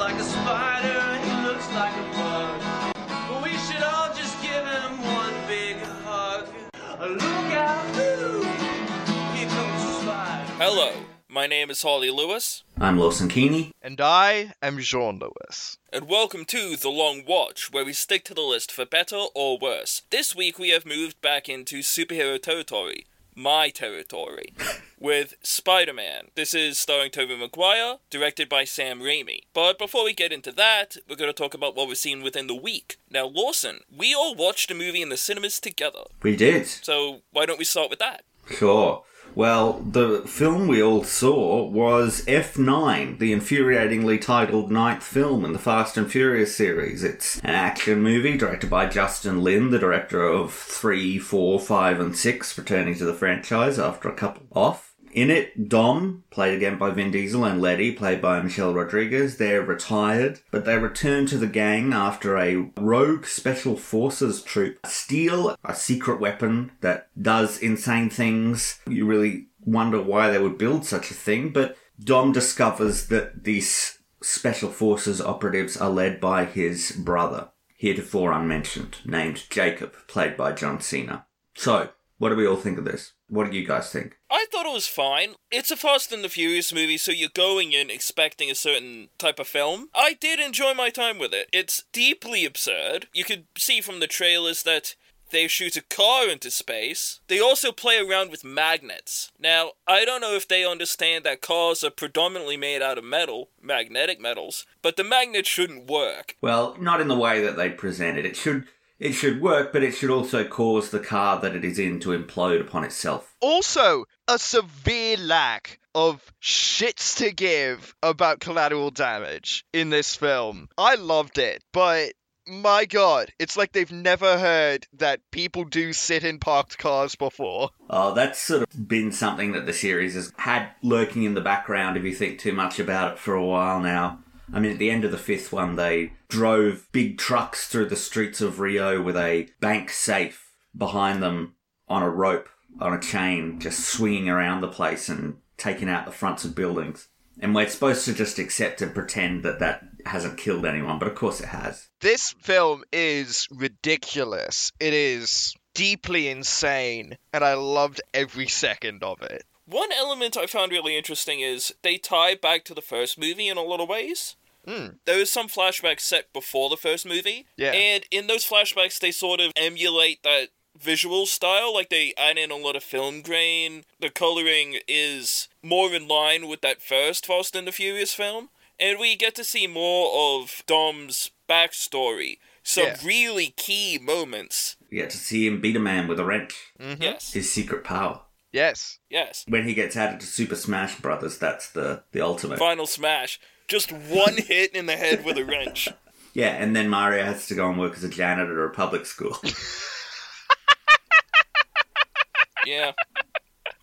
like a spider, and he looks like a bug. But we should all just give him one big hug. Look out, ooh, here comes the spider. Hello, my name is Harlly Lewis, I'm Lawson Keeney. And I am Jeaun Lewis. and welcome to The Long Watch, where we stick to the list for better or worse. This week we have moved back into superhero territory, my territory, with Spider Man. This is starring Tobey Maguire, directed by Sam Raimi. But before we get into that, we're going to talk about what we've seen within the week. Now, Lawson, we all watched a movie in the cinemas together, We did. so why don't we start with that? Sure. Well, the film we all saw was F9, the infuriatingly titled ninth film in the Fast and Furious series. It's an action movie directed by Justin Lin, the director of 3, 4, 5, and 6, returning to the franchise after a couple off. In it, Dom, played again by Vin Diesel, and Letty, played by Michelle Rodriguez, they're retired, but they return to the gang after a rogue special forces troop steal a secret weapon that does insane things. You really wonder why they would build such a thing, but Dom discovers that these special forces operatives are led by his brother, heretofore unmentioned, named Jacob, played by John Cena. So, what do we all think of this? What do you guys think? I thought it was fine. It's a Fast and the Furious movie, so you're going in expecting a certain type of film. I did enjoy my time with it. It's deeply absurd. You could see from the trailers that they shoot a car into space. They also play around with magnets. Now, I don't know if they understand that cars are predominantly made out of metal, magnetic metals, but the magnet shouldn't work. Well, not in the way that they present it. It should it should work, but it should also cause the car that it is in to implode upon itself. Also, a severe lack of shits to give about collateral damage in this film. I loved it, but my god, it's like they've never heard that people do sit in parked cars before. Oh, that's sort of been something that the series has had lurking in the background if you think too much about it for a while now. I mean, at the end of the fifth one, they drove big trucks through the streets of Rio with a bank safe behind them on a rope, on a chain, just swinging around the place and taking out the fronts of buildings. And we're supposed to just accept and pretend that that hasn't killed anyone, but of course it has. This film is ridiculous. It is deeply insane, and I loved every second of it. One element I found really interesting is they tie back to the first movie in a lot of ways. Hmm. There is some flashbacks set before the first movie, Yeah. and in those flashbacks, they sort of emulate that visual style. Like they add in a lot of film grain. The coloring is more in line with that first Fast and the Furious film, and we get to see more of Dom's backstory. Some Yeah. really key moments. We get to see him beat a man with a wrench, Mhm. Yes, his secret power. Yes. yes. When he gets added to Super Smash Brothers, that's the, the ultimate. Final smash. Just one hit in the head with a wrench. Yeah, and then Mario has to go and work as a janitor at a public school. Yeah.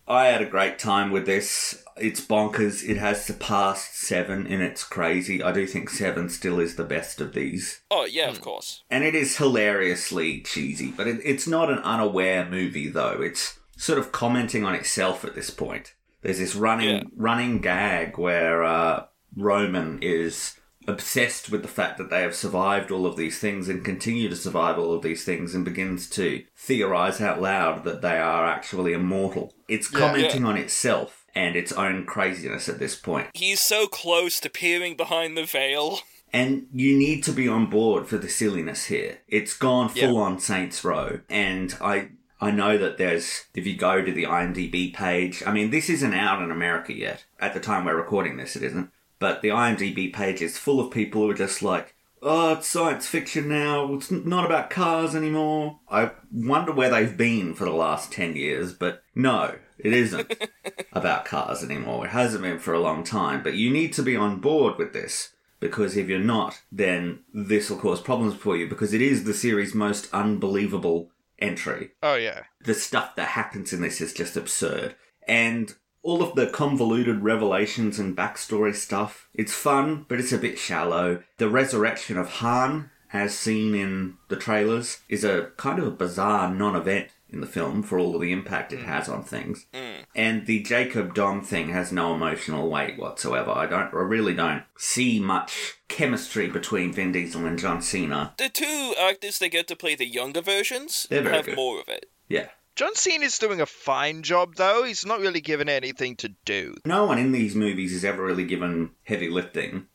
I had a great time with this. It's bonkers. It has surpassed seven, and it's crazy. I do think seven still is the best of these. Oh, yeah, of course. And it is hilariously cheesy, but it, it's not an unaware movie, though. It's sort of commenting on itself at this point. There's this running Yeah. running gag where uh, Roman is obsessed with the fact that they have survived all of these things and continue to survive all of these things and begins to theorize out loud that they are actually immortal. It's Yeah. commenting on itself and its own craziness at this point. He's so close to peering behind the veil. And you need to be on board for the silliness here. It's gone Yeah. full on Saints Row. And I I know that there's if you go to the IMDb page, I mean this isn't out in America yet. At the time we're recording this it isn't. But the IMDb page is full of people who are just like, "Oh, it's science fiction now. It's not about cars anymore." I wonder where they've been for the last 10 years, but no, it isn't about cars anymore. It hasn't been for a long time, but you need to be on board with this because if you're not, then this will cause problems for you because it is the series' most unbelievable entry. Oh yeah. The stuff that happens in this is just absurd. And all of the convoluted revelations and backstory stuff, it's fun, but it's a bit shallow. The resurrection of Han, as seen in the trailers, is a kind of a bizarre non event in the film for all of the impact it mm. has on things. Mm. And the Jacob Dom thing has no emotional weight whatsoever. I don't I really don't see much chemistry between Vin Diesel and John Cena. The two actors that get to play the younger versions have good. more of it. Yeah. John Cena's doing a fine job, though. He's not really given anything to do. No one in these movies is ever really given heavy lifting,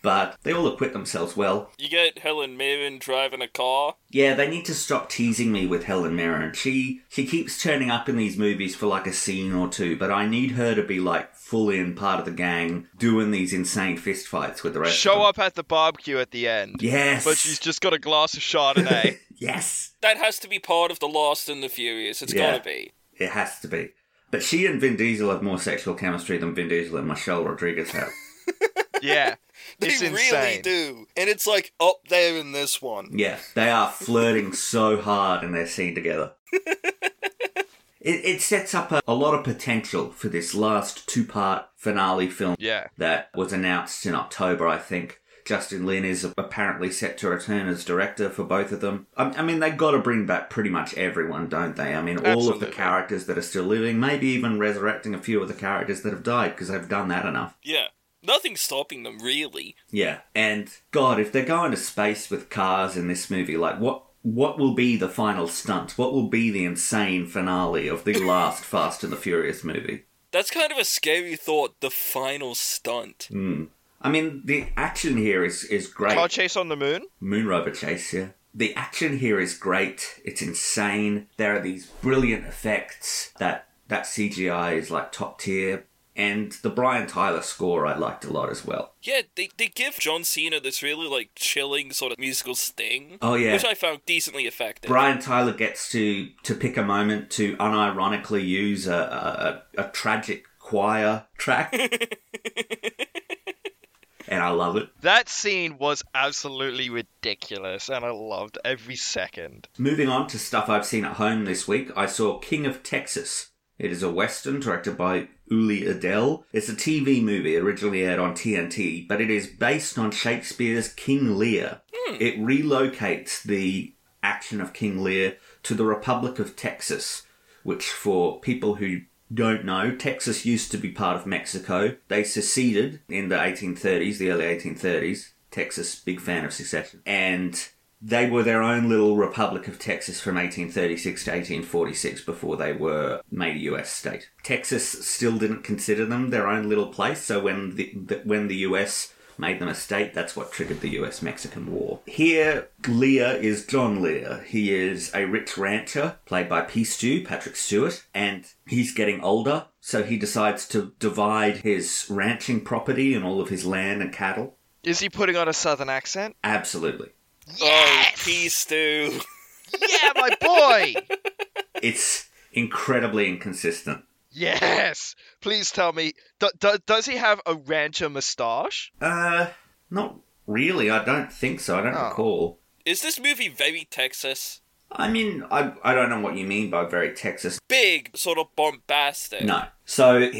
but they all acquit themselves well. You get Helen Mirren driving a car. Yeah, they need to stop teasing me with Helen Mirren. She she keeps turning up in these movies for like a scene or two, but I need her to be like full in part of the gang, doing these insane fist fights with the rest. of Show them. up at the barbecue at the end. Yes, But she's just got a glass of Chardonnay. yes, That has to be part of the Lost and the Furious. It's Yeah. gotta be. it has to be. But she and Vin Diesel have more sexual chemistry than Vin Diesel and Michelle Rodriguez have. yeah. They It's really insane. do. And it's like oh, up there in this one. Yeah, they are flirting so hard in their scene together. it, it sets up a, a lot of potential for this last two part finale film Yeah. that was announced in October, I think. Justin Lin is apparently set to return as director for both of them. I, I mean, they got to bring back pretty much everyone, don't they? I mean, all of the characters that are still living, maybe even resurrecting a few of the characters that have died because they've done that enough. Yeah. Nothing's stopping them, really. Yeah, and God, if they're going to space with cars in this movie, like what what will be the final stunt? What will be the insane finale of the last Fast and the Furious movie? That's kind of a scary thought, the final stunt. Hmm. I mean, the action here is is great. Car chase on the moon? Moon rover chase, yeah. The action here is great. It's insane. There are these brilliant effects. That that CGI is like top tier. And the Brian Tyler score I liked a lot as well. Yeah, they, they give John Cena this really, like, chilling sort of musical sting. Oh, yeah. Which I found decently effective. Brian Tyler gets to to pick a moment to unironically use a a, a tragic choir track, and I love it. That scene was absolutely ridiculous, and I loved every second. Moving on to stuff I've seen at home this week, I saw King of Texas. It is a western directed by Uli Edel. It's a TV movie originally aired on TNT, but it is based on Shakespeare's King Lear. Hmm. It relocates the action of King Lear to the Republic of Texas, which, for people who don't know, Texas used to be part of Mexico. They seceded in the 1830s, the early 1830s. Texas, big fan of secession. And they were their own little Republic of Texas from 1836 to 1846 before they were made a US state. Texas still didn't consider them their own little place, so when the, the when the US made them a state, that's what triggered the US Mexican War. Here, Lear is John Lear. He is a rich rancher, played by P. Stew, Patrick Stewart, and he's getting older, so he decides to divide his ranching property and all of his land and cattle. Is he putting on a southern accent? Absolutely. Oh, peace, stew. Yeah, my boy! It's incredibly inconsistent. Yes! Please tell me, do, do, does he have a rancher moustache? Uh, not really. I don't think so. I don't Oh. recall. Is this movie very Texas? I mean, I, I don't know what you mean by very Texas. Big, sort of bombastic. No. So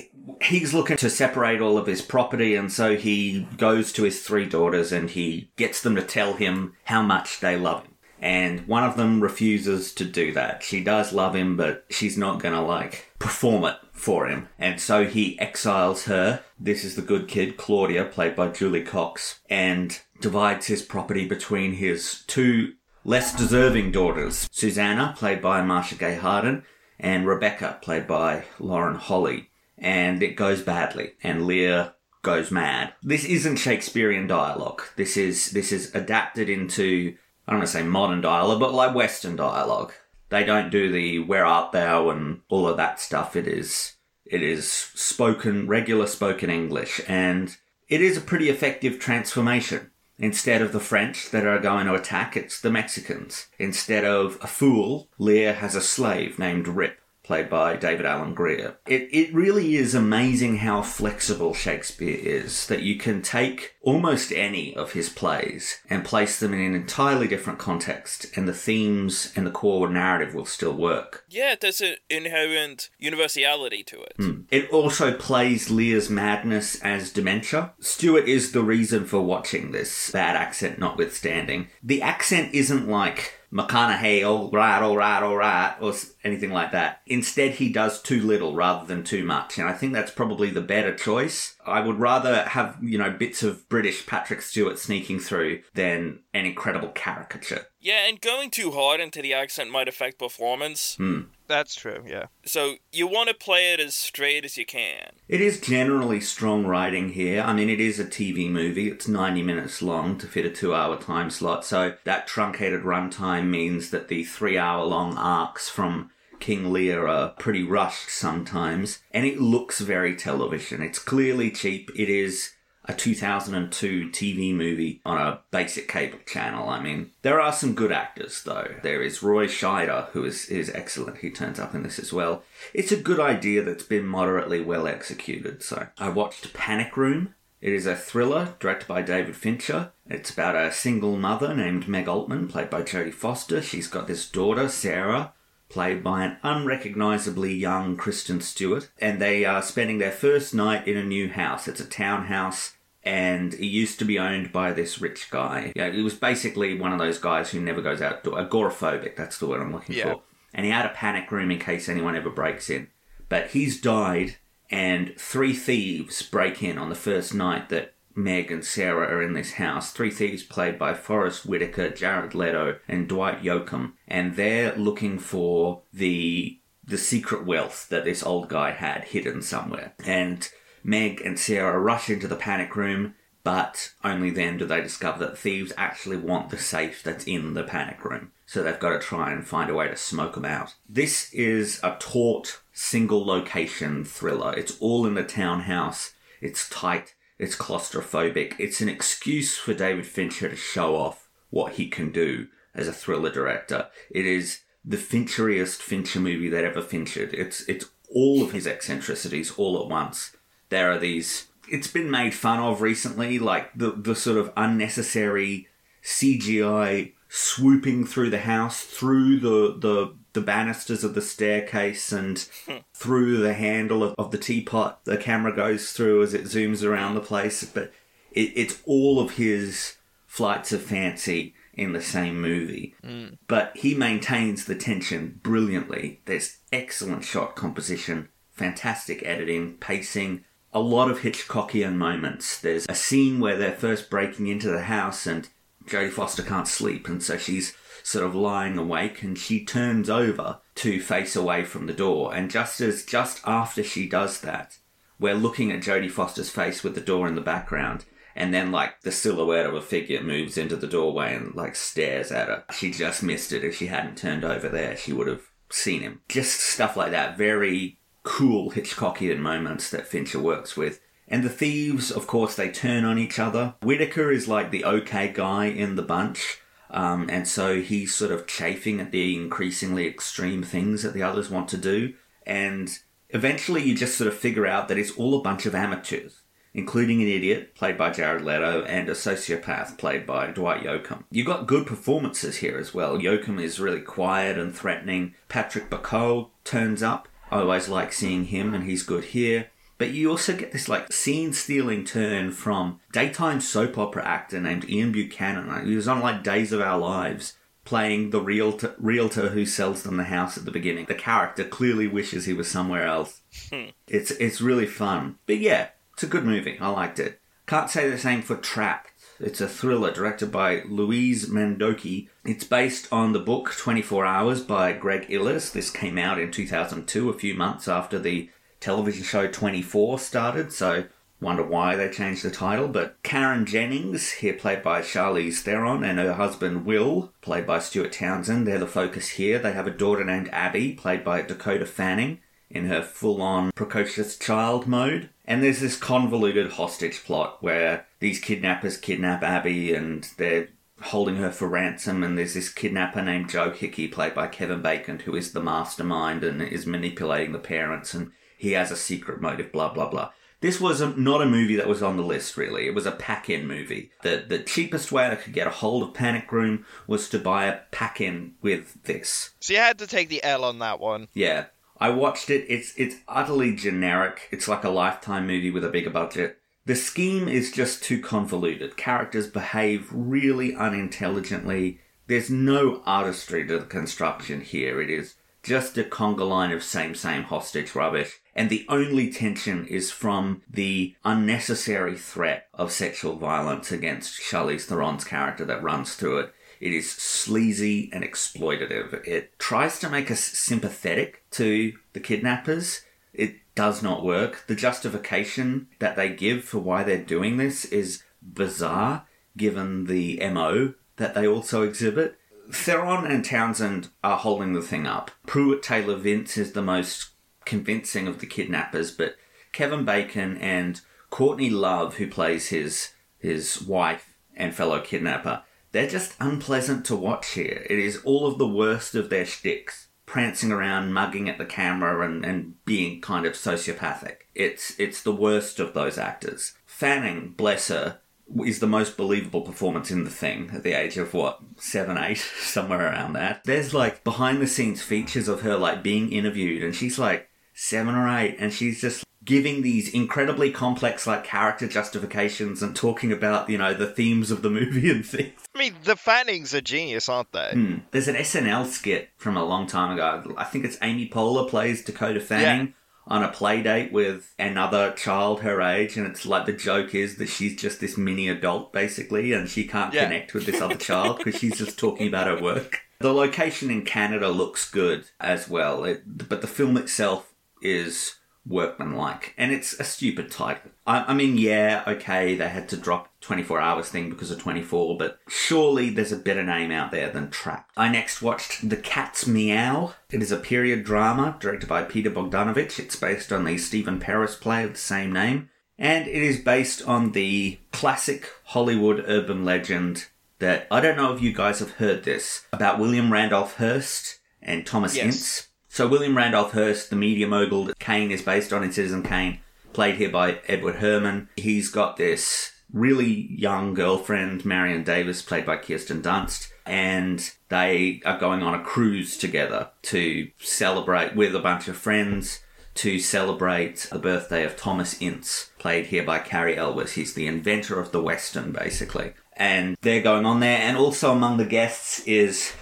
he's looking to separate all of his property, and so he goes to his three daughters and he gets them to tell him how much they love him. And one of them refuses to do that. She does love him, but she's not gonna, like, perform it for him. And so he exiles her. This is the good kid, Claudia, played by Julie Cox, and divides his property between his two less deserving daughters, Susanna, played by Marcia Gay Harden, and Rebecca, played by Lauren Holly. And it goes badly, and Lear goes mad. This isn't Shakespearean dialogue. This is this is adapted into I don't want to say modern dialogue, but like Western dialogue. They don't do the "Where art thou" and all of that stuff. It is it is spoken regular spoken English, and it is a pretty effective transformation. Instead of the French that are going to attack, it's the Mexicans. Instead of a fool, Lear has a slave named Rip, played by David Alan Grier. It, it really is amazing how flexible Shakespeare is, that you can take almost any of his plays and place them in an entirely different context, and the themes and the core narrative will still work. Yeah, there's an inherent universality to it. Hmm. It also plays Lear's madness as dementia. Stewart is the reason for watching this, bad accent notwithstanding. The accent isn't like McConaughey, all right, all right, all right, or anything like that. Instead, he does too little rather than too much, and I think that's probably the better choice. I would rather have, you know, bits of British Patrick Stewart sneaking through than an incredible caricature. Yeah, and going too hard into the accent might affect performance. Hmm. That's true, yeah. So you want to play it as straight as you can. It is generally strong writing here. I mean, it is a TV movie. It's 90 minutes long to fit a two hour time slot. So that truncated runtime means that the three hour long arcs from King Lear are pretty rushed sometimes. And it looks very television. It's clearly cheap. It is a 2002 TV movie on a basic cable channel. I mean, there are some good actors though. There is Roy Scheider, who is, is excellent. He turns up in this as well. It's a good idea that's been moderately well executed. So I watched Panic Room. It is a thriller directed by David Fincher. It's about a single mother named Meg Altman, played by Jodie Foster. She's got this daughter, Sarah, played by an unrecognizably young Kristen Stewart, and they are spending their first night in a new house. It's a townhouse, and it used to be owned by this rich guy. Yeah, he was basically one of those guys who never goes outdoor, agoraphobic. That's the word I'm looking Yeah. for. And he had a panic room in case anyone ever breaks in. But he's died, and three thieves break in on the first night that Meg and Sarah are in this house. Three thieves played by Forest Whitaker, Jared Leto, and Dwight Yoakam, and they're looking for the the secret wealth that this old guy had hidden somewhere. And Meg and Sarah rush into the panic room, but only then do they discover that thieves actually want the safe that's in the panic room. So they've got to try and find a way to smoke them out. This is a taut, single location thriller. It's all in the townhouse. It's tight. It's claustrophobic. It's an excuse for David Fincher to show off what he can do as a thriller director. It is the Fincheriest Fincher movie that ever Finchered. It's it's all of his eccentricities all at once. There are these. It's been made fun of recently, like the the sort of unnecessary CGI swooping through the house, through the the the banisters of the staircase, and through the handle of, of the teapot. The camera goes through as it zooms around the place, but it, it's all of his flights of fancy in the same movie. Hmm. But he maintains the tension brilliantly. There's excellent shot composition, fantastic editing, pacing, a lot of Hitchcockian moments. There's a scene where they're first breaking into the house and Jodie Foster can't sleep, and so she's sort of lying awake and she turns over to face away from the door. And just as just after she does that, we're looking at Jodie Foster's face with the door in the background, and then like the silhouette of a figure moves into the doorway and like stares at her. She just missed it. If she hadn't turned over there, she would have seen him. Just stuff like that. Very cool Hitchcockian moments that Fincher works with. And the thieves, of course, they turn on each other. Whitaker is like the okay guy in the bunch. Um, and so he's sort of chafing at the increasingly extreme things that the others want to do. And eventually you just sort of figure out that it's all a bunch of amateurs, including an idiot, played by Jared Leto, and a sociopath, played by Dwight Yoakam. You've got good performances here as well. Yoakam is really quiet and threatening. Patrick Bacall turns up. I always like seeing him, and he's good here. But you also get this like scene stealing turn from daytime soap opera actor named Ian Buchanan. He was on like Days of Our Lives playing the realtor, realtor who sells them the house at the beginning. The character clearly wishes he was somewhere else. Hmm. It's it's really fun. But yeah, it's a good movie. I liked it. Can't say the same for Trapped. It's a thriller directed by Luis Mandoki. It's based on the book 24 Hours by Greg Iles. This came out in 2002, a few months after the television show 24 started, so wonder why they changed the title. But Karen Jennings, here played by Charlize Theron, and her husband Will, played by Stuart Townsend, they're the focus here. They have a daughter named Abby, played by Dakota Fanning, in her full on precocious child mode. And there's this convoluted hostage plot where these kidnappers kidnap Abby and they're holding her for ransom and there's this kidnapper named Joe Hickey played by Kevin Bacon who is the mastermind and is manipulating the parents and he has a secret motive blah blah blah. This was a, not a movie that was on the list really. It was a pack-in movie. The the cheapest way I could get a hold of Panic Room was to buy a pack-in with this. So you had to take the L on that one. Yeah. I watched it. It's it's utterly generic. It's like a lifetime movie with a bigger budget. The scheme is just too convoluted. Characters behave really unintelligently. there's no artistry to the construction here. It is just a conga line of same same hostage rubbish. And the only tension is from the unnecessary threat of sexual violence against Charlize Theron's character that runs through it. It is sleazy and exploitative. It tries to make us sympathetic to the kidnappers. It does not work. The justification that they give for why they're doing this is bizarre, given the MO that they also exhibit. Theron and Townsend are holding the thing up. Pruitt Taylor Vince is the most convincing of the kidnappers, but Kevin Bacon and Courtney Love, who plays his his wife and fellow kidnapper, they're just unpleasant to watch here. It is all of the worst of their shticks, prancing around, mugging at the camera, and, and being kind of sociopathic. It's it's the worst of those actors. Fanning, bless her, is the most believable performance in the thing at the age of what seven eight somewhere around that there's like behind the scenes features of her like being interviewed and she's like seven or eight and she's just giving these incredibly complex like character justifications and talking about you know the themes of the movie and things I mean, the Fannings are genius, aren't they? Hmm. there's an snl skit from a long time ago i think it's amy poehler plays dakota fanning on a play date with another child her age and it's like the joke is that she's just this mini adult basically and she can't Yeah. connect with this other child because she's just talking about her work the location in canada looks good as well it, but the film itself is workmanlike and it's a stupid title I, I mean yeah okay they had to drop 24 hours thing because of 24 but surely there's a better name out there than Trapped. I next watched The Cat's Meow. It is a period drama directed by Peter Bogdanovich. It's based on the Steven Peros play of the same name and it is based on the classic Hollywood urban legend that I don't know if you guys have heard this about William Randolph Hearst and Thomas Yes. Ince. So William Randolph Hearst, the media mogul that Kane is based on in Citizen Kane, played here by Edward Herrmann. He's got this really young girlfriend, Marion Davies, played by Kirsten Dunst, and they are going on a cruise together to celebrate with a bunch of friends to celebrate the birthday of Thomas Ince, played here by Cary Elwes. He's the inventor of the Western, basically. And they're going on there, and also among the guests is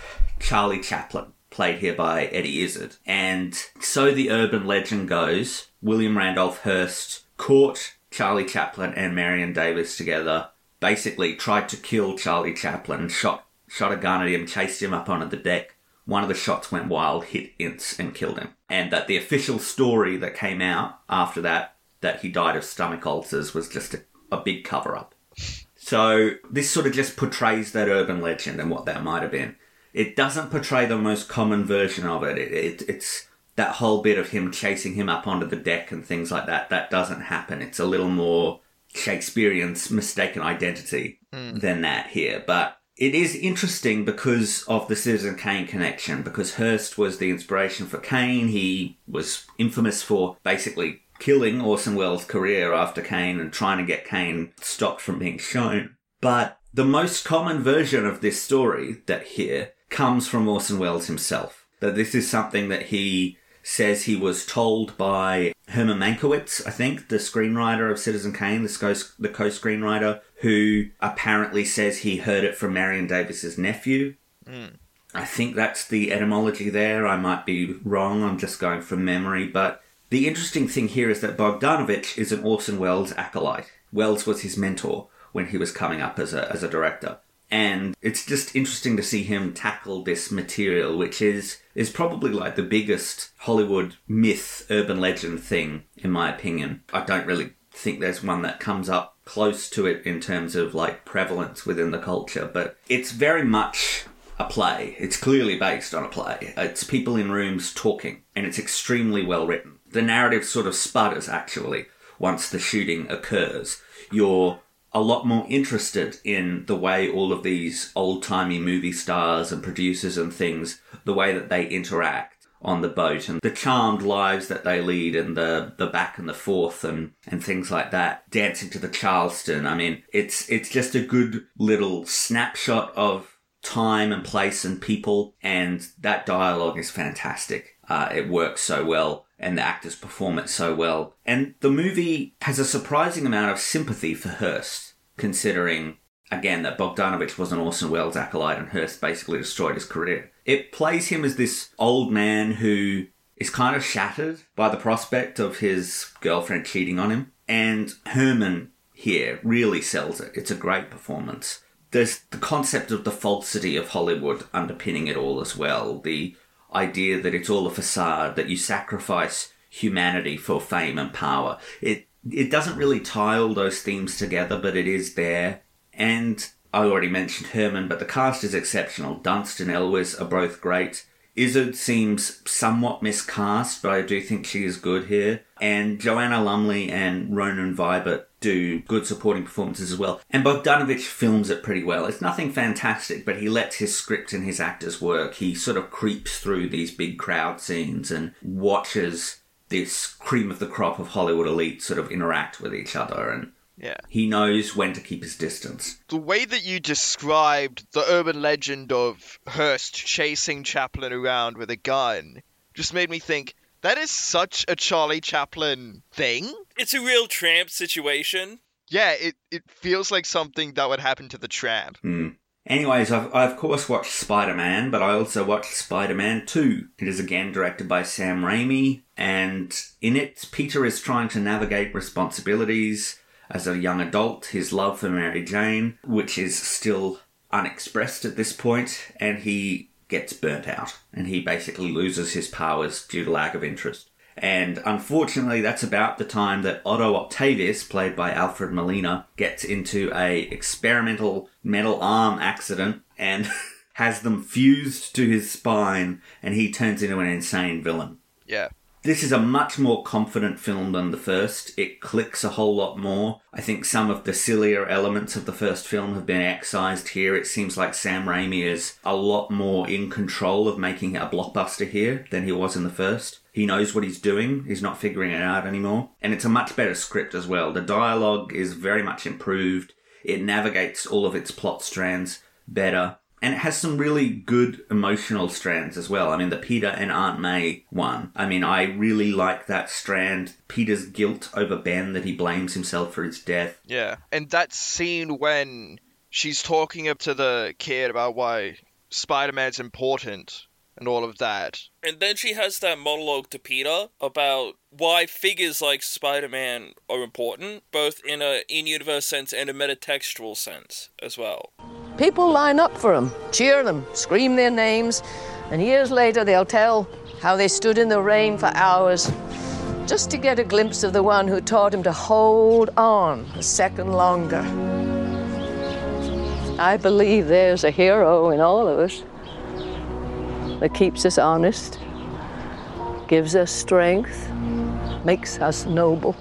Charlie Chaplin, played here by Eddie Izzard. And so the urban legend goes, William Randolph Hearst caught Charlie Chaplin and Marion Davies together, basically tried to kill Charlie Chaplin, shot shot a gun at him, chased him up onto the deck. One of the shots went wild, hit Ince, and killed him. And that the official story that came out after that, that he died of stomach ulcers, was just a, a big cover up. So this sort of just portrays that urban legend and what that might have been. It doesn't portray the most common version of it. it, it it's that whole bit of him chasing him up onto the deck and things like that. That doesn't happen. It's a little more Shakespearean's mistaken identity hmm. than that here. But it is interesting because of the Citizen Kane connection, because Hearst was the inspiration for Kane. He was infamous for basically killing Orson Welles' career after Kane and trying to get Kane stopped from being shown. But the most common version of this story that here comes from Orson Welles himself. That this is something that he says he was told by Herman Mankiewicz, I think, the screenwriter of Citizen Kane, the co- the co-screenwriter, who apparently says he heard it from Marion Davies's nephew. Hmm. I think that's the etymology there. I might be wrong. I'm just going from memory. But the interesting thing here is that Bogdanovich is an Orson Welles acolyte. Welles was his mentor when he was coming up as a, as a director. And it's just interesting to see him tackle this material, which is, is probably like the biggest Hollywood myth, urban legend thing, in my opinion. I don't really think there's one that comes up close to it in terms of like prevalence within the culture, but it's very much a play. It's clearly based on a play. It's people in rooms talking, and it's extremely well written. The narrative sort of sputters actually once the shooting occurs. You're a lot more interested in the way all of these old timey movie stars and producers and things, the way that they interact on the boat and the charmed lives that they lead and the, the back and the forth and, and things like that. Dancing to the Charleston. I mean, it's, it's just a good little snapshot of time and place and people and that dialogue is fantastic. Uh, it works so well and the actors perform it so well. And the movie has a surprising amount of sympathy for Hearst, considering again, that Bogdanovich was an Orson Welles acolyte and Hearst basically destroyed his career. It plays him as this old man who is kind of shattered by the prospect of his girlfriend cheating on him. And Herrmann here really sells it. It's a great performance. There's the concept of the falsity of Hollywood underpinning it all as well. The idea that it's all a facade, that you sacrifice humanity for fame and power. It it doesn't really tie all those themes together, but it is there. And I already mentioned Herrmann, but the cast is exceptional. Dunst and Elwes are both great. Izzard seems somewhat miscast, but I do think she is good here. And Joanna Lumley and Ronan Vibert do good supporting performances as well. And Bogdanovich films it pretty well. It's nothing fantastic, but he lets his script and his actors work. He sort of creeps through these big crowd scenes and watches this cream of the crop of Hollywood elite sort of interact with each other and Yeah. he knows when to keep his distance. The way that you described the urban legend of Hearst chasing Chaplin around with a gun just made me think that is such a Charlie Chaplin thing. It's a real tramp situation. Yeah, it, it feels like something that would happen to the tramp. Hmm. Anyways, I've, I of course watched Spider Man, but I also watched Spider Man 2. It is again directed by Sam Raimi, and in it, Peter is trying to navigate responsibilities as a young adult, his love for Mary Jane, which is still unexpressed at this point, and he gets burnt out, and he basically loses his powers due to lack of interest. And unfortunately, that's about the time that Otto Octavius, played by Alfred Molina, gets into a experimental metal arm accident and has them fused to his spine, and he turns into an insane villain. Yeah. This is a much more confident film than the first. It clicks a whole lot more. I think some of the sillier elements of the first film have been excised here. It seems like Sam Raimi is a lot more in control of making a blockbuster here than he was in the first. He knows what he's doing. He's not figuring it out anymore. And it's a much better script as well. The dialogue is very much improved. It navigates all of its plot strands better. And it has some really good emotional strands as well. I mean, the Peter and Aunt May one. I mean, I really like that strand. Peter's guilt over Ben that he blames himself for his death. Yeah. And that scene when she's talking up to the kid about why Spider Man's important and all of that. And then she has that monologue to Peter about why figures like Spider-Man are important, both in a in-universe sense and a metatextual sense as well. People line up for them, cheer them, scream their names, and years later they'll tell how they stood in the rain for hours just to get a glimpse of the one who taught him to hold on a second longer. I believe there's a hero in all of us that keeps us honest, gives us strength, makes us noble,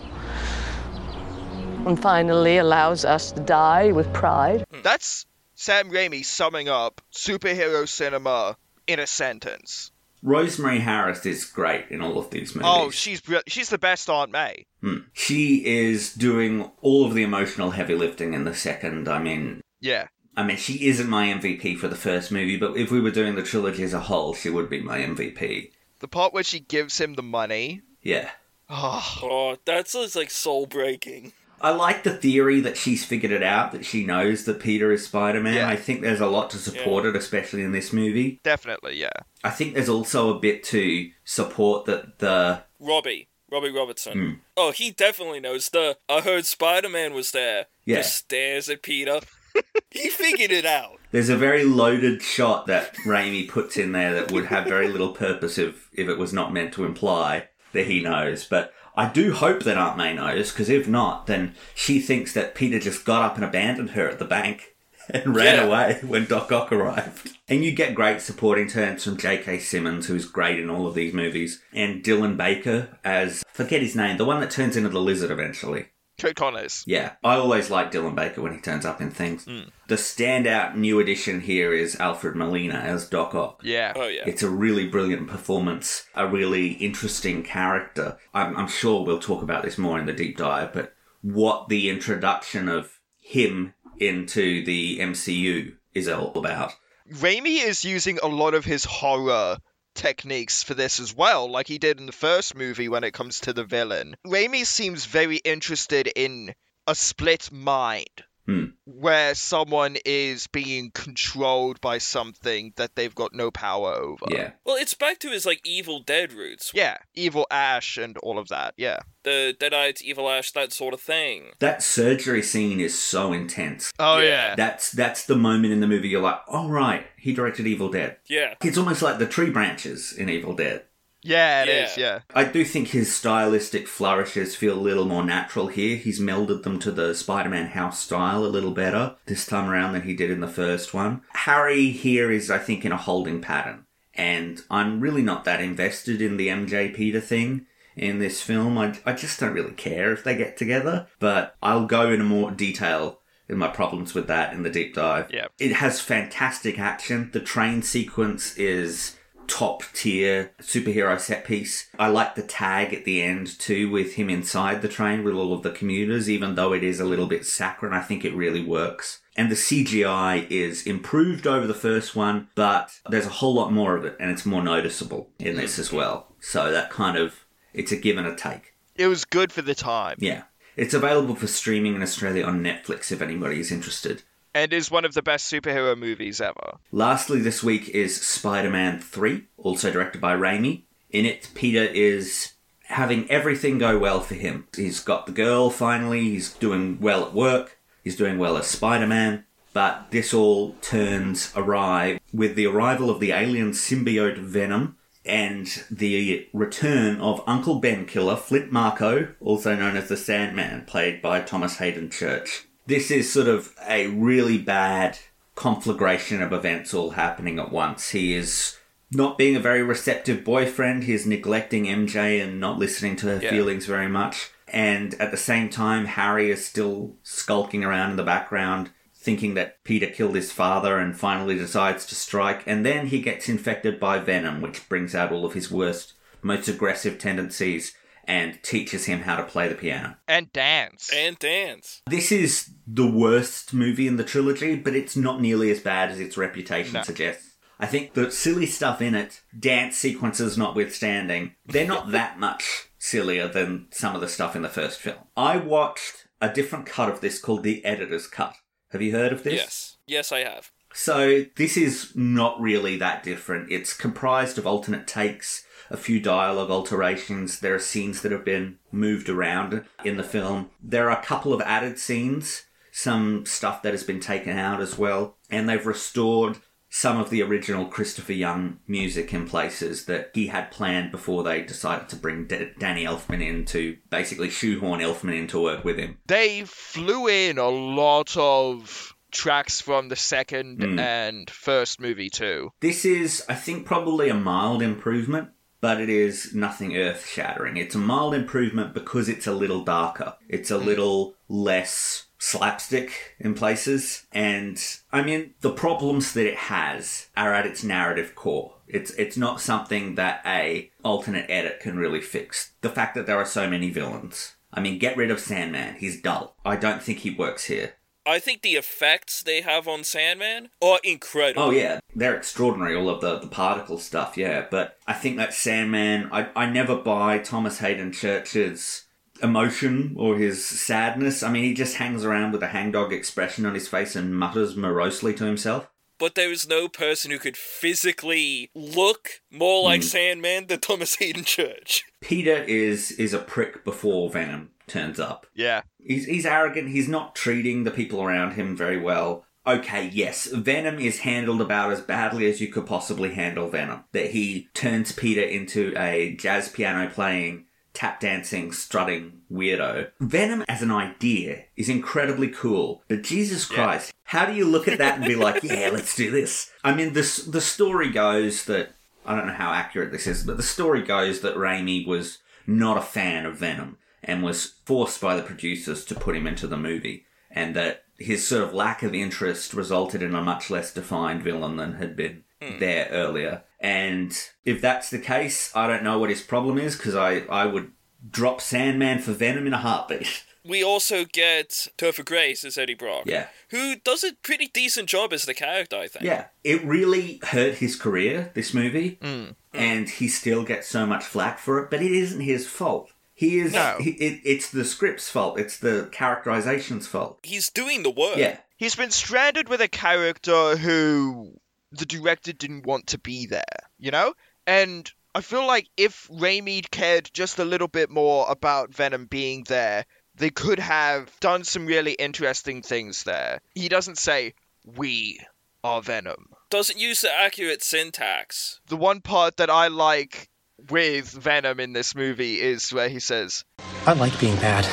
and finally allows us to die with pride. Hmm. That's Sam Raimi summing up superhero cinema in a sentence. Rosemary Harris is great in all of these movies. Oh, she's bri- she's the best Aunt May. Hmm. She is doing all of the emotional heavy lifting in the second. I mean, Yeah. I mean, she isn't my MVP for the first movie, but if we were doing the trilogy as a whole, she would be my MVP. The part where she gives him the money. Yeah. Oh, Oh, that's like soul-breaking. I like the theory that she's figured it out, that she knows that Peter is Spider Man. Yeah. I think there's a lot to support it, especially in this movie. definitely, yeah. I think there's also a bit to support that the. Robbie, Robbie Robertson. Hmm. Oh, he definitely knows. The I heard Spider-Man was there. Yeah. Just stares at Peter. he figured it out. There's a very loaded shot that Raimi puts in there that would have very little purpose if, if it was not meant to imply that he knows. But I do hope that Aunt May knows, because if not, then she thinks that Peter just got up and abandoned her at the bank and ran Yeah. away when Doc Ock arrived. And you get great supporting turns from J.K. Simmons, who's great in all of these movies, and Dylan Baker as, forget his name, the one that turns into the lizard eventually. Curt Connors. Yeah, I always like Dylan Baker when he turns up in things. Mm. The standout new addition here is Alfred Molina as Doc Ock. Yeah. Oh yeah. It's a really brilliant performance, a really interesting character. I'm, I'm sure we'll talk about this more in the deep dive, but what the introduction of him into the MCU is all about. Raimi is using a lot of his horror techniques for this as well, like he did in the first movie when it comes to the villain. Raimi seems very interested in a split mind Hmm. where someone is being controlled by something that they've got no power over. Yeah. Well, it's back to his like Evil Dead roots. Yeah, Evil Ash and all of that. Yeah. The Deadites, Evil Ash, that sort of thing. That surgery scene is so intense. Oh Yeah. yeah. That's that's the moment in the movie you're like, oh right, he directed Evil Dead. Yeah. It's almost like the tree branches in Evil Dead. Yeah, it Yeah. is. Yeah. I do think his stylistic flourishes feel a little more natural here. He's melded them to the Spider Man house style a little better this time around than he did in the first one. Harry here is, I think, in a holding pattern. And I'm really not that invested in the MJ Peter thing in this film. I, I just don't really care if they get together. But I'll go into more detail in my problems with that in the deep dive. Yeah. It has fantastic action. The train sequence is top tier superhero set piece. I like the tag at the end too with him inside the train with all of the commuters, even though it is a little bit saccharine. I think it really works. And the CGI is improved over the first one, but there's a whole lot more of it and it's more noticeable in this as well. So that kind of, it's a give and a take. It was good for the time, Yeah. It's available for streaming in Australia on Netflix if anybody is interested. And is one of the best superhero movies ever. Lastly, this week is Spider Man 3, also directed by Raimi. In it, Peter is having everything go well for him. He's got the girl finally, he's doing well at work, he's doing well as Spider Man, but this all turns awry with the arrival of the alien symbiote Venom and the return of Uncle Ben Killer, Flint Marko, also known as the Sandman, played by Thomas Haden Church. This is sort of a really bad conflagration of events all happening at once. He is not being a very receptive boyfriend, he's neglecting MJ and not listening to her Yeah. feelings very much. And at the same time, Harry is still skulking around in the background, thinking that Peter killed his father and finally decides to strike. And then he gets infected by Venom, which brings out all of his worst, most aggressive tendencies and teaches him how to play the piano. And dance. And dance. This is the worst movie in the trilogy, but it's not nearly as bad as its reputation No. suggests. I think the silly stuff in it, dance sequences notwithstanding, they're not that much sillier than some of the stuff in the first film. I watched a different cut of this called the editor's cut. Have you heard of this? Yes. Yes, I have. So this is not really that different. It's comprised of alternate takes, a few dialogue alterations. There are scenes that have been moved around in the film. There are a couple of added scenes, some stuff that has been taken out as well, and they've restored some of the original Christopher Young music in places that he had planned before they decided to bring D- Danny Elfman in to basically shoehorn Elfman in to work with him. they flew in a lot of tracks from the second Mm. and first movie too. This is, I think, probably a mild improvement, but it is nothing earth shattering. It's a mild improvement because it's a little darker. It's a mm. little less slapstick in places. And I mean, the problems that it has are at its narrative core. It's it's not something that a alternate edit can really fix. The fact that there are so many villains. I mean, get rid of Sandman. He's dull. I don't think he works here. I think the effects they have on Sandman are incredible. Oh yeah, they're extraordinary. All of the the particle stuff, yeah. But I think that Sandman, I I never buy Thomas Haden Church's emotion or his sadness. I mean, he just hangs around with a hangdog expression on his face and mutters morosely to himself. But there is no person who could physically look more like mm. Sandman than Thomas Hayden Church. Peter is is a prick before Venom turns up. Yeah. He's he's arrogant. He's not treating the people around him very well. Okay, yes, Venom is handled about as badly as you could possibly handle Venom. That he turns Peter into a jazz piano playing, tap dancing, strutting weirdo. Venom as an idea is incredibly cool, but Jesus Christ, how do you look at that and be like, yeah, let's do this? I mean, this the story goes that I don't know how accurate this is, but the story goes that Raimi was not a fan of Venom and was forced by the producers to put him into the movie, and that his sort of lack of interest resulted in a much less defined villain than had been there earlier. And if that's the case, I don't know what his problem is because I, I would drop Sandman for Venom in a heartbeat. We also get Topher Grace as Eddie Brock. yeah. Who does a pretty decent job as the character, I think. Yeah. It really hurt his career, this movie, Mm. and he still gets so much flack for it, but it isn't his fault. He is. No. He, it, it's the script's fault. It's the characterization's fault. He's doing the work. Yeah. He's been stranded with a character who the director didn't want to be there, you know? And I feel like if Raimi cared just a little bit more about Venom being there, they could have done some really interesting things there. He doesn't say, we are Venom. Doesn't use the accurate syntax. The one part that I like with Venom in this movie is where he says, I like being bad.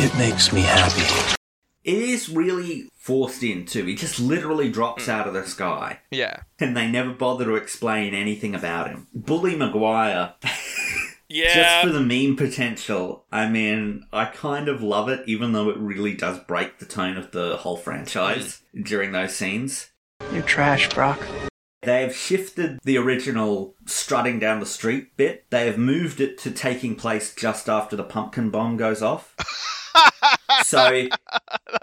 It makes me happy. It is really forced in too. He just literally drops mm. out of the sky, yeah. and they never bother to explain anything about him. Bully Maguire. Yeah. Just for the meme potential, I mean, I kind of love it, even though it really does break the tone of the whole franchise mm. during those scenes. You're trash, Brock. They have shifted the original strutting down the street bit. They have moved it to taking place just after the pumpkin bomb goes off. so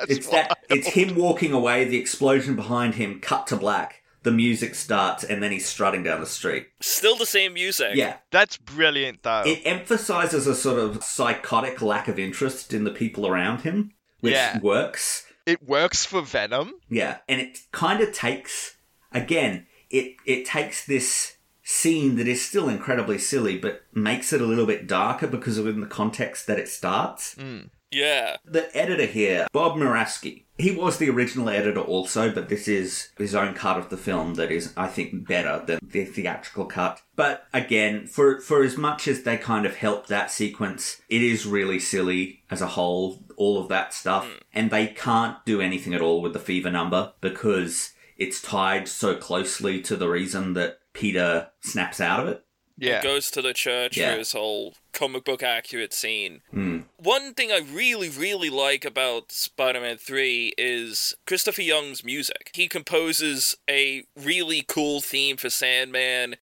it's that it's him walking away, the explosion behind him, cut to black, the music starts, and then he's strutting down the street. Still the same music. Yeah. That's brilliant, though. It emphasizes a sort of psychotic lack of interest in the people around him, which Yeah. works. it works for Venom. Yeah, and it kind of takes again, it it takes this scene that is still incredibly silly, but makes it a little bit darker because of in the context that it starts. Mm. Yeah. The editor here, Bob Murawski, he was the original editor also, but this is his own cut of the film that is, I think, better than the theatrical cut. But again, for for as much as they kind of help that sequence, it is really silly as a whole, all of that stuff. Mm. And they can't do anything at all with the fever number because it's tied so closely to the reason that Peter snaps out of it. Yeah. Goes to the church Yeah. for his whole comic book accurate scene. Hmm. One thing I really, really like about Spider Man 3 is Christopher Young's music. He composes a really cool theme for Sandman.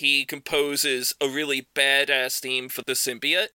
He composes a really badass theme for the symbiote.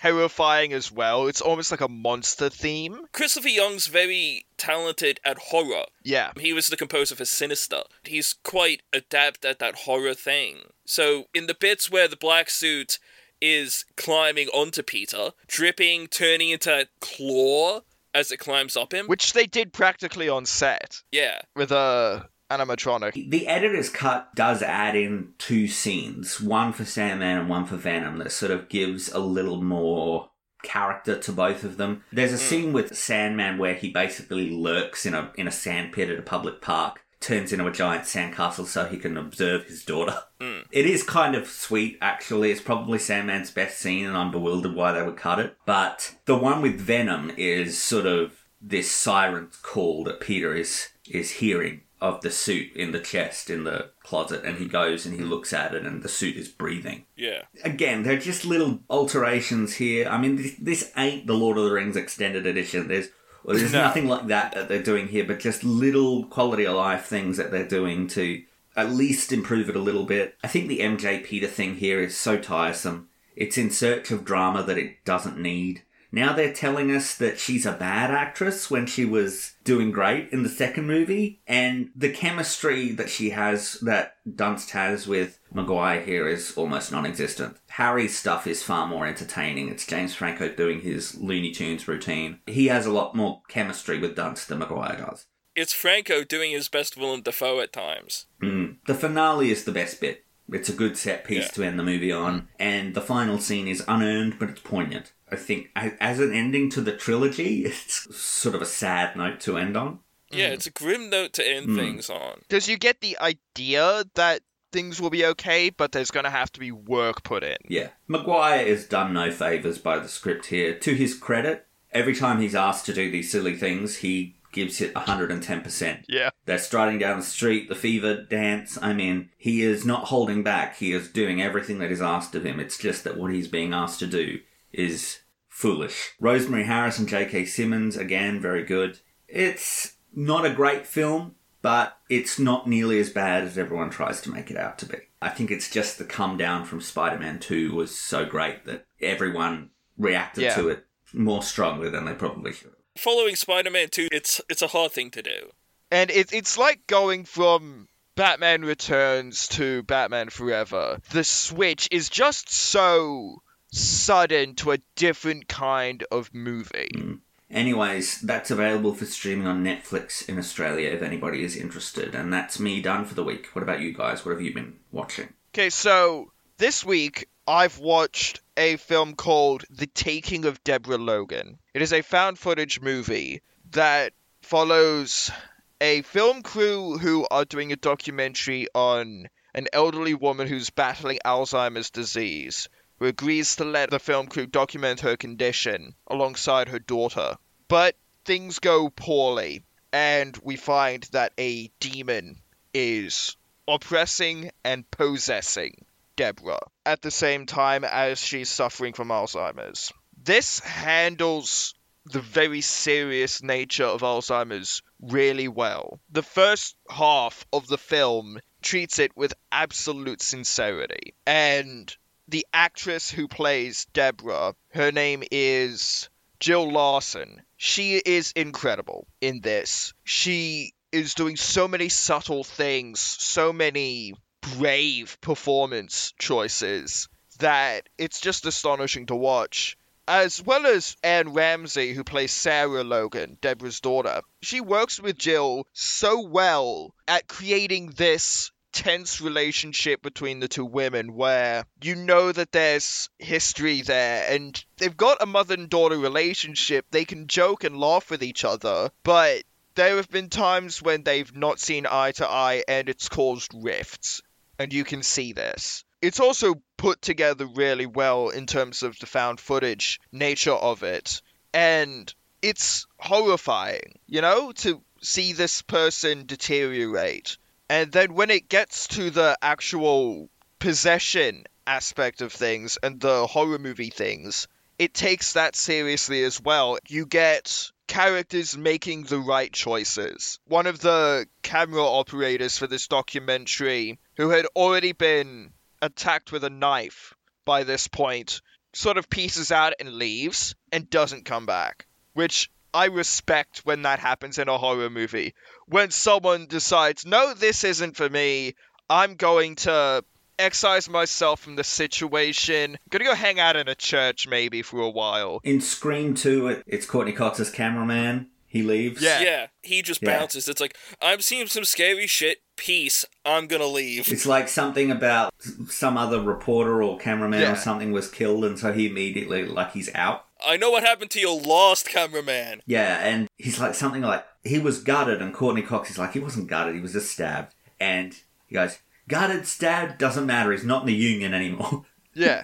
Terrifying as well. It's almost like a monster theme. Christopher Young's very talented at horror. Yeah. He was the composer for Sinister. He's quite adept at that horror thing. So, in the bits where the black suit is climbing onto Peter, dripping, turning into a claw as it climbs up him. Which they did practically on set yeah. with a animatronic. The editor's cut does add in two scenes, one for Sandman and one for Venom, that sort of gives a little more character to both of them. There's a hmm. scene with Sandman where he basically lurks in a in a sand pit at a public park, turns into a giant sandcastle so he can observe his daughter. Hmm. It is kind of sweet, actually. It's probably Sandman's best scene, and I'm bewildered why they would cut it. But the one with Venom is sort of this siren call that Peter is is hearing of the suit in the chest in the closet, and he goes and he looks at it, and the suit is breathing. Yeah. Again, they're just little alterations here. I mean, this, this ain't the Lord of the Rings extended edition. There's well, there's nothing like that that they're doing here, but just little quality of life things that they're doing to at least improve it a little bit. I think the MJ Peter thing here is so tiresome. It's in search of drama that it doesn't need. Now they're telling us that she's a bad actress when she was doing great in the second movie, and the chemistry that she has, that Dunst has with Maguire here, is almost non existent. Harry's stuff is far more entertaining. It's James Franco doing his Looney Tunes routine. He has a lot more chemistry with Dunst than Maguire does. It's Franco doing his best Willem Dafoe at times. Mm. The finale is the best bit. It's a good set piece Yeah. to end the movie on, and the final scene is unearned, but it's poignant. I think as an ending to the trilogy, it's sort of a sad note to end on. Yeah, it's a grim note to end Mm. things on. Because you get the idea that things will be okay, but there's going to have to be work put in. Yeah. Maguire is done no favours by the script here. To his credit, every time he's asked to do these silly things, he gives it 110%. Yeah. They're striding down the street, the fever dance. I mean, he is not holding back. He is doing everything that is asked of him. It's just that what he's being asked to do is foolish. Rosemary Harris and J.K. Simmons, again, very good. It's not a great film, but it's not nearly as bad as everyone tries to make it out to be. I think it's just the come down from Spider Man 2 was so great that everyone reacted Yeah. to it more strongly than they probably should. Following Spider-Man 2, it's it's a hard thing to do. And it, it's like going from Batman Returns to Batman Forever. The switch is just so sudden to a different kind of movie. Mm. Anyways, that's available for streaming on Netflix in Australia if anybody is interested. And that's me done for the week. What about you guys? What have you been watching? Okay, so this week I've watched a film called The Taking of Deborah Logan. It is a found footage movie that follows a film crew who are doing a documentary on an elderly woman who's battling Alzheimer's disease, who agrees to let the film crew document her condition alongside her daughter. But things go poorly, and we find that a demon is oppressing and possessing Deborah at the same time as she's suffering from Alzheimer's. This handles the very serious nature of Alzheimer's really well. The first half of the film treats it with absolute sincerity. And the actress who plays Deborah, her name is Jill Larson. She is incredible in this. She is doing so many subtle things, so many brave performance choices that it's just astonishing to watch. As well as Anne Ramsay, who plays Sarah Logan, Deborah's daughter. She works with Jill so well at creating this tense relationship between the two women where you know that there's history there and they've got a mother and daughter relationship. They can joke and laugh with each other, but there have been times when they've not seen eye to eye and it's caused rifts. And you can see this. It's also put together really well in terms of the found footage nature of it. And it's horrifying, you know, to see this person deteriorate. And then when it gets to the actual possession aspect of things and the horror movie things, it takes that seriously as well. You get characters making the right choices. One of the camera operators for this documentary, who had already been attacked with a knife by this point, sort of pieces out and leaves and doesn't come back. Which I respect when that happens in a horror movie. When someone decides, no, this isn't for me, I'm going to excise myself from the situation. I'm gonna go hang out in a church maybe for a while. In Scream 2, it's Courteney Cox's cameraman. He leaves. Yeah. Yeah, he just Yeah. bounces. It's like, I'm seeing some scary shit. Peace. I'm gonna leave. It's like something about some other reporter or cameraman Yeah. or something was killed, and so he immediately, like, he's out. I know what happened to your lost cameraman. Yeah, and he's like something like he was gutted, and Courteney Cox is like he wasn't gutted, he was just stabbed, and he goes gutted, stabbed doesn't matter. He's not in the union anymore. Yeah.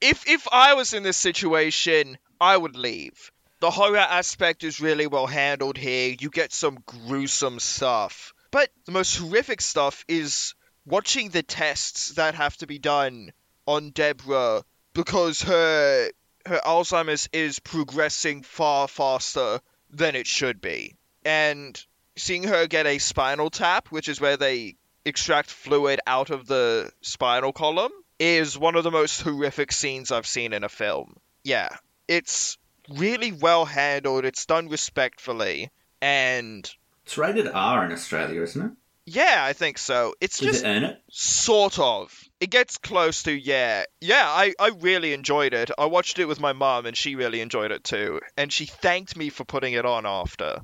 if if I was in this situation, I would leave. The horror aspect is really well handled here. You get some gruesome stuff. But the most horrific stuff is watching the tests that have to be done on Deborah because her her Alzheimer's is progressing far faster than it should be. And seeing her get a spinal tap, which is where they extract fluid out of the spinal column, is one of the most horrific scenes I've seen in a film. Yeah, it's really well handled, it's done respectfully, and It's rated R in Australia, isn't it? Yeah, I think so. It's Does just it earn it? Sort of. It gets close to yeah. Yeah, I, I really enjoyed it. I watched it with my mom and she really enjoyed it too. And she thanked me for putting it on after.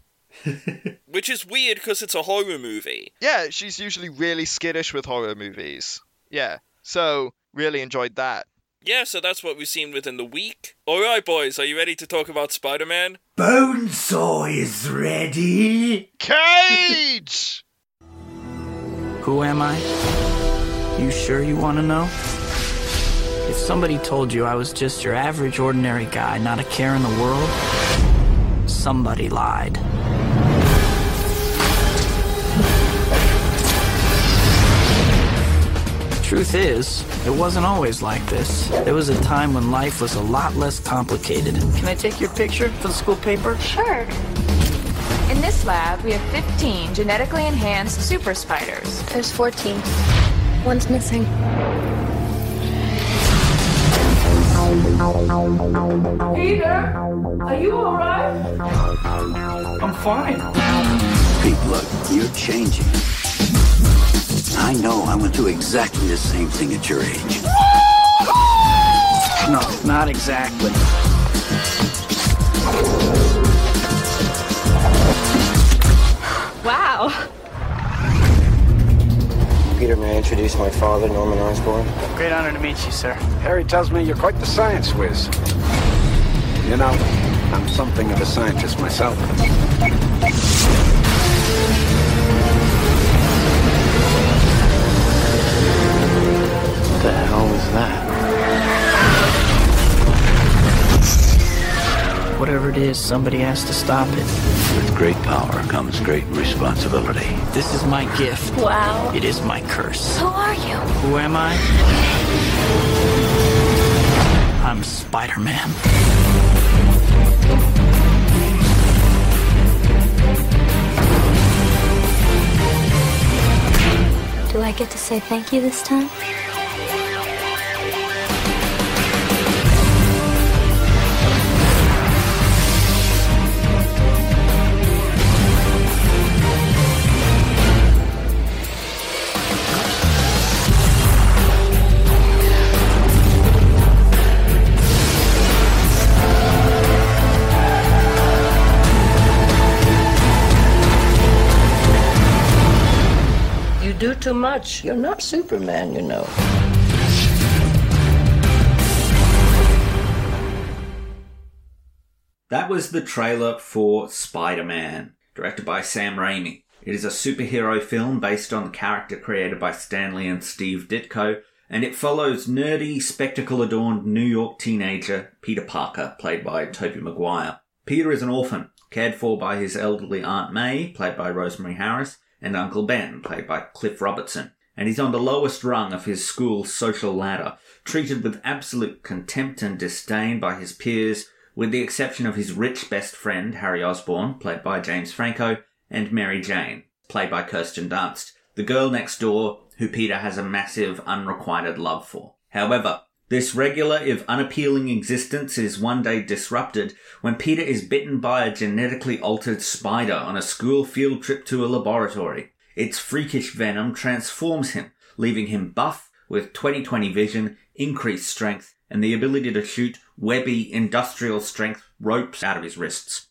Which is weird because it's a horror movie. Yeah, she's usually really skittish with horror movies. Yeah. So, really enjoyed that. Yeah, so that's what we've seen within the week. Alright, boys, are you ready to talk about Spider Man? Bonesaw is ready. Cage! Who am I? You sure you want to know? If somebody told you I was just your average, ordinary guy, not a care in the world, somebody lied. Truth is, it wasn't always like this. There was a time when life was a lot less complicated. Can I take your picture for the school paper? Sure. In this lab, we have 15 genetically enhanced super spiders. There's 14. One's missing. Peter, are you all right? I'm fine. Pete, look, you're changing. I know I went through exactly the same thing at your age. No, not exactly. Wow. Peter, may I introduce my father, Norman Osborn? Great honor to meet you, sir. Harry tells me you're quite the science whiz. You know, I'm something of a scientist myself. What the hell is that? Whatever it is, somebody has to stop it. With great power comes great responsibility. This is my gift. Wow. It is my curse. Who are you? Who am I? I'm Spider Man. Do I get to say thank you this time? Much. You're not Superman, you know. That was the trailer for Spider Man, directed by Sam Raimi. It is a superhero film based on the character created by Stan Lee and Steve Ditko, and it follows nerdy, spectacle adorned New York teenager Peter Parker, played by Tobey Maguire. Peter is an orphan, cared for by his elderly Aunt May, played by Rosemary Harris, and Uncle Ben, played by Cliff Robertson. And he's on the lowest rung of his school's social ladder, treated with absolute contempt and disdain by his peers, with the exception of his rich best friend, Harry Osborn, played by James Franco, and Mary Jane, played by Kirsten Dunst, the girl next door who Peter has a massive unrequited love for. However, this regular, if unappealing existence is one day disrupted when Peter is bitten by a genetically altered spider on a school field trip to a laboratory. Its freakish venom transforms him, leaving him buff with 20/20 vision, increased strength, and the ability to shoot webby industrial strength ropes out of his wrists.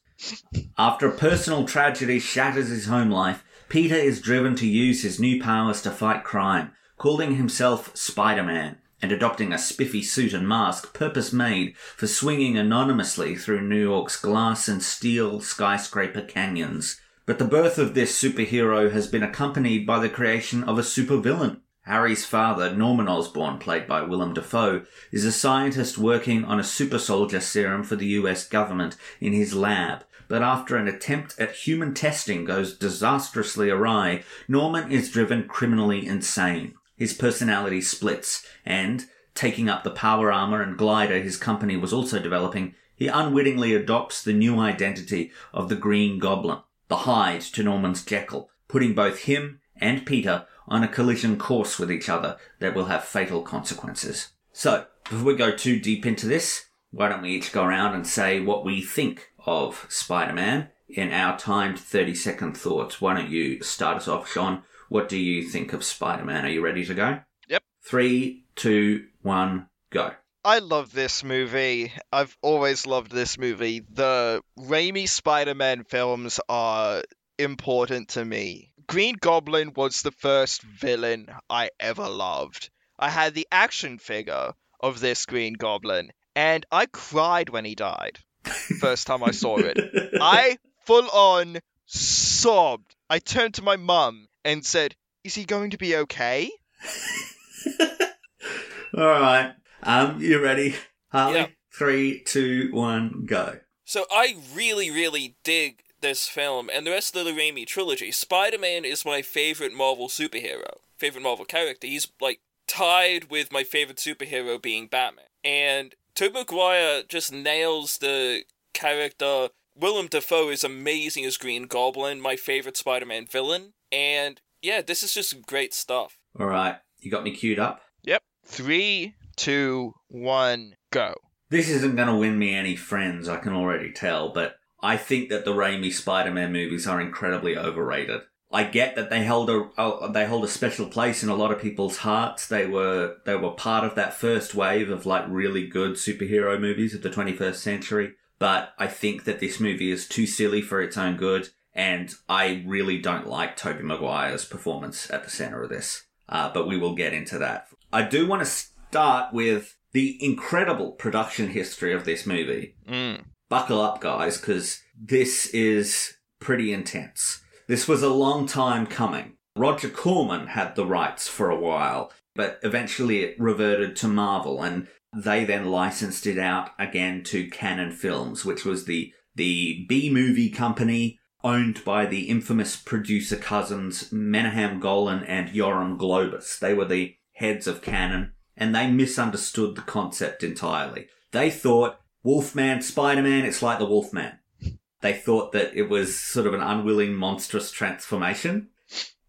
After a personal tragedy shatters his home life, Peter is driven to use his new powers to fight crime, calling himself Spider-Man and adopting a spiffy suit and mask purpose made for swinging anonymously through New York's glass and steel skyscraper canyons. But the birth of this superhero has been accompanied by the creation of a supervillain. Harry's father, Norman Osborn, played by Willem Dafoe, is a scientist working on a super soldier serum for the US government in his lab. But after an attempt at human testing goes disastrously awry, Norman is driven criminally insane. His personality splits, and, taking up the power armor and glider his company was also developing, he unwittingly adopts the new identity of the Green Goblin, the Hyde to Norman's Jekyll, putting both him and Peter on a collision course with each other that will have fatal consequences. So, before we go too deep into this, why don't we each go around and say what we think of Spider-Man in our timed 30 second thoughts? Why don't you start us off, Jeaun? What do you think of Spider-Man? Are you ready to go? Yep. Three, two, one, go. I love this movie. I've always loved this movie. The Raimi Spider Man films are important to me. Green Goblin was the first villain I ever loved. I had the action figure of this Green Goblin, and I cried when he died. First time I saw it. I full on sobbed. I turned to my mum and said, Is he going to be okay? All right. Um, you ready, Harlly? Yeah. Three, two, one, go. So I really, really dig this film and the rest of the Raimi trilogy. Spider-Man is my favorite Marvel superhero, favorite Marvel character. He's like tied with my favorite superhero being Batman. And Tobey Maguire just nails the character. Willem Dafoe is amazing as Green Goblin, my favorite Spider-Man villain. And yeah, this is just great stuff. All right. You got me queued up? Yep. Three, two, one, go. This isn't going to win me any friends, I can already tell, but I think that the Raimi Spider-Man movies are incredibly overrated. I get that they held a oh, they hold a special place in a lot of people's hearts. They were they were part of that first wave of like really good superhero movies of the 21st century. But I think that this movie is too silly for its own good, and I really don't like Tobey Maguire's performance at the center of this. Uh, but we will get into that. I do want to start with the incredible production history of this movie. Mm. Buckle up, guys, because this is pretty intense. This was a long time coming. Roger Corman had the rights for a while, but eventually it reverted to Marvel, and they then licensed it out again to Cannon Films, which was the the B movie company owned by the infamous producer cousins Menahem Golan and Yoram Globus. They were the heads of Cannon, and they misunderstood the concept entirely. They thought Wolfman, Spider Man, it's like the Wolfman. They thought that it was sort of an unwilling, monstrous transformation.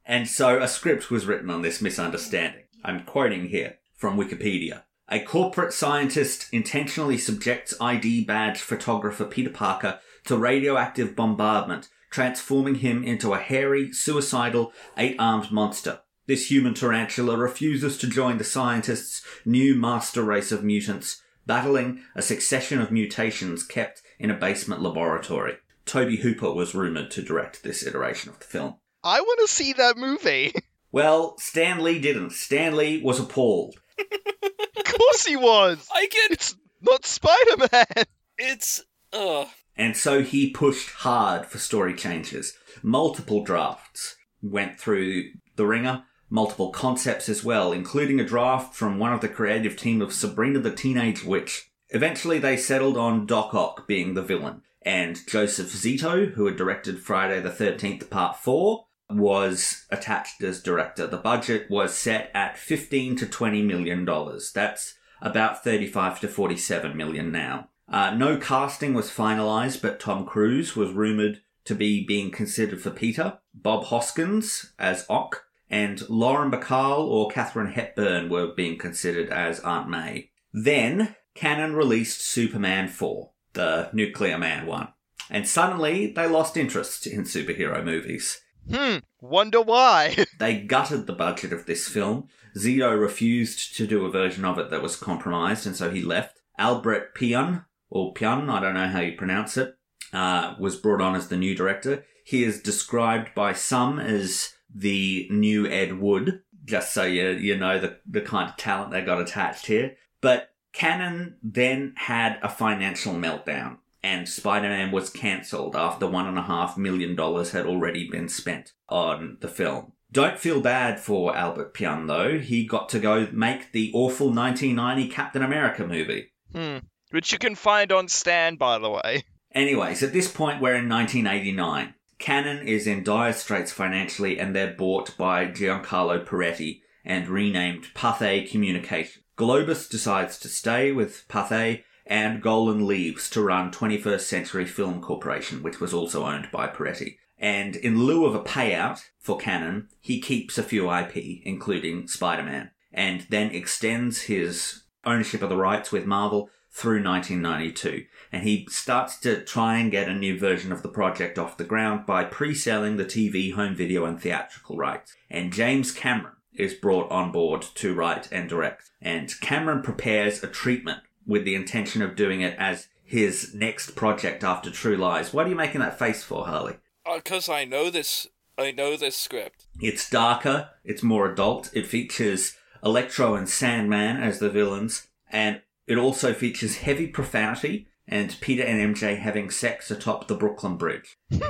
And so a script was written on this misunderstanding. I'm quoting here from Wikipedia. A corporate scientist intentionally subjects ID badge photographer Peter Parker to radioactive bombardment, transforming him into a hairy, suicidal, eight armed monster. This human tarantula refuses to join the scientists' new master race of mutants, battling a succession of mutations kept in a basement laboratory. Tobe Hooper was rumoured to direct this iteration of the film. I want to see that movie. Well, Stan Lee didn't. Stan Lee was appalled. of course he was. I get It's not Spider Man. it's uh And so he pushed hard for story changes. Multiple drafts went through the wringer, multiple concepts as well, including a draft from one of the creative team of Sabrina the Teenage Witch. Eventually, they settled on Doc Ock being the villain, and Joseph Zito, who had directed Friday the 13th Part 4, was attached as director. The budget was set at 15 to 20 million dollars. That's about 35 to 47 million now. Uh, no casting was finalized, but Tom Cruise was rumored to be being considered for Peter, Bob Hoskins as Ock, and Lauren Bacall or Katharine Hepburn were being considered as Aunt May. Then, Cannon released Superman 4, the Nuclear Man one. And suddenly, they lost interest in superhero movies. Hmm. Wonder why. They gutted the budget of this film. Zito refused to do a version of it that was compromised, and so he left. Albert Pyun, or Pyun, I don't know how you pronounce it, uh, was brought on as the new director. He is described by some as the new Ed Wood, just so you, you know the, the kind of talent they got attached here. But Cannon then had a financial meltdown, and Spider Man was cancelled after one and a half million dollars had already been spent on the film. Don't feel bad for Albert Pyun though. He got to go make the awful 1990 Captain America movie. Hmm. Which you can find on Stan, by the way. Anyways, at this point, we're in 1989. Cannon is in dire straits financially, and they're bought by Giancarlo Parretti and renamed Pathé Communication. Globus decides to stay with Pathé, and Golan leaves to run 21st Century Film Corporation, which was also owned by Peretti. And in lieu of a payout for Cannon, he keeps a few IP, including Spider-Man, and then extends his ownership of the rights with Marvel through 1992. And he starts to try and get a new version of the project off the ground by pre-selling the TV, home video, and theatrical rights. And James Cameron is brought on board to write and direct. And Cameron prepares a treatment with the intention of doing it as his next project after True Lies. What are you making that face for, Harlly? Uh, because I know this I know this script. It's darker, it's more adult, it features Electro and Sandman as the villains, and it also features heavy profanity and Peter and MJ having sex atop the Brooklyn Bridge.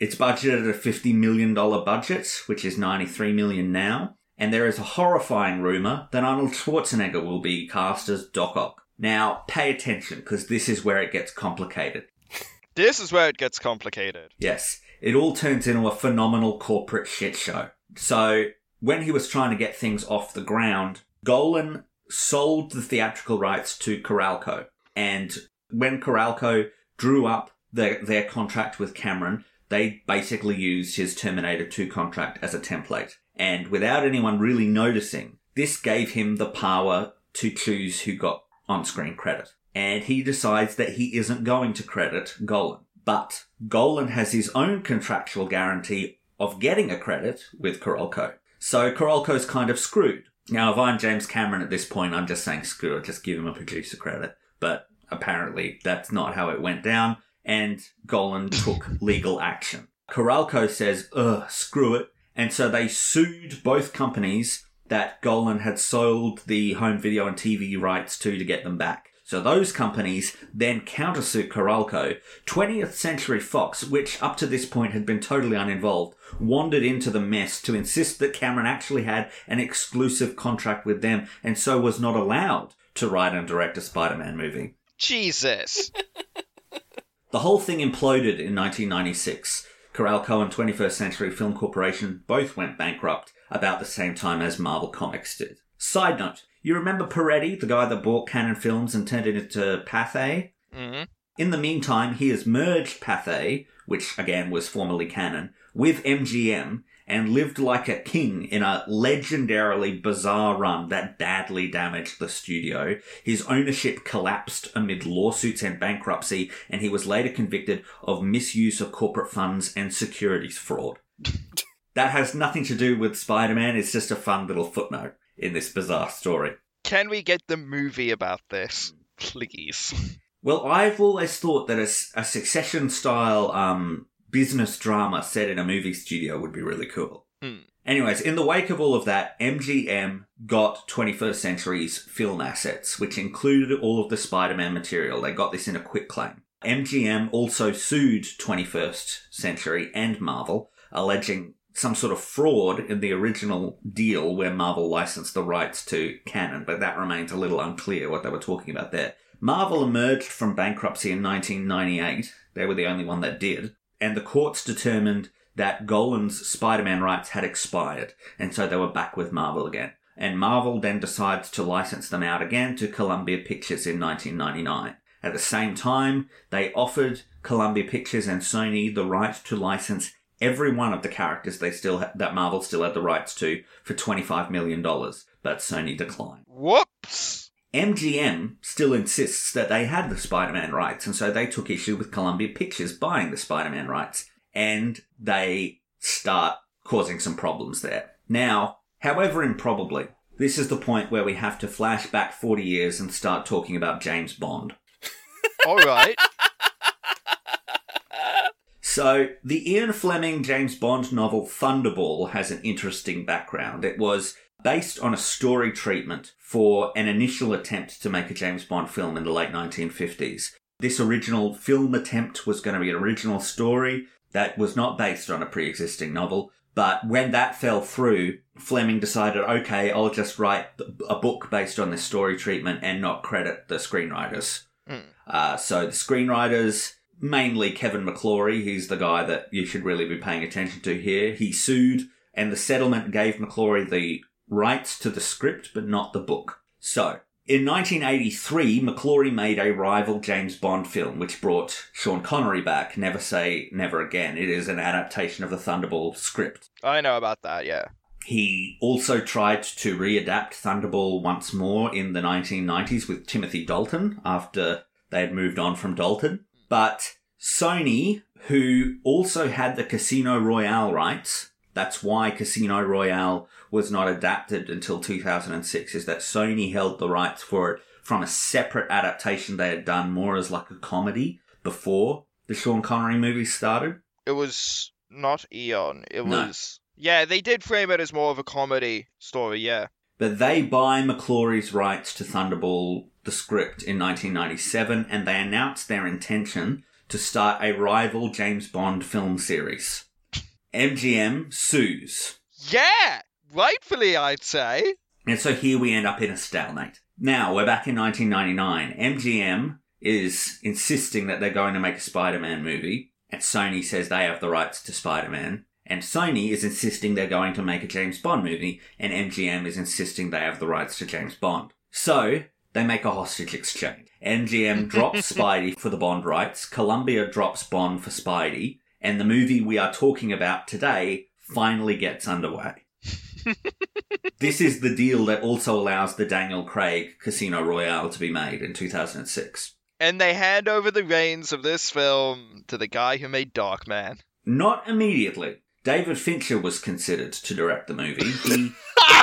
It's budgeted at a $50 million budget, which is 93 million now. And there is a horrifying rumour that Arnold Schwarzenegger will be cast as Doc Ock. Now, pay attention, because this is where it gets complicated. This is where it gets complicated. Yes, it all turns into a phenomenal corporate shit show. So, when he was trying to get things off the ground, Golan sold the theatrical rights to Carolco. And when Carolco drew up their, their contract with Cameron, they basically used his Terminator 2 contract as a template. And without anyone really noticing, this gave him the power to choose who got on screen credit. And he decides that he isn't going to credit Golan. But Golan has his own contractual guarantee of getting a credit with Carolco. So Carolco's kind of screwed. Now, if I'm James Cameron at this point, I'm just saying screw it, just give him a producer credit. But apparently that's not how it went down, and Golan took legal action. Carolco says, ugh, screw it. And so they sued both companies that Golan had sold the home video and TV rights to to get them back. So those companies then countersued Carolco. 20th Century Fox, which up to this point had been totally uninvolved, wandered into the mess to insist that Cameron actually had an exclusive contract with them and so was not allowed to write and direct a Spider-Man movie. Jesus. The whole thing imploded in 1996. Carolco and 21st Century Film Corporation both went bankrupt about the same time as Marvel Comics did. Side note, you remember Parretti, the guy that bought Cannon Films and turned it into Pathé? Mm-hmm. In the meantime, he has merged Pathé, which again was formerly Cannon, with MGM and lived like a king in a legendarily bizarre run that badly damaged the studio. His ownership collapsed amid lawsuits and bankruptcy, and he was later convicted of misuse of corporate funds and securities fraud. that has nothing to do with Spider Man, it's just a fun little footnote in this bizarre story. Can we get the movie about this, please? Well, I've always thought that a succession style um, business drama set in a movie studio would be really cool. Hmm. Anyways, in the wake of all of that, MGM got 21st Century's film assets, which included all of the Spider Man material. They got this in a quitclaim. MGM also sued 21st Century and Marvel, alleging some sort of fraud in the original deal where Marvel licensed the rights to Cannon, but that remains a little unclear what they were talking about there. Marvel emerged from bankruptcy in 1998. They were the only one that did. And the courts determined that Golan's Spider Man rights had expired, and so they were back with Marvel again. And Marvel then decides to license them out again to Columbia Pictures in 1999. At the same time, they offered Columbia Pictures and Sony the right to license every one of the characters they still ha- that Marvel still had the rights to for 25 million dollars, but Sony declined. Whoops. MGM still insists that they had the Spider-Man rights, and so they took issue with Columbia Pictures buying the Spider-Man rights, and they start causing some problems there. Now, however improbably, this is the point where we have to flash back 40 years and start talking about James Bond. All right. So, the Ian Fleming James Bond novel Thunderball has an interesting background. It was based on a story treatment for an initial attempt to make a James Bond film in the late 1950s. This original film attempt was going to be an original story that was not based on a pre existing novel. But when that fell through, Fleming decided, okay, I'll just write a book based on this story treatment and not credit the screenwriters. Uh, so the screenwriters, mainly Kevin McClory, he's the guy that you should really be paying attention to here. He sued, and the settlement gave McClory the rights to the script, but not the book. So, in 1983, McClory made a rival James Bond film, which brought Sean Connery back. Never Say Never Again. It is an adaptation of the Thunderball script. I know about that, yeah. He also tried to readapt Thunderball once more in the 1990s with Timothy Dalton after they had moved on from Dalton. But Sony, who also had the Casino Royale rights, that's why Casino Royale was not adapted until 2006, is that Sony held the rights for it from a separate adaptation they had done more as like a comedy before the Sean Connery movie started. It was not Eon. It No. was. Yeah, they did frame it as more of a comedy story, yeah. But they buy McClory's rights to Thunderball, the script, in 1997, and they announce their intention to start a rival James Bond film series. MGM sues. Yeah, rightfully, I'd say. And so here we end up in a stalemate. Now, we're back in 1999. MGM is insisting that they're going to make a Spider Man movie, and Sony says they have the rights to Spider Man. And Sony is insisting they're going to make a James Bond movie, and MGM is insisting they have the rights to James Bond. So, they make a hostage exchange. MGM drops Spidey for the Bond rights, Columbia drops Bond for Spidey, and the movie we are talking about today finally gets underway. this is the deal that also allows the Daniel Craig Casino Royale to be made in 2006. And they hand over the reins of this film to the guy who made Darkman. Not immediately. David Fincher was considered to direct the movie. He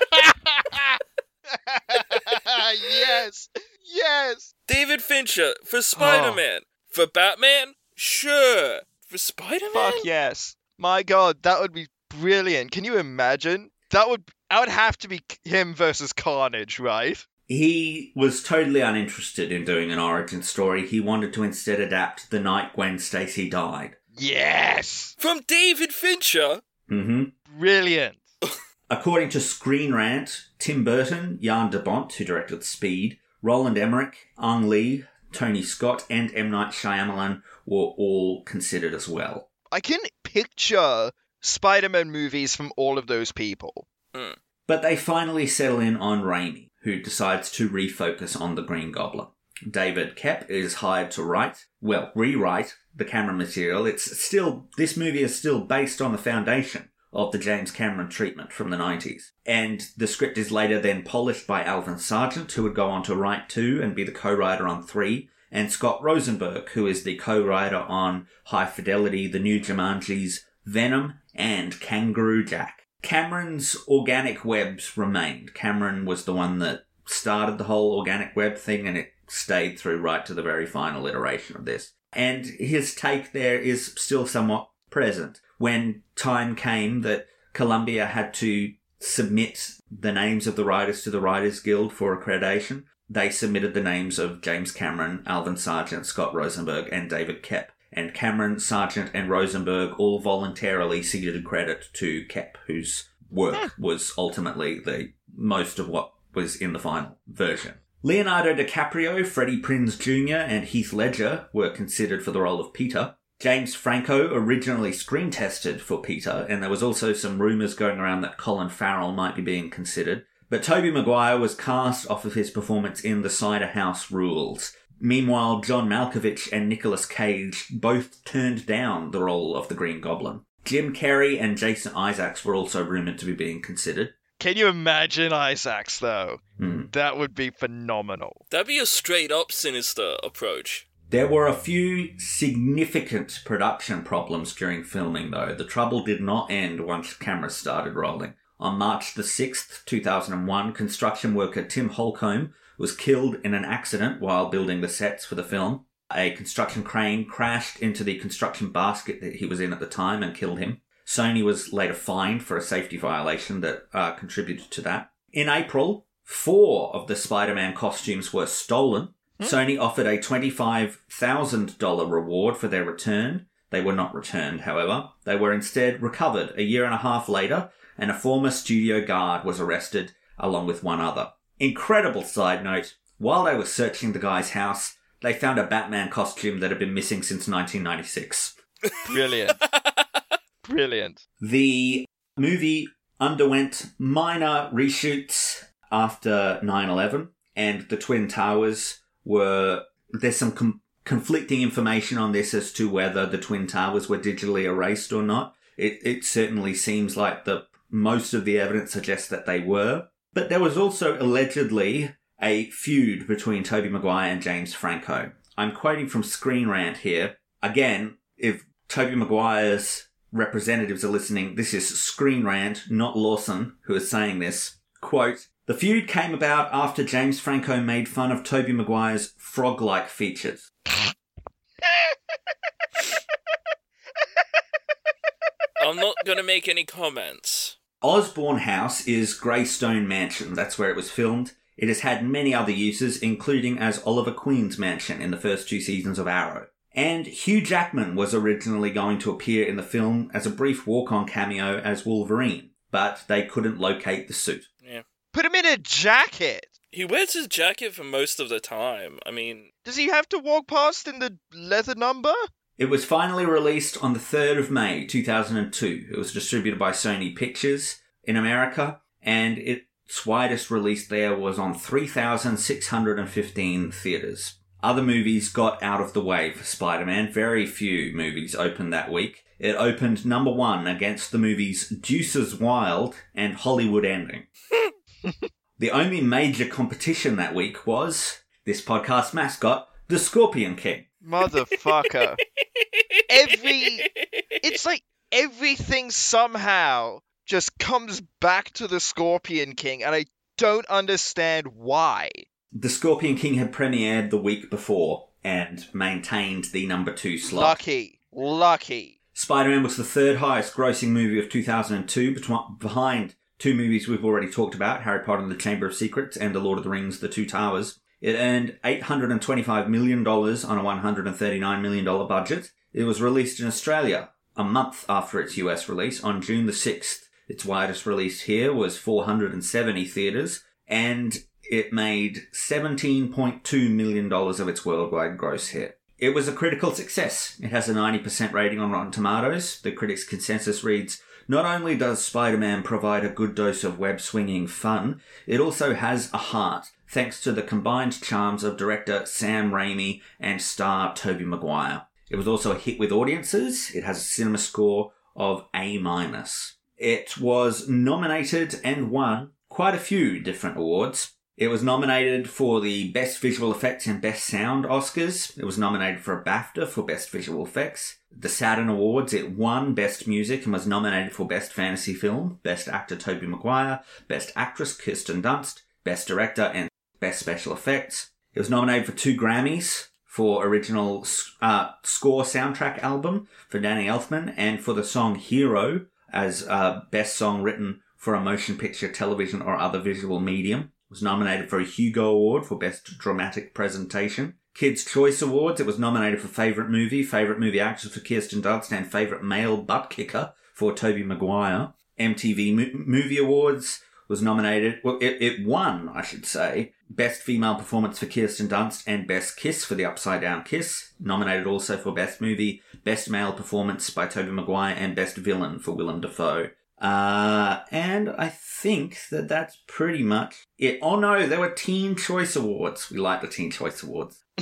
yes, yes. David Fincher for Spider Man. Oh. For Batman? Sure. For Spider Man? Fuck yes. My god, that would be brilliant. Can you imagine? That would I would have to be him versus Carnage, right? he was totally uninterested in doing an origin story. He wanted to instead adapt the night Gwen Stacy died. Yes. From David Fincher? Mm-hmm. Brilliant. According to Screen Rant, Tim Burton, Jan de Bont, who directed Speed, Roland Emmerich, Ang Lee, Tony Scott, and M. Night Shyamalan were all considered as well. I can picture Spider-Man movies from all of those people. Hmm. But they finally settle in on Raimi, who decides to refocus on the Green Goblin. David Koepp is hired to write, well, rewrite the Cameron material. It's still, this movie is still based on the foundation of the James Cameron treatment from the 90s. And the script is later then polished by Alvin Sargent, who would go on to write two and be the co-writer on three, and Scott Rosenberg, who is the co-writer on High Fidelity, The New Jumanjis, Venom, and Kangaroo Jack. Cameron's organic webs remained. Cameron was the one that started the whole organic web thing and it stayed through right to the very final iteration of this. And his take there is still somewhat present. When time came that Columbia had to submit the names of the writers to the Writers Guild for accreditation, they submitted the names of James Cameron, Alvin Sargent, Scott Rosenberg, and David Koepp. And Cameron, Sargent, and Rosenberg all voluntarily ceded credit to Koepp, whose work hmm. was ultimately the most of what was in the final version. Leonardo DiCaprio, Freddie Prinze Jr., and Heath Ledger were considered for the role of Peter. James Franco originally screen tested for Peter, and there was also some rumours going around that Colin Farrell might be being considered. But Tobey Maguire was cast off of his performance in The Cider House Rules. Meanwhile, John Malkovich and Nicolas Cage both turned down the role of the Green Goblin. Jim Carrey and Jason Isaacs were also rumoured to be being considered. Can you imagine Isaacs though? Hmm. That would be phenomenal. That'd be a straight up sinister approach. There were a few significant production problems during filming, though. The trouble did not end once cameras started rolling. On March the 6th, 2001, construction worker Tim Holcomb was killed in an accident while building the sets for the film. A construction crane crashed into the construction basket that he was in at the time and killed him. Sony was later fined for a safety violation that uh, contributed to that. In April, four of the Spider Man costumes were stolen. Sony offered a $25,000 reward for their return. They were not returned, however. They were instead recovered a year and a half later, and a former studio guard was arrested along with one other. Incredible side note while they were searching the guy's house, they found a Batman costume that had been missing since 1996. Brilliant. Brilliant. The movie underwent minor reshoots after 9 11, and the Twin Towers were. There's some com- conflicting information on this as to whether the Twin Towers were digitally erased or not. It, it certainly seems like the most of the evidence suggests that they were. But there was also allegedly a feud between Tobey Maguire and James Franco. I'm quoting from Screen Rant here. Again, if Tobey Maguire's representatives are listening, this is Screen Rant, not Lawson, who is saying this. Quote, the feud came about after James Franco made fun of Tobey Maguire's frog-like features. I'm not gonna make any comments. Osborn House is Greystone Mansion. That's where it was filmed. It has had many other uses, including as Oliver Queen's mansion in the first two seasons of Arrow. And Hugh Jackman was originally going to appear in the film as a brief walk on cameo as Wolverine, but they couldn't locate the suit. Yeah. Put him in a jacket. He wears his jacket for most of the time. I mean, Does he have to walk past in the leather number? It was finally released on the 3rd of May 2002. It was distributed by Sony Pictures in America, and its widest release there was on 3,615 theatres. Other movies got out of the way for Spider Man. Very few movies opened that week. It opened number one against the movies Deuces Wild and Hollywood Ending. the only major competition that week was this podcast mascot, the Scorpion King. Motherfucker. Every. It's like everything somehow just comes back to the Scorpion King, and I don't understand why. The Scorpion King had premiered the week before and maintained the number two slot. Lucky. Lucky. Spider Man was the third highest grossing movie of 2002, betw- behind two movies we've already talked about Harry Potter and the Chamber of Secrets and The Lord of the Rings The Two Towers. It earned $825 million on a $139 million budget. It was released in Australia a month after its US release on June the 6th. Its widest release here was 470 theatres, and it made $17.2 million of its worldwide gross hit. It was a critical success. It has a 90% rating on Rotten Tomatoes. The critics' consensus reads, not only does Spider-Man provide a good dose of web-swinging fun, it also has a heart, thanks to the combined charms of director Sam Raimi and star Tobey Maguire. It was also a hit with audiences. It has a cinema score of A minus. It was nominated and won quite a few different awards. It was nominated for the Best Visual Effects and Best Sound Oscars. It was nominated for a BAFTA for Best Visual Effects. The Saturn Awards, it won Best Music and was nominated for Best Fantasy Film, Best Actor Tobey Maguire, Best Actress Kirsten Dunst, Best Director and Best Special Effects. It was nominated for two Grammys for original uh, score soundtrack album for Danny Elfman and for the song Hero as uh, best song written for a motion picture, television, or other visual medium. Was nominated for a Hugo Award for Best Dramatic Presentation. Kids' Choice Awards, it was nominated for Favourite Movie, Favourite Movie Actress for Kirsten Dunst, and Favourite Male Butt Kicker for Tobey Maguire. MTV Mo- Movie Awards was nominated, well, it, it won, I should say, Best Female Performance for Kirsten Dunst and Best Kiss for The Upside Down Kiss. Nominated also for Best Movie, Best Male Performance by Tobey Maguire, and Best Villain for Willem Dafoe. Uh, and I think that that's pretty much it. Oh no, there were Teen Choice Awards. We like the Teen Choice Awards.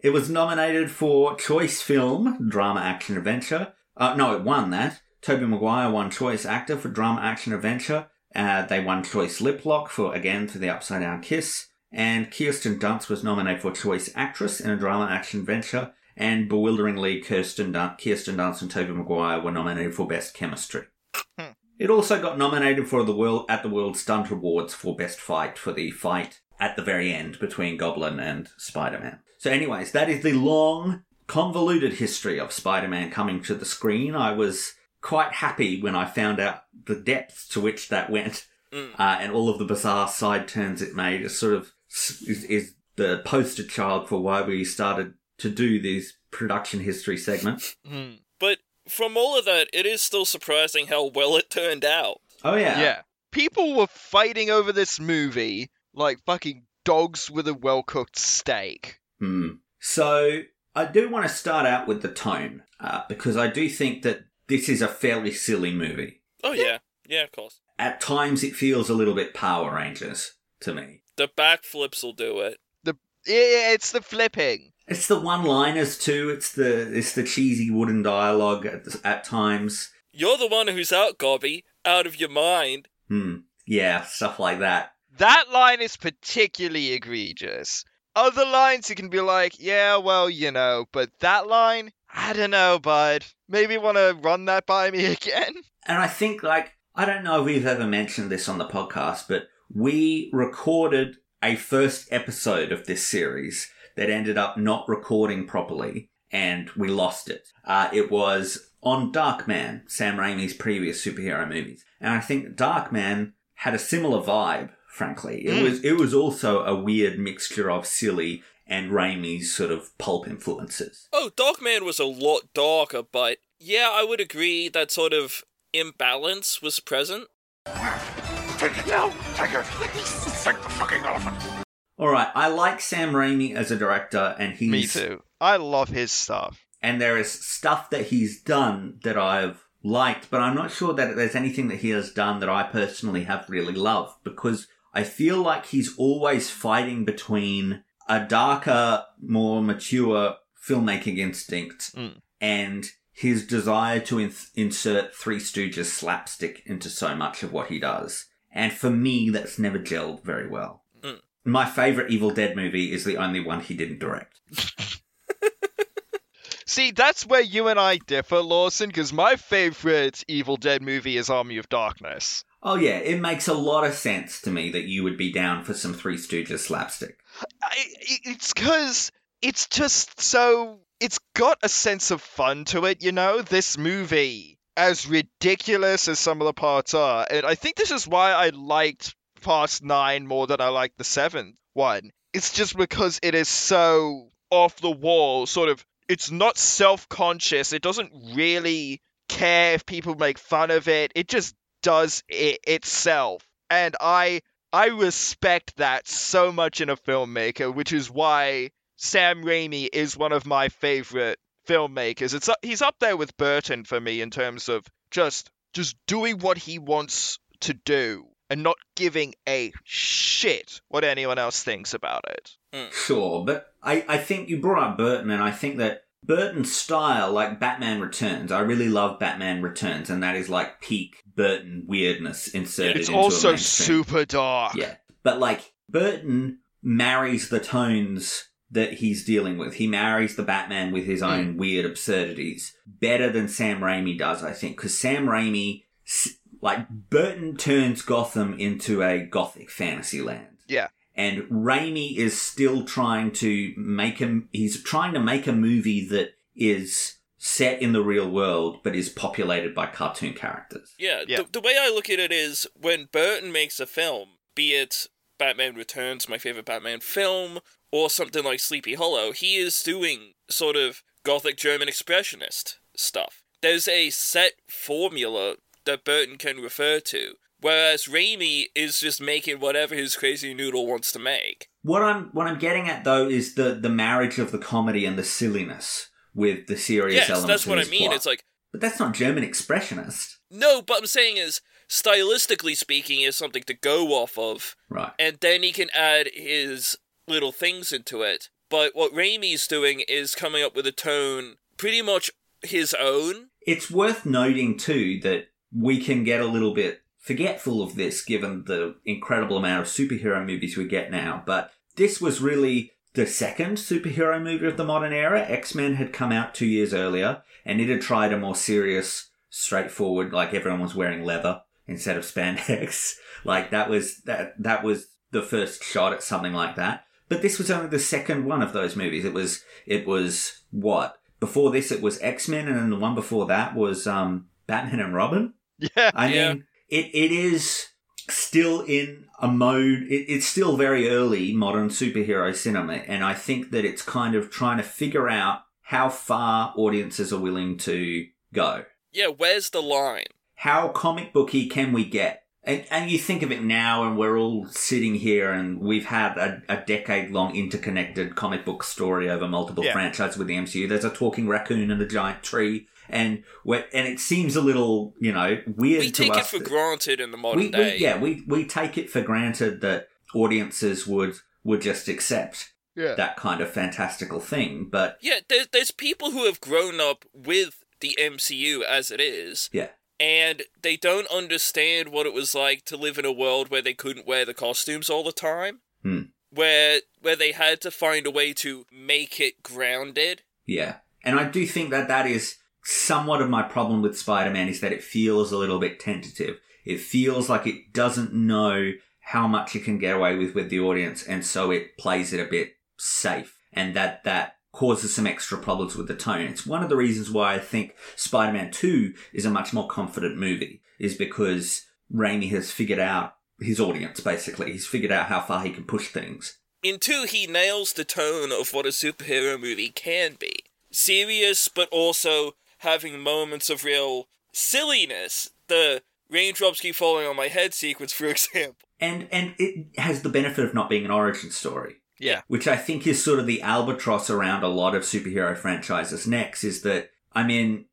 it was nominated for Choice Film, Drama Action Adventure. Uh, no, it won that. Tobey Maguire won Choice Actor for Drama Action Adventure. Uh, they won Choice Lip Lock for, again, for The Upside Down Kiss. And Kirsten Dunst was nominated for Choice Actress in a Drama Action Adventure. And bewilderingly, Kirsten, Dun- Kirsten Dunst and Tobey Maguire were nominated for Best Chemistry. It also got nominated for the world at the World Stunt Awards for Best Fight for the fight at the very end between Goblin and Spider-Man. So, anyways, that is the long, convoluted history of Spider-Man coming to the screen. I was quite happy when I found out the depths to which that went, Mm. uh, and all of the bizarre side turns it made. Is sort of is, is the poster child for why we started to do these production history segments. But from all of that, it is still surprising how well it turned out. Oh yeah, Yeah. People were fighting over this movie like fucking dogs with a well cooked steak. Hmm. So I do want to start out with the tone uh, because I do think that this is a fairly silly movie. Oh yeah, yeah, of course. At times, it feels a little bit Power Rangers to me. The backflips will do it. The yeah, it's the flipping. It's the one-liners too. It's the it's the cheesy wooden dialogue at, at times. You're the one who's out, Gobby, out of your mind. Hmm. Yeah, stuff like that. That line is particularly egregious. Other lines you can be like, yeah, well, you know, but that line, I don't know, bud. Maybe want to run that by me again? And I think, like, I don't know if we've ever mentioned this on the podcast, but we recorded a first episode of this series that ended up not recording properly and we lost it. Uh, it was on Darkman, Sam Raimi's previous superhero movies. And I think Darkman had a similar vibe, frankly. It Mm. was, it was also a weird mixture of silly and Raimi's sort of pulp influences. Oh, Darkman was a lot darker, but yeah, I would agree that sort of imbalance was present. Take it now. Take it. Take the fucking elephant. All right, I like Sam Raimi as a director, and he's Me too. I love his stuff. and there is stuff that he's done that I've liked, but I'm not sure that there's anything that he has done that I personally have really loved because I feel like he's always fighting between a darker, more mature filmmaking instinct Mm. and his desire to in- insert Three Stooges slapstick into so much of what he does. And for me, that's never gelled very well. My favourite Evil Dead movie is the only one he didn't direct. See, that's where you and I differ, Lawson, because my favorite Evil Dead movie is Army of Darkness. Oh yeah, it makes a lot of sense to me that you would be down for some Three Stooges slapstick. I, it's because it's just so. It's got a sense of fun to it, you know? This movie, as ridiculous as some of the parts are, and I think this is why I liked Fast 9 more than I like the 7th one. It's just because it is so off the wall, sort of. It's not self conscious, it doesn't really care if people make fun of it, it just does it itself. And I I respect that so much in a filmmaker, which is why Sam Raimi is one of my favorite filmmakers. It's he's up there with Burton for me in terms of just just doing what he wants to do and not giving a shit what anyone else thinks about it. Hmm. Sure, but I, I think you brought up Burton, and I think that Burton's style, like Batman Returns, I really love Batman Returns, and that is like peak Burton weirdness inserted It's into a also mainstream. super dark. Yeah, but like Burton marries the tones that he's dealing with. He marries the Batman with his own hmm. weird absurdities better than Sam Raimi does, I think, because Sam Raimi, s- like Burton, turns Gotham into a gothic fantasy land. Yeah. And Raimi is still trying to make him. He's trying to make a movie that is set in the real world, but is populated by cartoon characters. Yeah, Yeah. The, the way I look at it is when Burton makes a film, be it Batman Returns, my favorite Batman film, or something like Sleepy Hollow, he is doing sort of Gothic German expressionist stuff. There's a set formula that Burton can refer to, whereas Raimi is just making whatever his crazy noodle wants to make. What I'm what I'm getting at though is the the marriage of the comedy and the silliness with the serious yes, elements. that's of what I mean. plot. It's like but that's not German expressionist, no, but I'm saying is stylistically speaking is something to go off of. right? and then he can add his little things into it. But what Raimi's doing is coming up with a tone pretty much his own. It's worth noting too that we can get a little bit forgetful of this given the incredible amount of superhero movies we get now, but this was really the second superhero movie of the modern era. X-Men had come out 2 years earlier and it had tried a more serious, straightforward like everyone was wearing leather instead of spandex. like that was that that was the first shot at something like that. But this was only the second one of those movies. It was it was what? Before this it was X-Men and then the one before that was um Batman and Robin. Yeah. I Yeah. mean, it, it is still in a mode, it, it's still very early modern superhero cinema, and I think that it's kind of trying to figure out how far audiences are willing to go. Yeah, where's the line? How comic booky can we get? And, and you think of it now, and we're all sitting here, and we've had a, a decade long interconnected comic book story over multiple Yeah. franchises with the MCU. There's a talking raccoon and a giant tree, and we're, and it seems a little, you know, weird We to take it for granted in the modern we, we- day. yeah, we we take it for granted that audiences would would just accept Yeah. that kind of fantastical thing. But Yeah, there's, there's people who have grown up with the MCU as it is, yeah, and they don't understand what it was like to live in a world where they couldn't wear the costumes all the time. Hmm. Where where they had to find a way to make it grounded. yeah, and I do think that that is somewhat of my problem with Spider-Man is that it feels a little bit tentative. It feels like it doesn't know how much it can get away with with the audience, and so it plays it a bit safe, and that that causes some extra problems with the tone. It's one of the reasons why I think Spider-Man 2 is a much more confident movie, is because Raimi has figured out his audience, basically. He's figured out how far he can push things. In two, he nails the tone of what a superhero movie can be serious, but also having moments of real silliness. The raindrops keep falling on my head sequence, for example. And and it has the benefit of not being an origin story. Yeah. Which I think is sort of the albatross around a lot of superhero franchises next is that I mean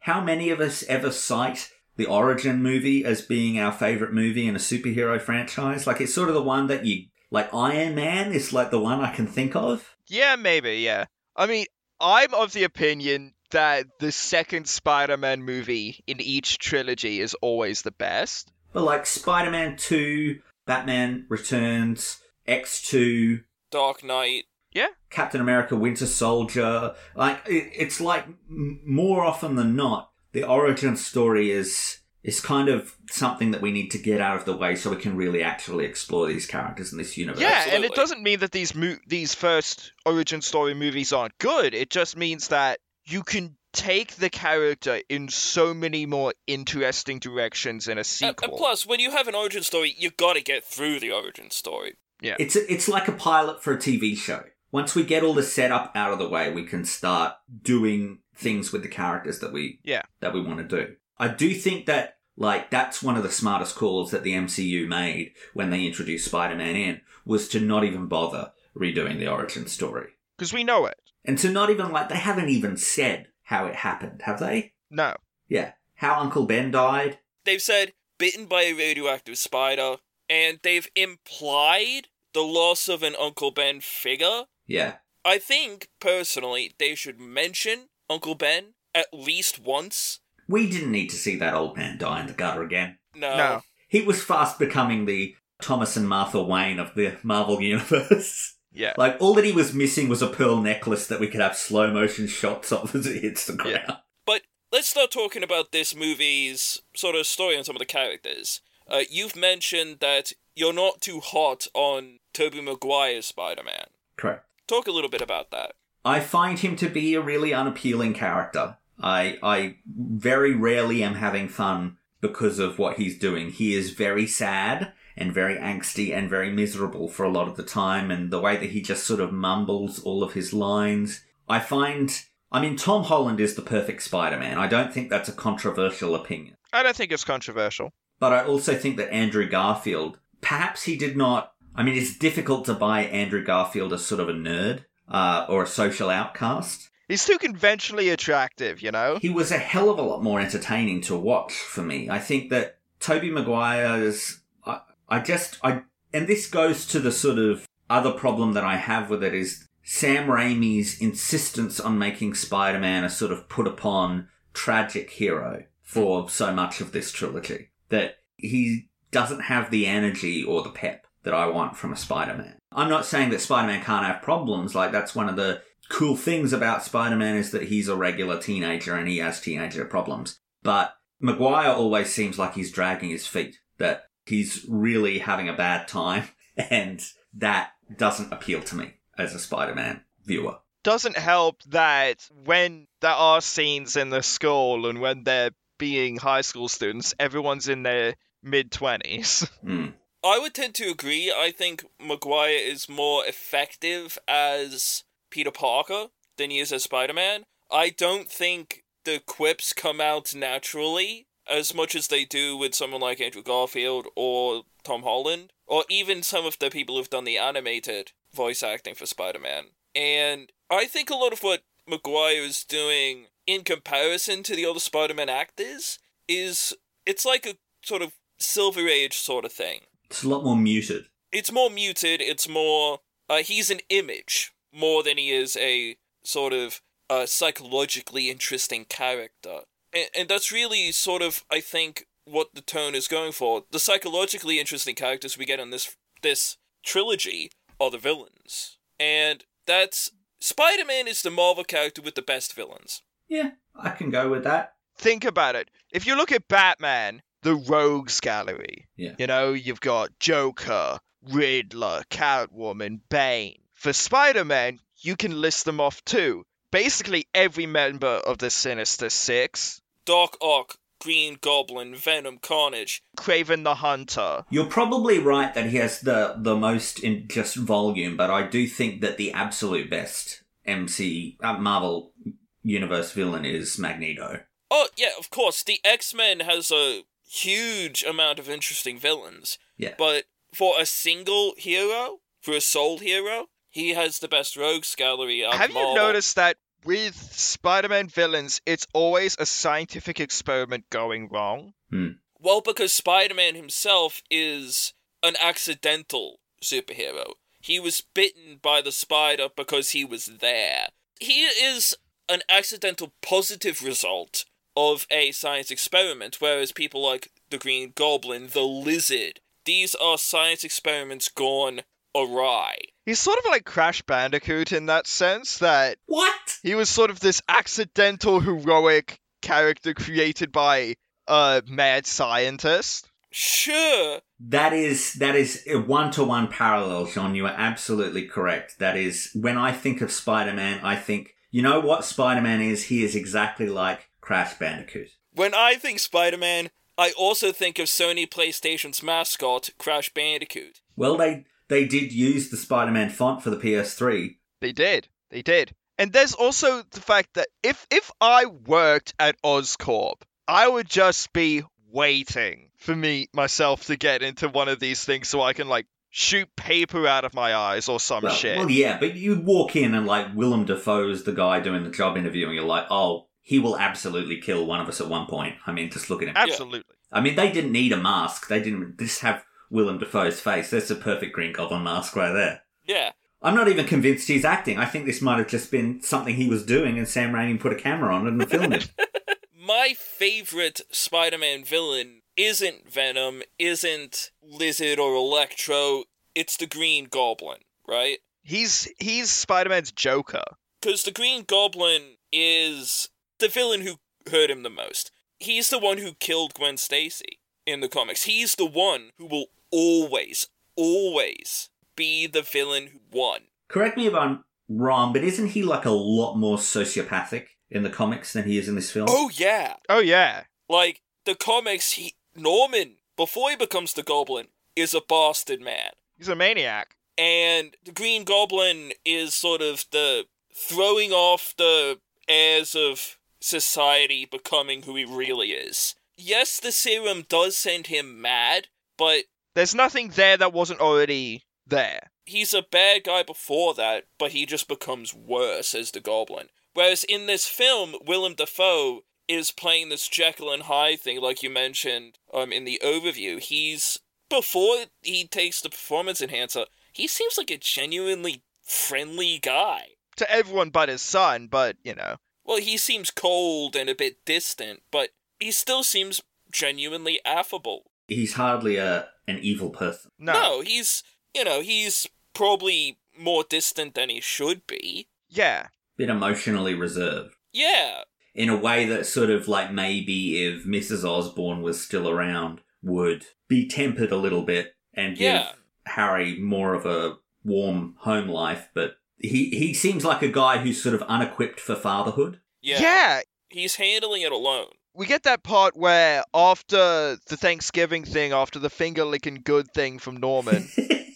how many of us ever cite the origin movie as being our favorite movie in a superhero franchise? Like it's sort of the one that you like Iron Man is like the one I can think of. Yeah, maybe, yeah. I mean, I'm of the opinion that the second Spider Man movie in each trilogy is always the best. But like Spider Man 2, Batman Returns, X2, Dark Knight. Yeah. Captain America Winter Soldier. Like, it, it's like more often than not, the origin story is. Is kind of something that we need to get out of the way so we can really actually explore these characters in this universe. Yeah, and it doesn't mean that these mo- these first origin story movies aren't good. It just means that you can take the character in so many more interesting directions in a sequel. and plus, when you have an origin story, you gotta get through the origin story. yeah. It's a, it's like a pilot for a TV show. Once we get all the setup out of the way, we can start doing things with the characters that we Yeah. that we want to do. I do think that like that's one of the smartest calls that the MCU made when they introduced Spider-Man in was to not even bother redoing the origin story. Because we know it. And to not even like they haven't even said how it happened, have they? No. Yeah. How Uncle Ben died? They've said bitten by a radioactive spider, and they've implied the loss of an Uncle Ben figure. Yeah. I think, personally, they should mention Uncle Ben at least once. We didn't need to see that old man die in the gutter again. No. No. He was fast becoming the Thomas and Martha Wayne of the Marvel Universe. Yeah. Like, all that he was missing was a pearl necklace that we could have slow motion shots of as it hits the ground. Yeah. But let's start talking about this movie's sort of story and some of the characters. Uh, you've mentioned that you're not too hot on Tobey Maguire's Spider-Man. Correct. Talk a little bit about that. I find him to be a really unappealing character. I I very rarely am having fun because of what he's doing. He is very sad and very angsty and very miserable for a lot of the time and the way that he just sort of mumbles all of his lines. I find I mean Tom Holland is the perfect Spider-Man. I don't think that's a controversial opinion. I don't think it's controversial. But I also think that Andrew Garfield, perhaps he did not. I mean, it's difficult to buy Andrew Garfield as sort of a nerd uh, or a social outcast. He's too conventionally attractive, you know? He was a hell of a lot more entertaining to watch for me. I think that Tobey Maguire's. I, just. I And this goes to the sort of other problem that I have with it is Sam Raimi's insistence on making Spider Man a sort of put upon tragic hero for so much of this trilogy. That he doesn't have the energy or the pep that I want from a Spider Man. I'm not saying that Spider Man can't have problems, like, that's one of the cool things about Spider Man is that he's a regular teenager and he has teenager problems. But Maguire always seems like he's dragging his feet, that he's really having a bad time, and that doesn't appeal to me as a Spider Man viewer. Doesn't help that when there are scenes in the school and when they're being high school students, everyone's in their mid 20s. Mm. I would tend to agree. I think Maguire is more effective as Peter Parker than he is as Spider Man. I don't think the quips come out naturally as much as they do with someone like Andrew Garfield or Tom Holland, or even some of the people who've done the animated voice acting for Spider Man. And I think a lot of what Maguire is doing in comparison to the other Spider Man actors is it's like a sort of Silver Age sort of thing. It's a lot more muted. It's more muted, it's more. Uh, he's an image more than he is a sort of uh, psychologically interesting character. And, and that's really sort of, I think, what the tone is going for. The psychologically interesting characters we get in this this trilogy are the villains. And that's Spider-Man is the Marvel character with the best villains. Yeah, I can go with that. Think about it. If you look at Batman, the Rogues Gallery, Yeah. you know, you've got Joker, Riddler, Catwoman, Bane. For Spider Man, you can list them off too. Basically, every member of the Sinister Six. Doc Ock, Green Goblin, Venom, Carnage. Kraven the Hunter. You're probably right that he has the the most in just volume, but I do think that the absolute best MC uh, Marvel Universe villain is Magneto. Oh, yeah, of course. The X Men has a huge amount of interesting villains. Yeah. But for a single hero, for a sole hero, he has the best rogues gallery out of Have you noticed that with Spider-Man villains, it's always a scientific experiment going wrong? Hmm. Well, because Spider Man himself is an accidental superhero. He was bitten by the spider because he was there. He is an accidental positive result of a science experiment, whereas people like the Green Goblin, the Lizard, these are science experiments gone awry. He's sort of like Crash Bandicoot in that sense that What? he was sort of this accidental heroic character created by a mad scientist. Sure, That is that is a one to one parallel, Jeaun. You are absolutely correct. That is when I think of Spider Man, I think you know what Spider Man is. He is exactly like Crash Bandicoot. when I think Spider Man, I also think of Sony PlayStation's mascot, Crash Bandicoot. Well, they they did use the Spider Man font for the PS3. They did. They did. And there's also the fact that if if I worked at Oscorp, I would just be waiting for me myself to get into one of these things so I can like shoot paper out of my eyes or some Well, shit. well, yeah, but you'd walk in and like Willem Dafoe's the guy doing the job interview, and you're like, oh, he will absolutely kill one of us at one point. I mean, just look at him. Absolutely. I mean, they didn't need a mask. They didn't just have Willem Dafoe's face. That's a perfect Green Goblin mask right there. Yeah. I'm not even convinced he's acting. I think this might have just been something he was doing, and Sam Raimi put a camera on it and filmed it. My favorite Spider Man villain isn't Venom, isn't Lizard or Electro, it's the Green Goblin, right? He's he's Spider-Man's Joker. Because the Green Goblin is the villain who hurt him the most. He's the one who killed Gwen Stacy in the comics. He's the one who will always, always be the villain who won. Correct me if I'm wrong, but isn't he like a lot more sociopathic in the comics than he is in this film? Oh, yeah. Oh yeah. Like, the comics, he, Norman, before he becomes the Goblin, is a bastard man. He's a maniac. And the Green Goblin is sort of the throwing off the airs of society becoming who he really is. Yes, the serum does send him mad, but There's nothing there that wasn't already there. he's a bad guy before that, but he just becomes worse as the Goblin. Whereas in this film, Willem Dafoe is playing this Jekyll and Hyde thing, like you mentioned um, in the overview. He's before he takes the performance enhancer, he seems like a genuinely friendly guy. To everyone but his son, but you know. Well, he seems cold and a bit distant, but he still seems genuinely affable. He's hardly a an evil person. No, he's, you know, he's probably more distant than he should be. Yeah. Bit emotionally reserved. Yeah, In a way that sort of like maybe if Mrs. Osborn was still around would be tempered a little bit and give Yeah. Harry more of a warm home life, but he he seems like a guy who's sort of unequipped for fatherhood. yeah. Yeah. He's handling it alone. We get that part where after the Thanksgiving thing, after the finger licking good thing from Norman,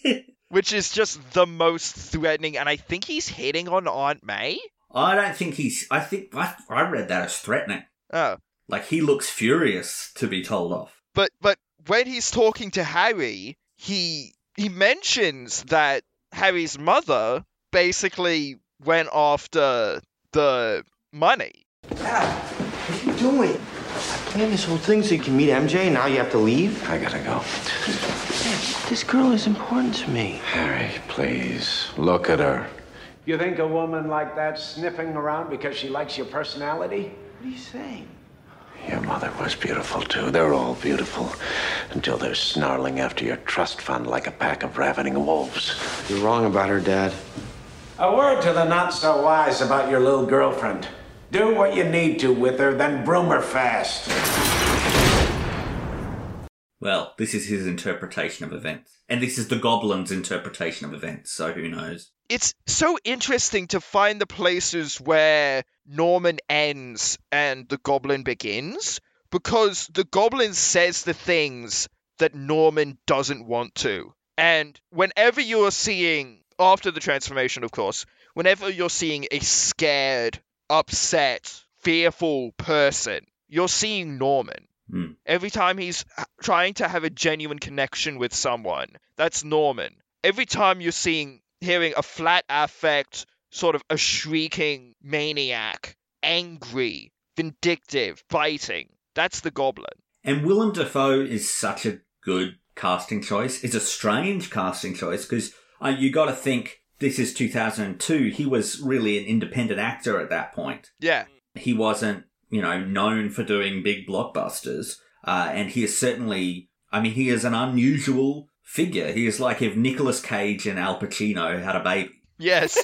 which is just the most threatening, and I think he's hitting on Aunt May. I don't think he's. I think I, I read that as threatening. Oh. Like he looks furious to be told off. But but when he's talking to Harry, he he mentions that Harry's mother basically went after the money. Dad, what are you doing? I planned this whole thing so you can meet MJ, and now you have to leave? I gotta go. Dad, this girl is important to me. Harry, please, look at her. You think a woman like that sniffing around because she likes your personality? What are you saying? Your mother was beautiful, too. They're all beautiful. Until they're snarling after your trust fund like a pack of ravening wolves. You're wrong about her, Dad. A word to the not so wise about your little girlfriend. Do what you need to with her, then broom her fast. Well, this is his interpretation of events, and this is the Goblin's interpretation of events. So who knows? It's so interesting to find the places where Norman ends and the Goblin begins because the Goblin says the things that Norman doesn't want to. And whenever you are seeing, after the transformation, of course, whenever you're seeing a scared, upset, fearful person, you're seeing Norman. Hmm. Every time he's trying to have a genuine connection with someone, that's Norman. Every time you're seeing, hearing a flat affect, sort of a shrieking maniac, angry, vindictive, biting, that's the Goblin. And Willem Dafoe is such a good casting choice. It's a strange casting choice because uh, you got to think this is 2002. He was really an independent actor at that point. Yeah. He wasn't, you know, known for doing big blockbusters. Uh, and he is certainly, I mean, he is an unusual figure. He is like if Nicolas Cage and Al Pacino had a baby. Yes.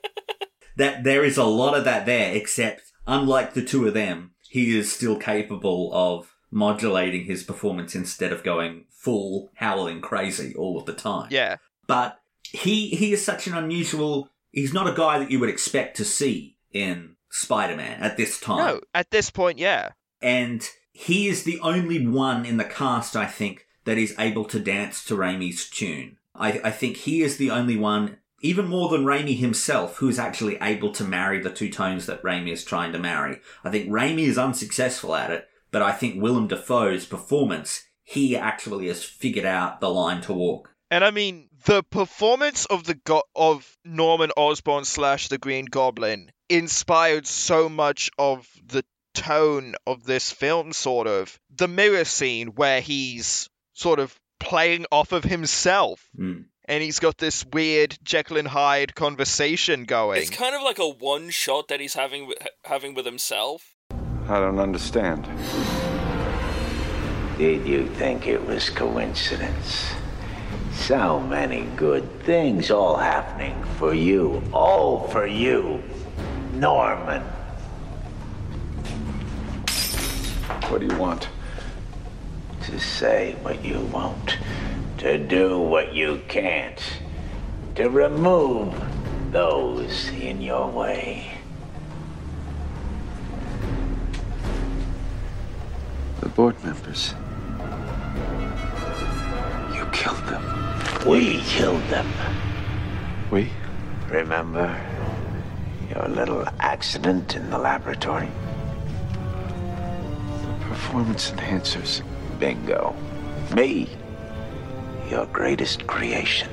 that there is a lot of that there, except unlike the two of them, he is still capable of modulating his performance instead of going full howling crazy all of the time. Yeah. But he he is such an unusual he's not a guy that you would expect to see in Spider-Man at this time. No, at this point, yeah. And he is the only one in the cast, I think, that is able to dance to Raimi's tune. I, I think he is the only one, even more than Raimi himself, who is actually able to marry the two tones that Raimi is trying to marry. I think Raimi is unsuccessful at it, but I think Willem Dafoe's performance, he actually has figured out the line to walk. And I mean, the performance of the go- of Norman Osborn slash the Green Goblin inspired so much of the tone of this film. Sort of the mirror scene where he's sort of playing off of himself, Mm. and he's got this weird Jekyll and Hyde conversation going. It's kind of like a one shot that he's having with, having with himself. I don't understand. Did you think it was coincidence? So many good things all happening for you. All for you. Norman. What do you want? To say what you won't. To do what you can't. To remove those in your way. The board members. You killed them. We killed them. We? Remember your little accident in the laboratory? The Performance enhancers. Bingo. Me. Your greatest creation.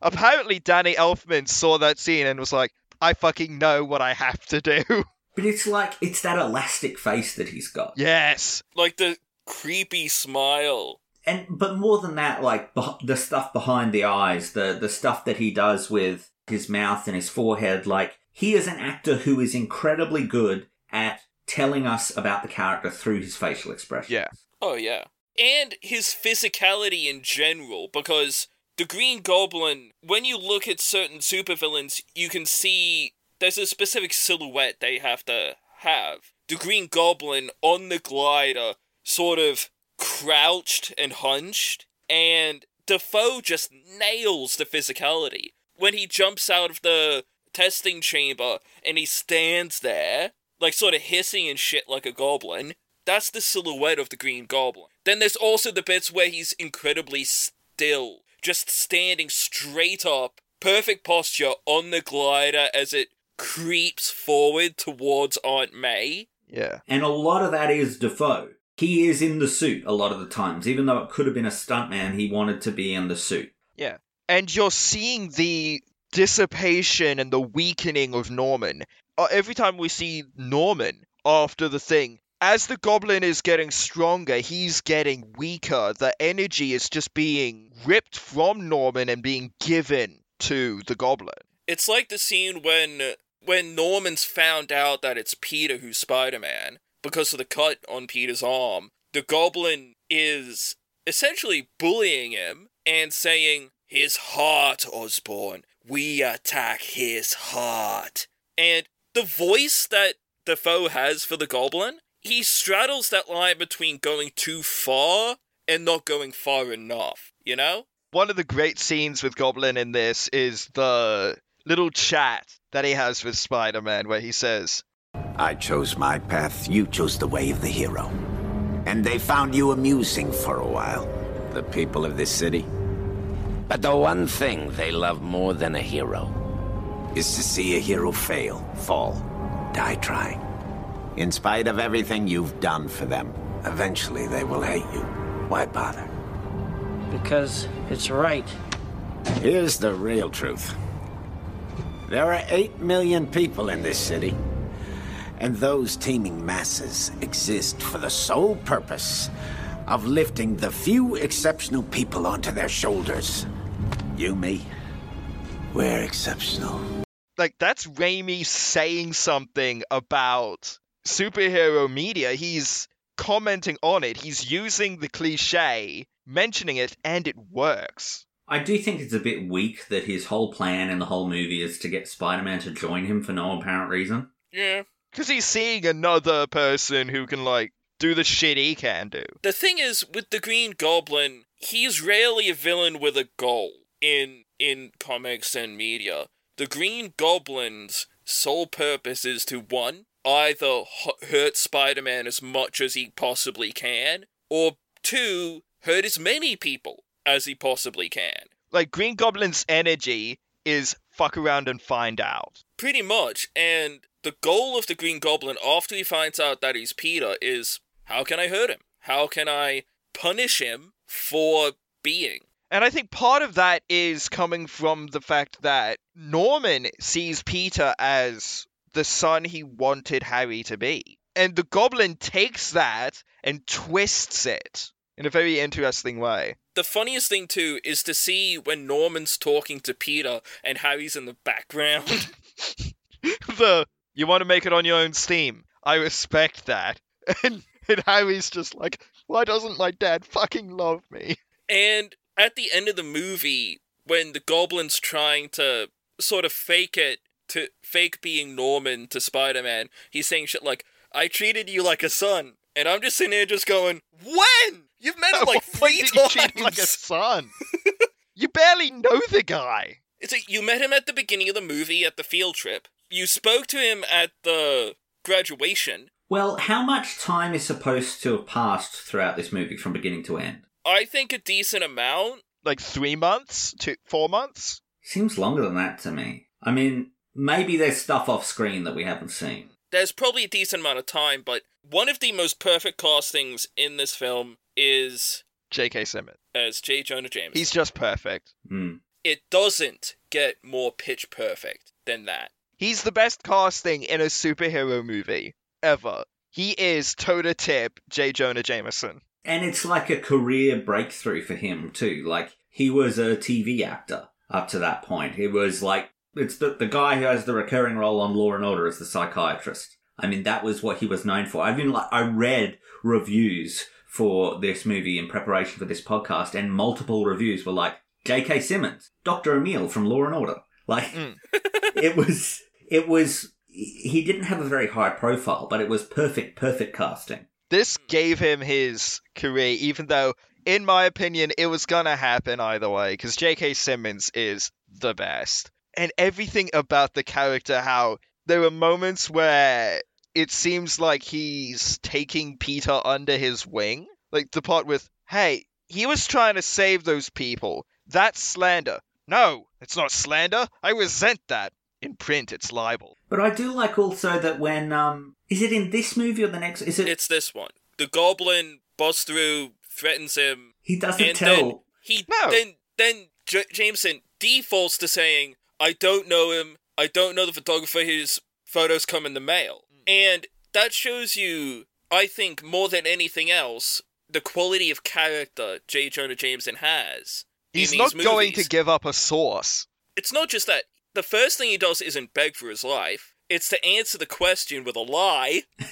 Apparently, Danny Elfman saw that scene and was like, "I fucking know what I have to do." But it's like, it's that elastic face that he's got. yes. Like the creepy smile. And but more than that, like the stuff behind the eyes, the the stuff that he does with his mouth and his forehead, like he is an actor who is incredibly good at telling us about the character through his facial expression. Yeah. Oh yeah. And his physicality in general, because the Green Goblin, when you look at certain supervillains, you can see there's a specific silhouette they have to have. The Green Goblin on the glider, sort of crouched and hunched, and Dafoe just nails the physicality. When he jumps out of the testing chamber and he stands there, like sort of hissing and shit like a goblin, that's the silhouette of the Green Goblin. Then there's also the bits where he's incredibly still, just standing straight up, perfect posture on the glider as it creeps forward towards Aunt May. Yeah. And a lot of that is Dafoe. He is in the suit a lot of the times. Even though it could have been a stuntman, he wanted to be in the suit. Yeah. And you're seeing the dissipation and the weakening of Norman. Uh, every time we see Norman after the thing, as the goblin is getting stronger, he's getting weaker. The energy is just being ripped from Norman and being given to the goblin. It's like the scene when when Norman's found out that it's Peter who's Spider-Man because of the cut on Peter's arm. The Goblin is essentially bullying him and saying, "His heart, Osborn. We attack his heart." And the voice that Dafoe has for the Goblin, he straddles that line between going too far and not going far enough. You know? One of the great scenes with Goblin in this is the little chat that he has with Spider Man where he says, I chose my path, you chose the way of the hero. And they found you amusing for a while, the people of this city. But the one thing they love more than a hero is to see a hero fail, fall, die trying. In spite of everything you've done for them, eventually they will hate you. Why bother? Because it's right. Here's the real truth. There are 8 million people in this city. And those teeming masses exist for the sole purpose of lifting the few exceptional people onto their shoulders. You, me, we're exceptional. Like that's Raimi saying something about superhero media. He's commenting on it. He's using the cliche, mentioning it, and it works. I do think it's a bit weak that his whole plan in the whole movie is to get Spider Man to join him for no apparent reason. Yeah. Because he's seeing another person who can, like, do the shit he can do. The thing is, with the Green Goblin, he's rarely a villain with a goal in in comics and media. The Green Goblin's sole purpose is to one, either hurt Spider-Man as much as he possibly can, or two, hurt as many people as he possibly can. Like, Green Goblin's energy is fuck around and find out. Pretty much, and the goal of the Green Goblin after he finds out that he's Peter is how can I hurt him? How can I punish him for being? And I think part of that is coming from the fact that Norman sees Peter as the son he wanted Harry to be. And the goblin takes that and twists it in a very interesting way. The funniest thing too is to see when Norman's talking to Peter and Harry's in the background. the you want to make it on your own steam. I respect that. And, and Harry's just like, why doesn't my dad fucking love me? and at the end of the movie, when the goblin's trying to sort of fake it to fake being Norman to Spider-Man, he's saying shit like, "I treated you like a son," and I'm just sitting there just going, "When? You've met him like three you times. him like a son? you barely know the guy. It's like you met him at the beginning of the movie at the field trip. You spoke to him at the graduation. Well, how much time is supposed to have passed throughout this movie from beginning to end? I think a decent amount. Like three months? to four months? Seems longer than that to me. I mean, maybe there's stuff off screen that we haven't seen. There's probably a decent amount of time, but one of the most perfect castings in this film is J.K. Simmons. as J. Jonah Jameson. He's just perfect. Hmm. It doesn't get more pitch perfect than that. He's the best casting in a superhero movie ever. He is toe to tip J. Jonah Jameson. And it's like a career breakthrough for him, too. Like, he was a TV actor up to that point. He was like, it's the, the guy who has the recurring role on Law and Order as the psychiatrist. I mean, that was what he was known for. I've been like, I read reviews for this movie in preparation for this podcast, and multiple reviews were like, J.K. Simmons, Dr. Emil from Law and Order. Like, mm. it was, it was, he didn't have a very high profile, but it was perfect, perfect casting. This gave him his career, even though, in my opinion, it was gonna happen either way, because J.K. Simmons is the best. And everything about the character, how there were moments where it seems like he's taking Peter under his wing. Like the part with, hey, he was trying to save those people. That's slander. No, it's not slander. I resent that. In print, it's libel. But I do like also that when um is it in this movie or the next is it It's this one. The goblin busts through, threatens him. he doesn't and tell Then he No. then then J- Jameson defaults to saying, "I don't know him. I don't know the photographer. whose photos come in the mail." And that shows you, I think, more than anything else, the quality of character J. Jonah Jameson has. in He's these not going to give up a source. It's not just that. The first thing he does isn't beg for his life. It's to answer the question with a lie.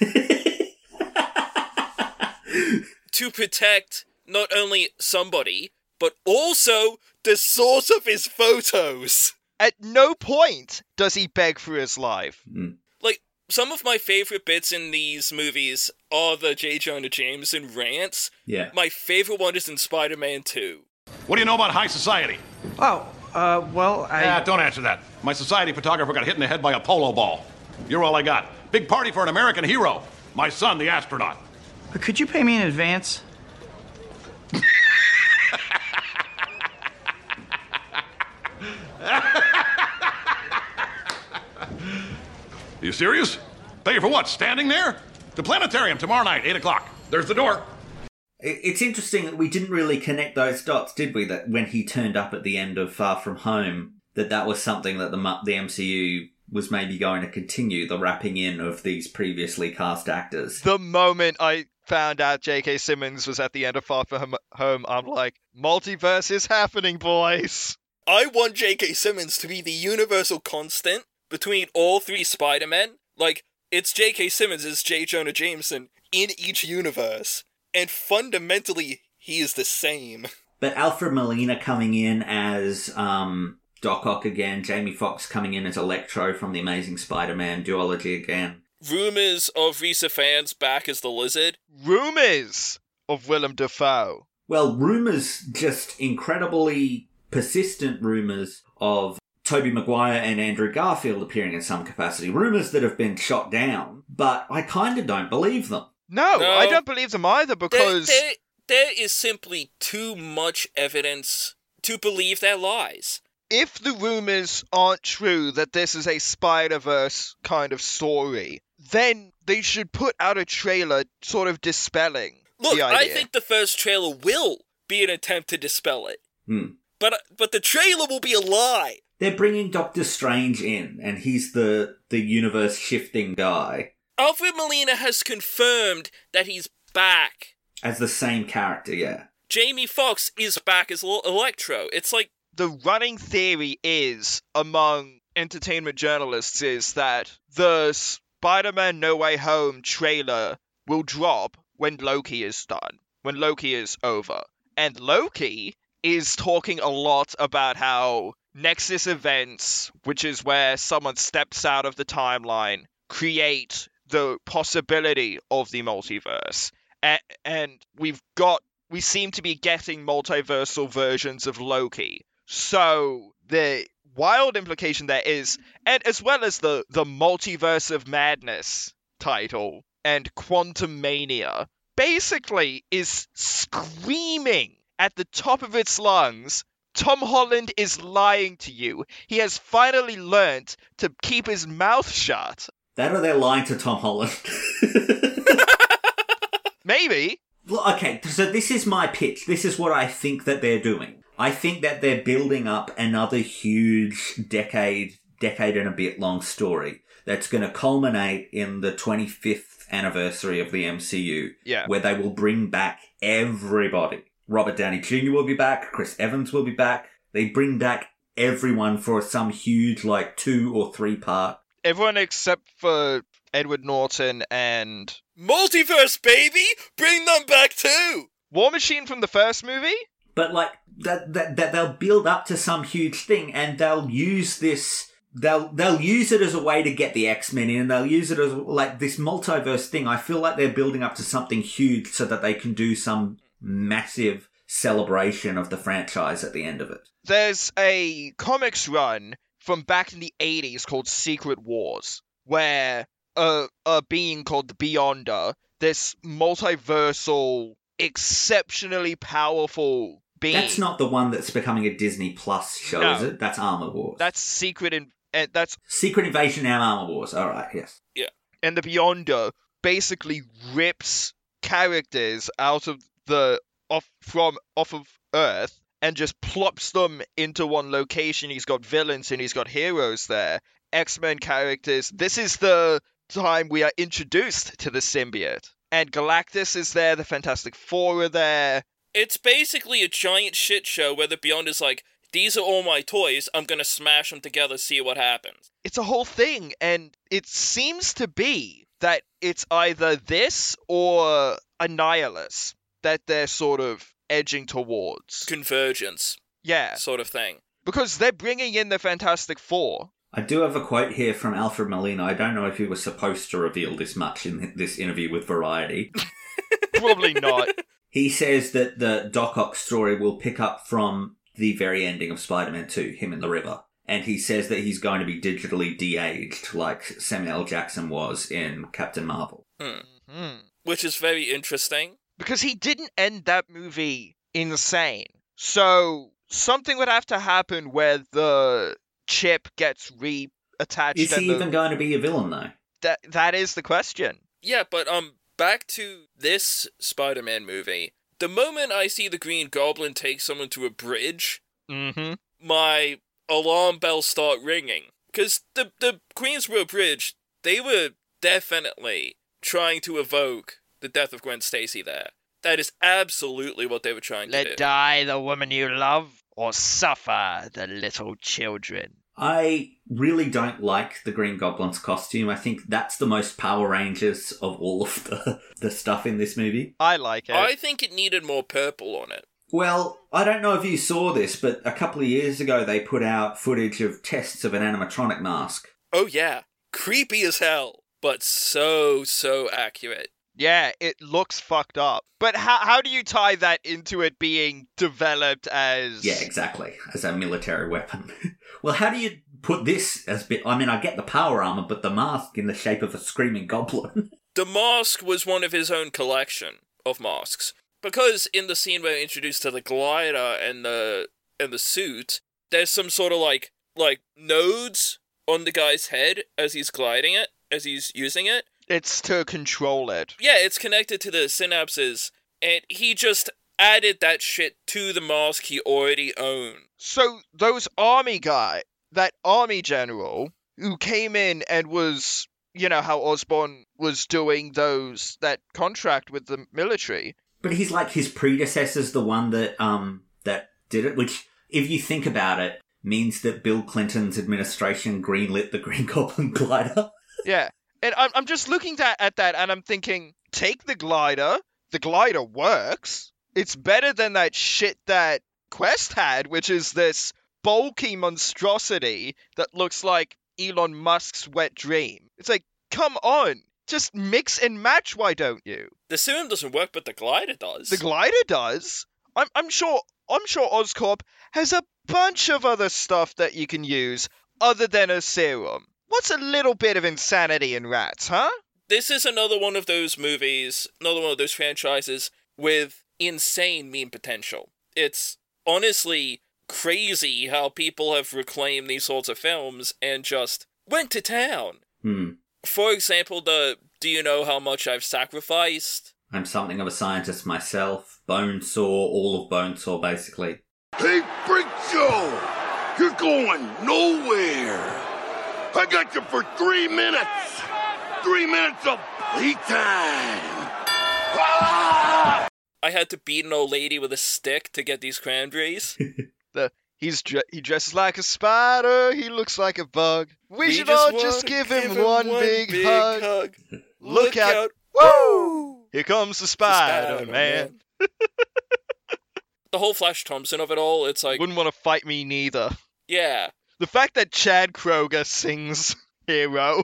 to protect not only somebody, but also the source of his photos. At no point does he beg for his life. Hmm. Like, some of my favorite bits in these movies are the J. Jonah Jameson rants. Yeah. My favorite one is in Spider Man 2. What do you know about high society? Oh, uh, well, I. Don't answer that. My society photographer got hit in the head by a polo ball. You're all I got. Big party for an American hero. My son, the astronaut. But could you pay me in advance? Are You serious? Pay you for what? Standing there? The planetarium tomorrow night, 8 o'clock. There's the door. It- It's interesting that we didn't really connect those dots, did we? That when he turned up at the end of Far From Home, that that was something that the the MCU was maybe going to continue the wrapping in of these previously cast actors. The moment I found out J.K. Simmons was at the end of Far From Home, I'm like, multiverse is happening, boys. I want J.K. Simmons to be the universal constant between all three Spider-Men. Like, it's J.K. Simmons as J. Jonah Jameson in each universe. And fundamentally, he is the same. But Alfred Molina coming in as um, Doc Ock again, Jamie Foxx coming in as Electro from the Amazing Spider-Man duology again. Rumors of Rhys Ifans back as the Lizard. Rumors of Willem Dafoe. Well, rumours, just incredibly persistent rumours of Tobey Maguire and Andrew Garfield appearing in some capacity. Rumours that have been shot down, but I kind of don't believe them. No, No. I don't believe them either because there, there is simply too much evidence to believe their lies. if the rumors aren't true that this is a Spider Verse kind of story, then they should put out a trailer sort of dispelling Look, the I think the first trailer will be an attempt to dispel it. Hmm. But but the trailer will be a lie. They're bringing Doctor Strange in, and he's the the universe shifting guy Alfred Molina has confirmed that he's back. as the same character. Yeah, Jamie Foxx is back as Electro. It's like the running theory is among entertainment journalists is that the Spider-Man No Way Home trailer will drop when Loki is done, when Loki is over. And Loki is talking a lot about how Nexus events, which is where someone steps out of the timeline, create the possibility of the multiverse. A- and we've got we seem to be getting multiversal versions of Loki. So the wild implication there is, and as well as the the multiverse of madness title and Quantumania, basically is screaming at the top of its lungs. Tom Holland is lying to you. He has finally learnt to keep his mouth shut. That or they're lying to Tom Holland. Maybe. Okay, so this is my pitch. This is what I think that they're doing. I think that they're building up another huge decade, decade and a bit long story that's going to culminate in the 25th anniversary of the MCU, Yeah. where they will bring back everybody. Robert Downey Jr. will be back, Chris Evans will be back. They bring back everyone for some huge, like, two or three part. Everyone except for Edward Norton and multiverse, baby. Bring them back too. War Machine from the first movie. but like that, that that they'll build up to some huge thing and they'll use this they'll they'll use it as a way to get the X-Men in and they'll use it as like this multiverse thing. I feel like they're building up to something huge so that they can do some massive celebration of the franchise at the end of it. There's a comics run from back in the 80s called Secret Wars, where a, a being called the Beyonder, this multiversal, exceptionally powerful being. That's not the one that's becoming a Disney Plus show, No. is it? That's Armor Wars. That's Secret in, and that's Secret Invasion and Armor Wars. All right, yes. Yeah. and the Beyonder basically rips characters out of the off from off of Earth and just plops them into one location. He's got villains and he's got heroes there. X-Men characters. This is the time we are introduced to the symbiote. And Galactus is there, the Fantastic Four are there. It's basically a giant shit show where the Beyond is like, these are all my toys. I'm gonna smash them together, see what happens. It's a whole thing, and it seems to be that it's either this or Annihilus that they're sort of edging towards. Convergence, Yeah, sort of thing. because they're bringing in the Fantastic Four. I do have a quote here from Alfred Molina. I don't know if he was supposed to reveal this much in this interview with Variety. Probably not. He says that the Doc Ock story will pick up from the very ending of Spider-Man 2, him in the river. And he says that he's going to be digitally de-aged, like Samuel L. Jackson was in Captain Marvel. Hmm. Hmm. which is very interesting. Because he didn't end that movie insane. So something would have to happen where the chip gets reattached. Is and he the- even going to be a villain though? that that is the question. Yeah, but um, back to this Spider-Man movie. The moment I see the Green Goblin take someone to a bridge, Mm-hmm. my alarm bells start ringing. Because the the Queensboro Bridge, they were definitely trying to evoke the death of Gwen Stacy there. That is absolutely what they were trying to do. Let die the woman you love, or suffer the little children. I really don't like the Green Goblin's costume. I think that's the most Power Rangers of all of the, the stuff in this movie. I like it. I think it needed more purple on it. Well, I don't know if you saw this, but a couple of years ago they put out footage of tests of an animatronic mask. Oh yeah, creepy as hell, but so so accurate. Yeah, it looks fucked up. But how how do you tie that into it being developed as Yeah, exactly, as a military weapon. well, how do you put this as bit? I mean, I get the power armor, but the mask in the shape of a screaming goblin. The mask was one of his own collection of masks. Because in the scene where they're introduced to the glider and the and the suit, there's some sort of like like nodes on the guy's head as he's gliding it, as he's using it. It's to control it. Yeah, it's connected to the synapses, and he just added that shit to the mask he already owned. So those army guy, that army general who came in and was, you know, how Osborn was doing those that contract with the military. but he's like his predecessor's the one that um that did it, which, if you think about it, means that Bill Clinton's administration greenlit the Green Goblin glider. Yeah, and I'm I'm just looking at at that and I'm thinking, take the glider. The glider works. It's better than that shit that Quest had, which is this bulky monstrosity that looks like Elon Musk's wet dream. It's like, come on, just mix and match. Why don't you? The serum doesn't work, but the glider does. The glider does. I'm I'm sure I'm sure Oscorp has a bunch of other stuff that you can use other than a serum. What's a little bit of insanity in rats, huh? this is another one of those movies, another one of those franchises with insane meme potential. It's honestly crazy how people have reclaimed these sorts of films and just went to town. Hmm. For example, the Do You Know How Much I've Sacrificed? I'm something of a scientist myself. Bonesaw, all of Bonesaw, basically. Hey, Freak Joe! You're going nowhere! I got you for three minutes! Three minutes of playtime! Ah! I had to beat an old lady with a stick to get these cranberries. The he's dre- he dresses like a spider. He looks like a bug. We, We should just all just give him, give one, him one big, big hug. hug. Look, Look out! out. Woo! Here comes the Spider Spider-Man. Man. The whole Flash Thompson of it all, it's like, Wouldn't want to fight me neither. yeah. The fact that Chad Kroeger sings "Hero,"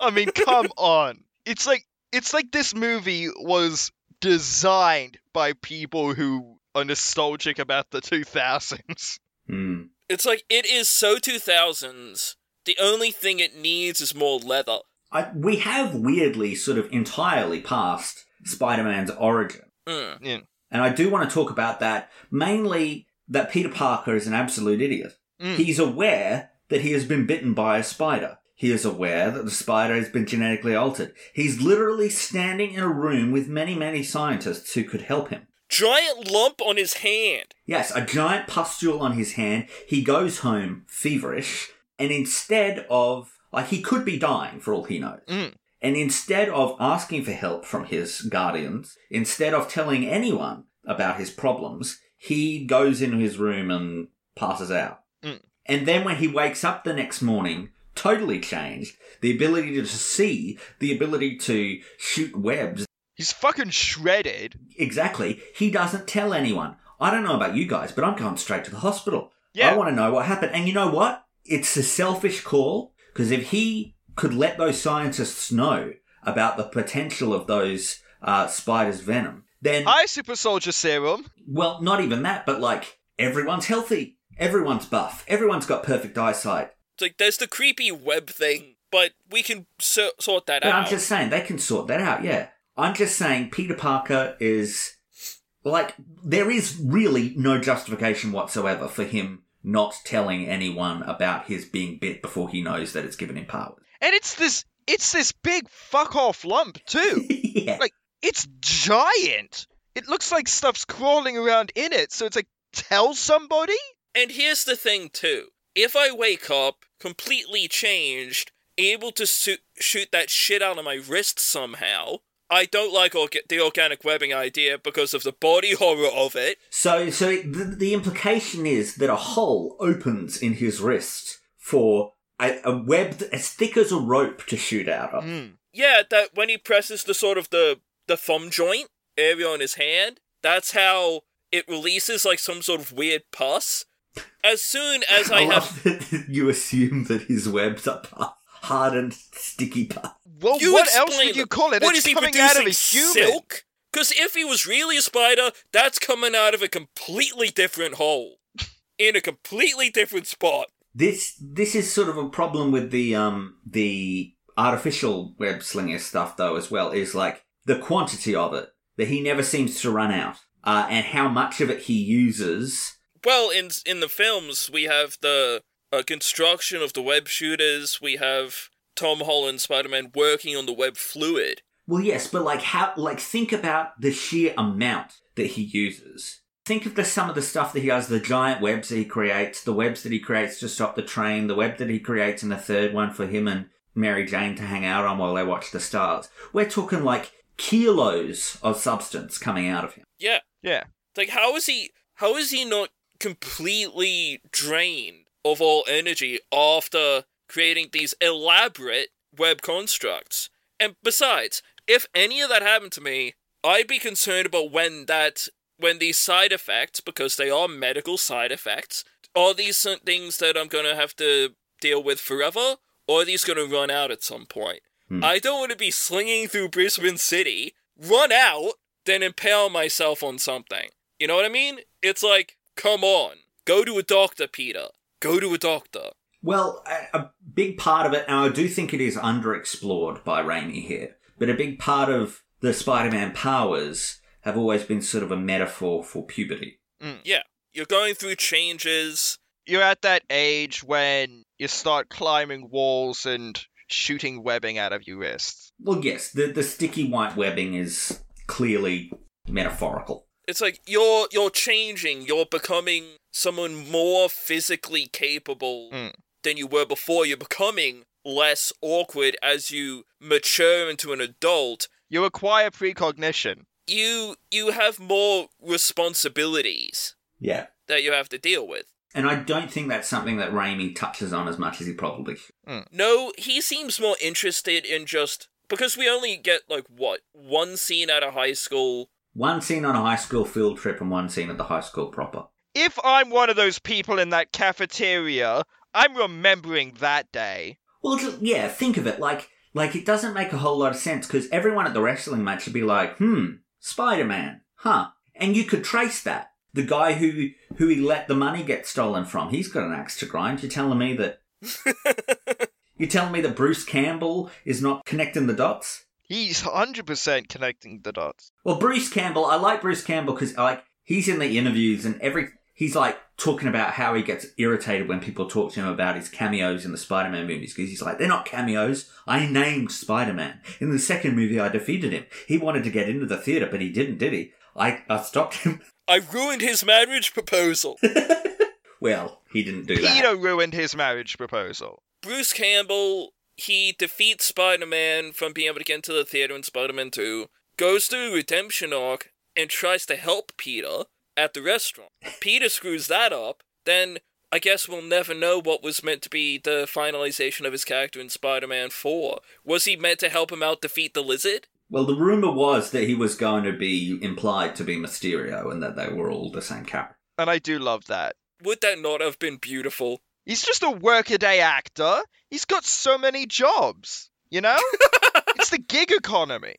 I mean, come on. It's like it's like this movie was designed by people who are nostalgic about the 2000s. Hmm. It's like, it is so 2000s. The only thing it needs is more leather. I, we have weirdly sort of entirely passed Spider-Man's origin. Mm. Yeah. And I do want to talk about that, mainly that Peter Parker is an absolute idiot. Mm. He's aware that he has been bitten by a spider. He is aware that the spider has been genetically altered. He's literally standing in a room with many, many scientists who could help him. Giant lump on his hand. Yes, a giant pustule on his hand. He goes home feverish, and instead of, like, he could be dying for all he knows. Mm. And instead of asking for help from his guardians, instead of telling anyone about his problems, he goes into his room and passes out. Mm. And then when he wakes up the next morning, totally changed. The ability to see, the ability to shoot webs. He's fucking shredded. Exactly. He doesn't tell anyone. I don't know about you guys, but I'm going straight to the hospital. Yeah. I want to know what happened. And you know what? It's a selfish call because if he could let those scientists know about the potential of those uh, spiders' venom, then Hi, Super Soldier Serum. well, not even that, but like everyone's healthy, everyone's buff, everyone's got perfect eyesight. It's like, there's the creepy web thing but we can so- sort that But out. I'm just saying they can sort that out. Yeah, I'm just saying Peter Parker is like there is really no justification whatsoever for him not telling anyone about his being bit before he knows that it's given him powers. And it's this it's this big fuck off lump too. yeah. Like it's giant. It looks like stuff's crawling around in it. So it's like tell somebody? And here's the thing, too. If I wake up completely changed, able to su- shoot that shit out of my wrist somehow, I don't like orga- the organic webbing idea because of the body horror of it. So, so it, the, the implication is that a hole opens in his wrist for a, a web th- as thick as a rope to shoot out of. Hmm. Yeah, that when he presses the sort of the the thumb joint area on his hand, that's how it releases like some sort of weird pus. As soon as I I have love that you assume that his webs are pu- hardened, sticky pus. Well, You what else explain would you call it? What it's is he coming out of a producing, human. silk? Because if he was really a spider, that's coming out of a completely different hole, in a completely different spot. This this is sort of a problem with the um the artificial web slinger stuff though as well is like the quantity of it that he never seems to run out uh, and how much of it he uses. Well, in in the films, we have the uh, construction of the web shooters. We have Tom Holland Spider-Man working on the web fluid. Well, yes, but like how like think about the sheer amount that he uses. Think of the some of the stuff that he does, the giant webs that he creates, the webs that he creates to stop the train, the web that he creates in the third one for him and Mary Jane to hang out on while they watch the stars. We're talking like kilos of substance coming out of him. Yeah, Yeah. like how is he? How is he not completely drained of all energy after creating these elaborate web constructs? And besides, if any of that happened to me, I'd be concerned about when that when these side effects, because they are medical side effects, are these things that I'm gonna have to deal with forever, or are these gonna run out at some point? Hmm. I don't want to be slinging through Brisbane City, run out, then impale myself on something. You know what I mean? It's like, come on, go to a doctor, Peter. Go to a doctor. Well, a, a big part of it, and I do think it is underexplored by Raimi here, but a big part of the Spider-Man powers have always been sort of a metaphor for puberty. Mm, yeah, you're going through changes. You're at that age when you start climbing walls and shooting webbing out of your wrists. Well, yes, the the sticky white webbing is clearly metaphorical. It's like you're you're changing. You're becoming someone more physically capable hmm. than you were before. You're becoming less awkward as you mature into an adult. You acquire precognition. You you have more responsibilities Yeah. that you have to deal with. And I don't think that's something that Raimi touches on as much as he probably should. Hmm. No, he seems more interested in just because we only get like what one scene at a high school. One scene on a high school field trip and one scene at the high school proper. If I'm one of those people in that cafeteria, I'm remembering that day. Well, just, yeah, think of it like like it doesn't make a whole lot of sense because everyone at the wrestling match would be like, "Hmm, Spider-Man, huh?" And you could trace that. The guy who who he let the money get stolen from, he's got an axe to grind. You're telling me that You're telling me that Bruce Campbell is not connecting the dots? He's 100% connecting the dots. Well, Bruce Campbell, I like Bruce Campbell because like he's in the interviews and every he's like talking about how he gets irritated when people talk to him about his cameos in the Spider-Man movies because he's like, they're not cameos. I named Spider-Man. In the second movie, I defeated him. He wanted to get into the theater, but he didn't, did he? I, I stopped him. I ruined his marriage proposal. Well, he didn't do that. Peter ruined his marriage proposal. Bruce Campbell, he defeats Spider Man from being able to get into the theater in Spider Man 2, goes through a redemption arc, and tries to help Peter at the restaurant. Peter screws that up, then I guess we'll never know what was meant to be the finalization of his character in Spider Man 4. Was he meant to help him out defeat the lizard? Well, the rumor was that he was going to be implied to be Mysterio and that they were all the same character. And I do love that. Would that not have been beautiful? He's just a workaday actor. He's got so many jobs, you know? it's the gig economy.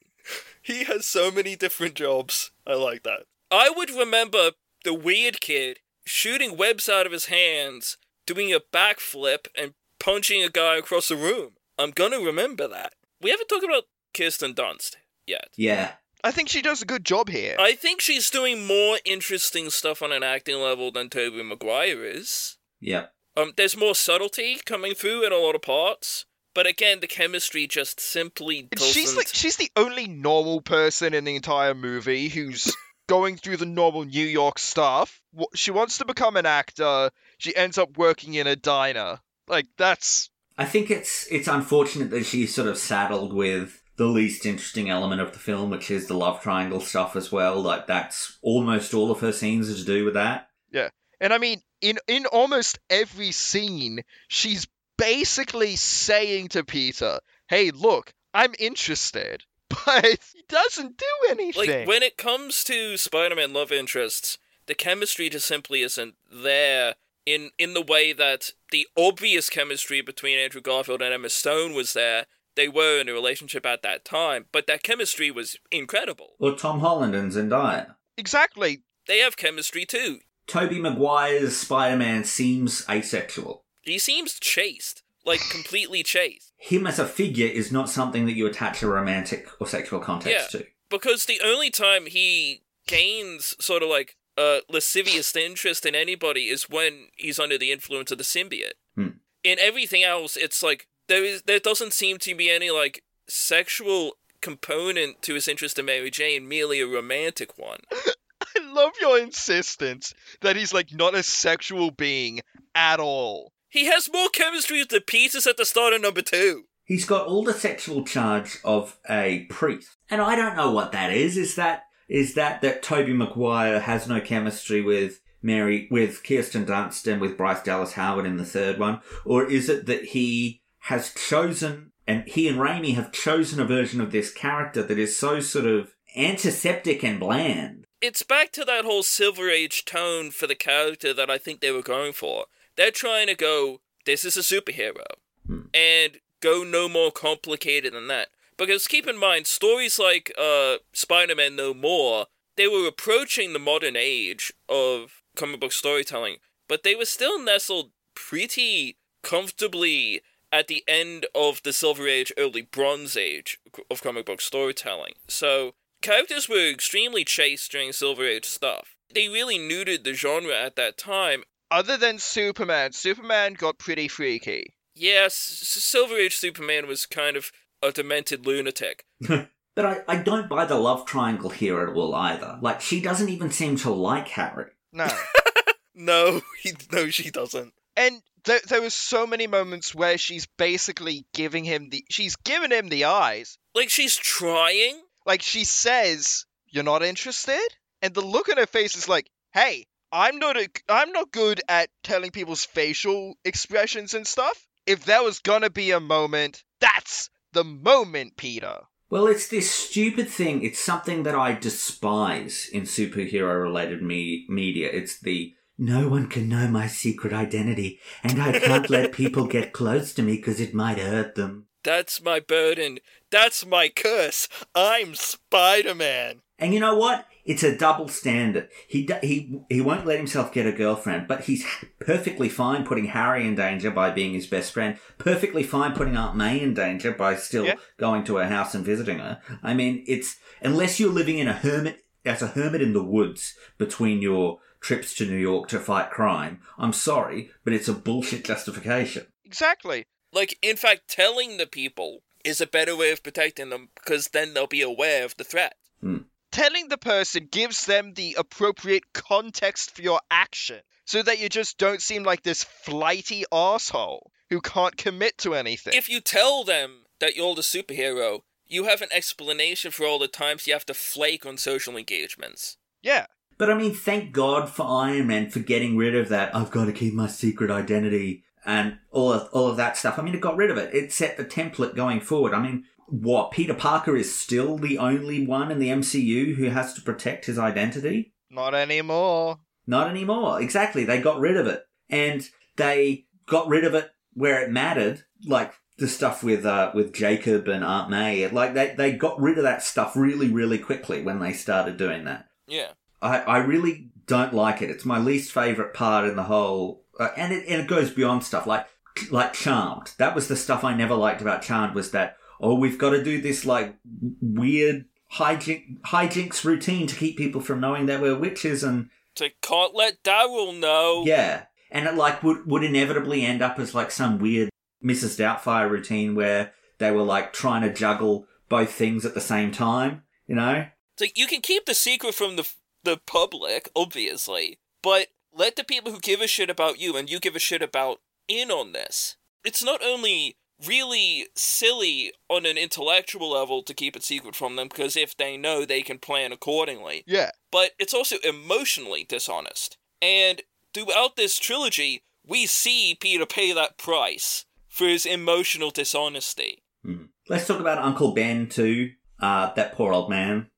He has so many different jobs. I like that. I would remember the weird kid shooting webs out of his hands, doing a backflip, and punching a guy across the room. I'm gonna remember that. We haven't talked about Kirsten Dunst yet. Yeah. I think she does a good job here. I think she's doing more interesting stuff on an acting level than Tobey Maguire is. Yep. Um, there's more subtlety coming through in a lot of parts, but again, the chemistry just simply And doesn't. she's like she's the only normal person in the entire movie who's going through the normal New York stuff. She wants to become an actor. She ends up working in a diner. Like that's I think it's it's unfortunate that she's sort of saddled with the least interesting element of the film, which is the love triangle stuff as well. Like that's almost all of her scenes are to do with that. yeah. And I mean, in in almost every scene, she's basically saying to Peter, "Hey, look, I'm interested," but he doesn't do anything. like when it comes to Spider-Man love interests, the chemistry just simply isn't there in in the way that the obvious chemistry between Andrew Garfield and Emma Stone was there. They were in a relationship at that time, but that chemistry was incredible. Or Tom Holland and Zendaya. exactly. They have chemistry too. Tobey Maguire's Spider-Man seems asexual. He seems chaste, like completely chaste. Him as a figure is not something that you attach a romantic or sexual context Yeah. to. Because the only time he gains sort of like a lascivious interest in anybody is when he's under the influence of the symbiote. Hmm. In everything else, it's like there is there doesn't seem to be any like sexual component to his interest in Mary Jane, merely a romantic one. I love your insistence that he's like not a sexual being at all. He has more chemistry with the Peters at the start of number two. He's got all the sexual charge of a priest. And I don't know what that is. Is that is that that Tobey Maguire has no chemistry with Mary with Kirsten Dunst and with Bryce Dallas Howard in the third one? Or is it that he has chosen and he and Raimi have chosen a version of this character that is so sort of antiseptic and bland? It's back to that whole Silver Age tone for the character that I think they were going for. They're trying to go, this is a superhero, and go no more complicated than that. Because keep in mind, stories like uh, Spider Man No More, they were approaching the modern age of comic book storytelling, but they were still nestled pretty comfortably at the end of the Silver Age, early Bronze Age of comic book storytelling. So, characters were extremely chaste during Silver Age stuff. They really neutered the genre at that time. Other than Superman, Superman got pretty freaky. Yes, S- Silver Age Superman was kind of a demented lunatic. But I, I don't buy the love triangle here at all either. Like, she doesn't even seem to like Harry. No. No, he, no, she doesn't. and there, there was so many moments where she's basically giving him the she's giving him the eyes. Like she's trying. Like she says, "You're not interested," and the look on her face is like, "Hey, I'm not a, I'm not good at telling people's facial expressions and stuff. If there was gonna be a moment, that's the moment, Peter." Well, it's this stupid thing. It's something that I despise in superhero related me- media. It's the no one can know my secret identity, and I can't let people get close to me because it might hurt them. That's my burden. That's my curse. I'm Spider Man. And you know what? It's a double standard. He he he won't let himself get a girlfriend, but he's perfectly fine putting Harry in danger by being his best friend. Perfectly fine putting Aunt May in danger by still Yeah. going to her house and visiting her. I mean, it's unless you're living in a hermit as a hermit in the woods between your trips to New York to fight crime. I'm sorry, but it's a bullshit justification. Exactly. Like, in fact, telling the people is a better way of protecting them because then they'll be aware of the threat. Hmm. Telling the person gives them the appropriate context for your action so that you just don't seem like this flighty asshole who can't commit to anything. If you tell them that you're the superhero, you have an explanation for all the times you have to flake on social engagements. yeah. But I mean, thank God for Iron Man for getting rid of that. I've got to keep my secret identity and all of all of that stuff. I mean, it got rid of it. It set the template going forward. I mean, what Peter Parker is still the only one in the MCU who has to protect his identity. Not anymore. Not anymore. Exactly. They got rid of it, and they got rid of it where it mattered, like the stuff with uh, with Jacob and Aunt May. Like they they got rid of that stuff really really quickly when they started doing that. Yeah. I, I really don't like it. It's my least favorite part in the whole, uh, and it and it goes beyond stuff like like Charmed. That was the stuff I never liked about Charmed was that oh we've got to do this like weird hijink, hijinks routine to keep people from knowing that we're witches and to can't let Darryl know. yeah, and it like would would inevitably end up as like some weird Mrs. Doubtfire routine where they were like trying to juggle both things at the same time. You know? so you can keep the secret from the the public, obviously, but let the people who give a shit about you and you give a shit about in on this. It's not only really silly on an intellectual level to keep it secret from them because if they know they can plan accordingly. Yeah. But it's also emotionally dishonest. And throughout this trilogy, we see Peter pay that price for his emotional dishonesty. Let's talk about Uncle Ben too. Uh, that poor old man.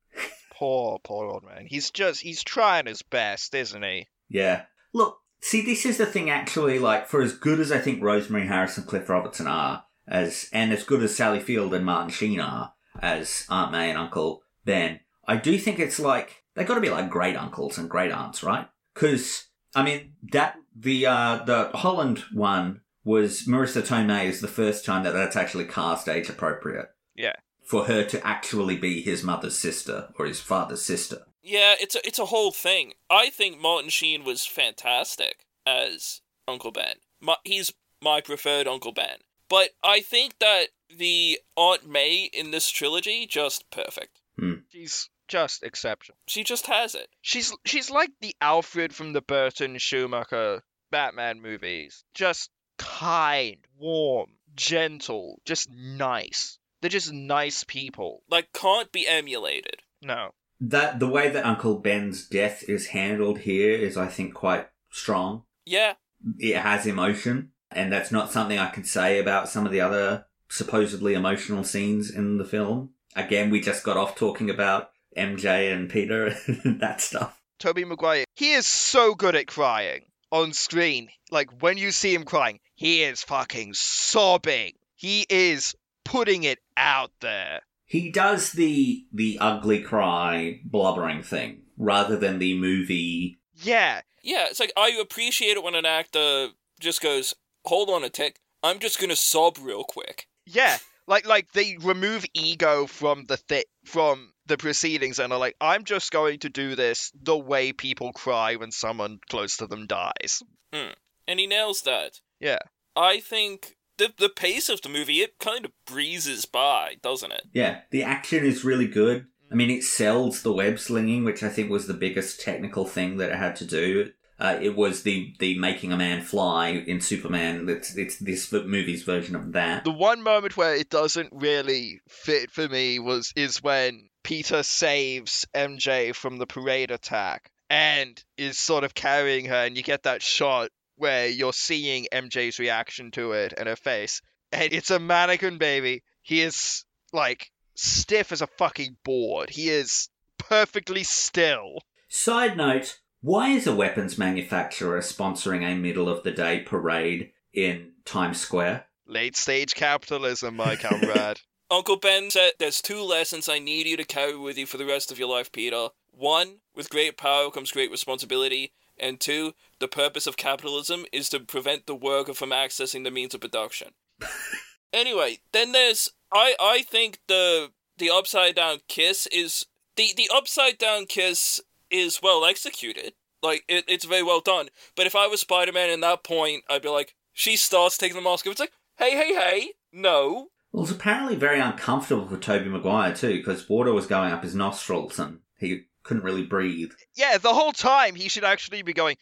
Poor, poor old man. He's just, he's trying his best, isn't he? Yeah. Look, see, this is the thing. Actually, like for as good as I think Rosemary Harris and Cliff Robertson are, as and as good as Sally Field and Martin Sheen are as Aunt May and Uncle Ben, I do think it's like they got to be like great uncles and great aunts, right? Because I mean that the uh the Holland one was Marisa Tomei is the first time that that's actually cast age appropriate Yeah. for her to actually be his mother's sister or his father's sister. Yeah, it's a it's a whole thing. I think Martin Sheen was fantastic as Uncle Ben. My, he's my preferred Uncle Ben. But I think that the Aunt May in this trilogy just perfect. Hmm. She's just exceptional. She just has it. She's she's like the Alfred from the Burton Schumacher Batman movies. Just kind, warm, gentle, just nice. They're just nice people. Like can't be emulated. No. That the way that Uncle Ben's death is handled here is, I think, quite strong. Yeah. It has emotion, and that's not something I can say about some of the other supposedly emotional scenes in the film. Again, we just got off talking about MJ and Peter and that stuff. Tobey Maguire, he is so good at crying on screen. Like when you see him crying, he is fucking sobbing. He is putting it out there. He does the the ugly cry blubbering thing rather than the movie. Yeah. Yeah, it's like I appreciate it when an actor just goes, "Hold on a tick, I'm just gonna sob real quick." Yeah. Like like they remove ego from the thi- from the proceedings and are like, I'm just going to do this the way people cry when someone close to them dies. Hmm. And he nails that. Yeah. I think the the pace of the movie it kind of breezes by, doesn't it? Yeah, the action is really good. I mean, it sells the web slinging, which I think was the biggest technical thing that it had to do. Uh, it was the the making a man fly in Superman. It's it's this movie's version of that. The one moment where it doesn't really fit for me was is when Peter saves MJ from the parade attack and is sort of carrying her and you get that shot where you're seeing MJ's reaction to it and her face. And it's a mannequin baby. He is like stiff as a fucking board. He is perfectly still. Side note: Why is a weapons manufacturer sponsoring a middle of the day parade in Times Square? Late stage capitalism, my comrade. Uncle Ben said, There's two lessons I need you to carry with you for the rest of your life, Peter. One, with great power comes great responsibility. And two, the purpose of capitalism is to prevent the worker from accessing the means of production. anyway, then there's I I think the the upside down kiss is the the upside down kiss is well executed. Like it, it's very well done. But if I was Spider Man in that point, I'd be like, she starts taking the mask off. It's like, hey, hey, hey, no. Well, it was apparently very uncomfortable for Tobey Maguire too, because water was going up his nostrils and he couldn't really breathe. yeah, the whole time he should actually be going.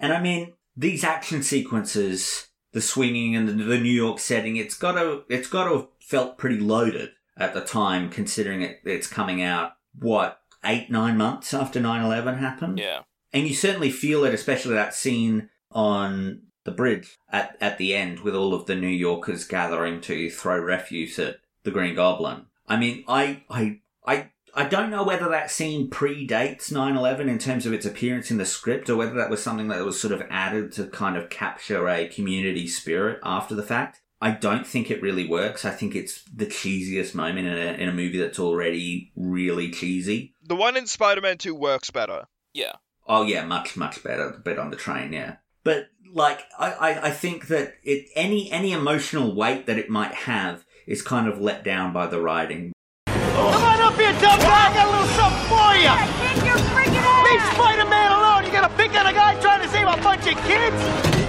And I mean, these action sequences, the swinging and the, the New York setting, it's got to it's got to have felt pretty loaded at the time, considering it, it's coming out what eight nine months after 9-11 happened. Yeah. And you certainly feel it, especially that scene on the bridge at, at the end with all of the New Yorkers gathering to throw refuse at the Green Goblin. I mean, I, I, I, I don't know whether that scene predates 9-11 in terms of its appearance in the script or whether that was something that was sort of added to kind of capture a community spirit after the fact. I don't think it really works. I think it's the cheesiest moment in a, in a movie that's already really cheesy. the one in Spider Man 2 works better. Yeah. Oh yeah, much much better. The bit on the train, yeah. But like I, I, I think that it any any emotional weight that it might have is kind of let down by the writing. Come on up here, dumb guy. I got a little something for you. Kick your freaking ass! Leave Spider-Man alone. You gonna pick on a guy trying to save a bunch of kids?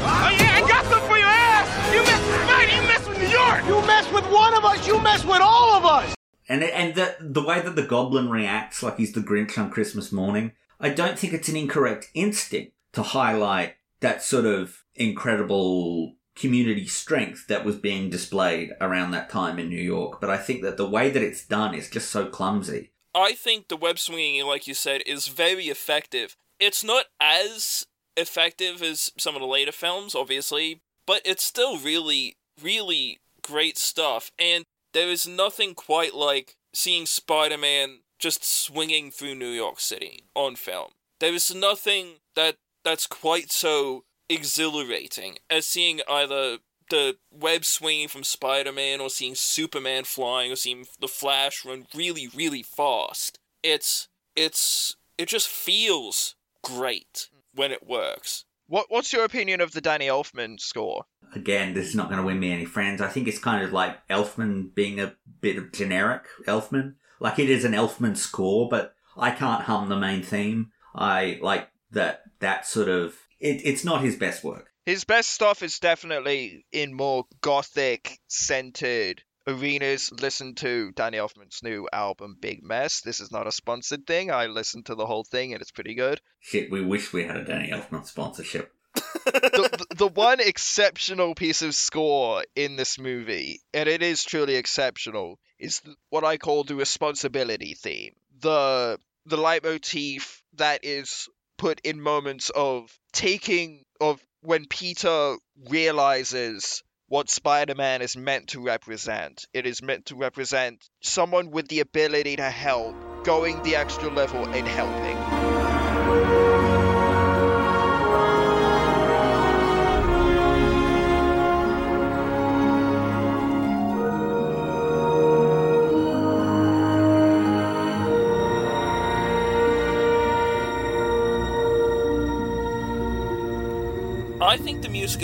Oh yeah, I got something for your ass! You mess with Spidey, you mess with New York! You mess with one of us, you mess with all of us. And and the the way that the goblin reacts like he's the Grinch on Christmas morning, I don't think it's an incorrect instinct to highlight that sort of incredible community strength that was being displayed around that time in New York. But I think that the way that it's done is just so clumsy. I think the web swinging, like you said, is very effective. It's not as effective as some of the later films, obviously, but it's still really, really great stuff. And there is nothing quite like seeing Spider Man just swinging through New York City on film. There is nothing that that's quite so exhilarating as seeing either the web swinging from Spider Man or seeing Superman flying or seeing the Flash run really, really fast. It's it's it just feels great when it works. What What's your opinion of the Danny Elfman score? Again, this is not going to win me any friends. I think it's kind of like Elfman being a bit of generic Elfman. Like it is an Elfman score, but I can't hum the main theme. I like that that sort of it, it's not his best work. His best stuff is definitely in more gothic centered arenas. Listen to Danny Elfman's new album, Big Mess. This is not a sponsored thing. I listened to the whole thing and it's pretty good. Shit, we wish we had a Danny Elfman sponsorship. the, the, the one exceptional piece of score in this movie, and it is truly exceptional, is what I call the responsibility theme. The the leitmotif that is put in moments of taking of when Peter realizes what Spider-Man is meant to represent. It is meant to represent someone with the ability to help, going the extra level and helping.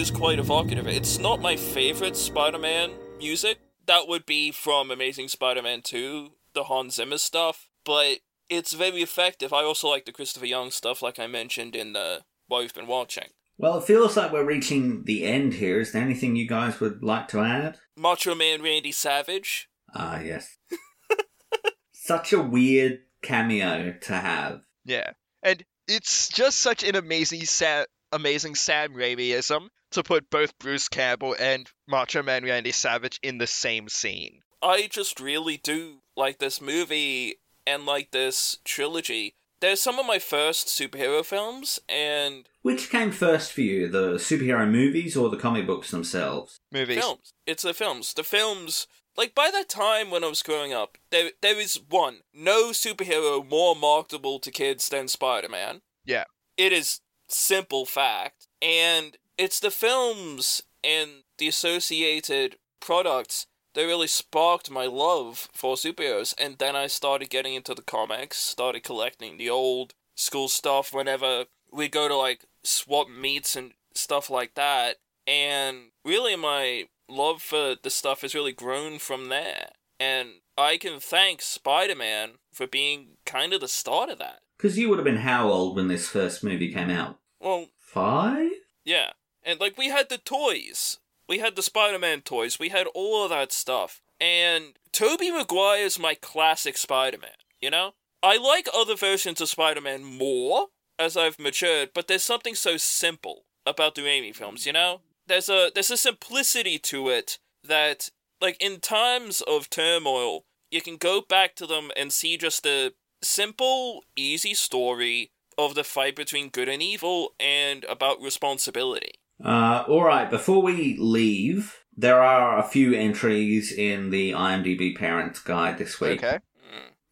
Is quite evocative. It's not my favorite Spider Man music. That would be from Amazing Spider Man 2, the Hans Zimmer stuff, but it's very effective. I also like the Christopher Young stuff, like I mentioned in the what we've been watching. Well, it feels like we're reaching the end here. Is there anything you guys would like to add? Macho Man Randy Savage. Ah, yes. Such a weird cameo to have. Yeah. And it's just such an amazing sa- amazing Sam Raimiism to put both Bruce Campbell and Macho Man Randy Savage in the same scene. I just really do like this movie and like this trilogy. They're some of my first superhero films, and Which came first for you, the superhero movies or the comic books themselves? Movies. films. It's the films. The films. Like by that time when I was growing up, there there is one no superhero more marketable to kids than Spider Man. Yeah. It is simple fact, and it's the films and the associated products that really sparked my love for superheroes. And then I started getting into the comics, started collecting the old school stuff whenever we go to like swap meets and stuff like that. And really, my love for the stuff has really grown from there. And I can thank Spider Man for being kind of the start of that. Because you would have been how old when this first movie came out? Well, Five? yeah. And like we had the toys. We had the Spider Man toys. We had all of that stuff. And Tobey Maguire's my classic Spider Man, you know? I like other versions of Spider Man more as I've matured, but there's something so simple about the Raimi films, you know? There's a there's a simplicity to it that like in times of turmoil, you can go back to them and see just a simple, easy story of the fight between good and evil and about responsibility. Uh, alright, before we leave, there are a few entries in the IMDb Parents Guide this week. Okay.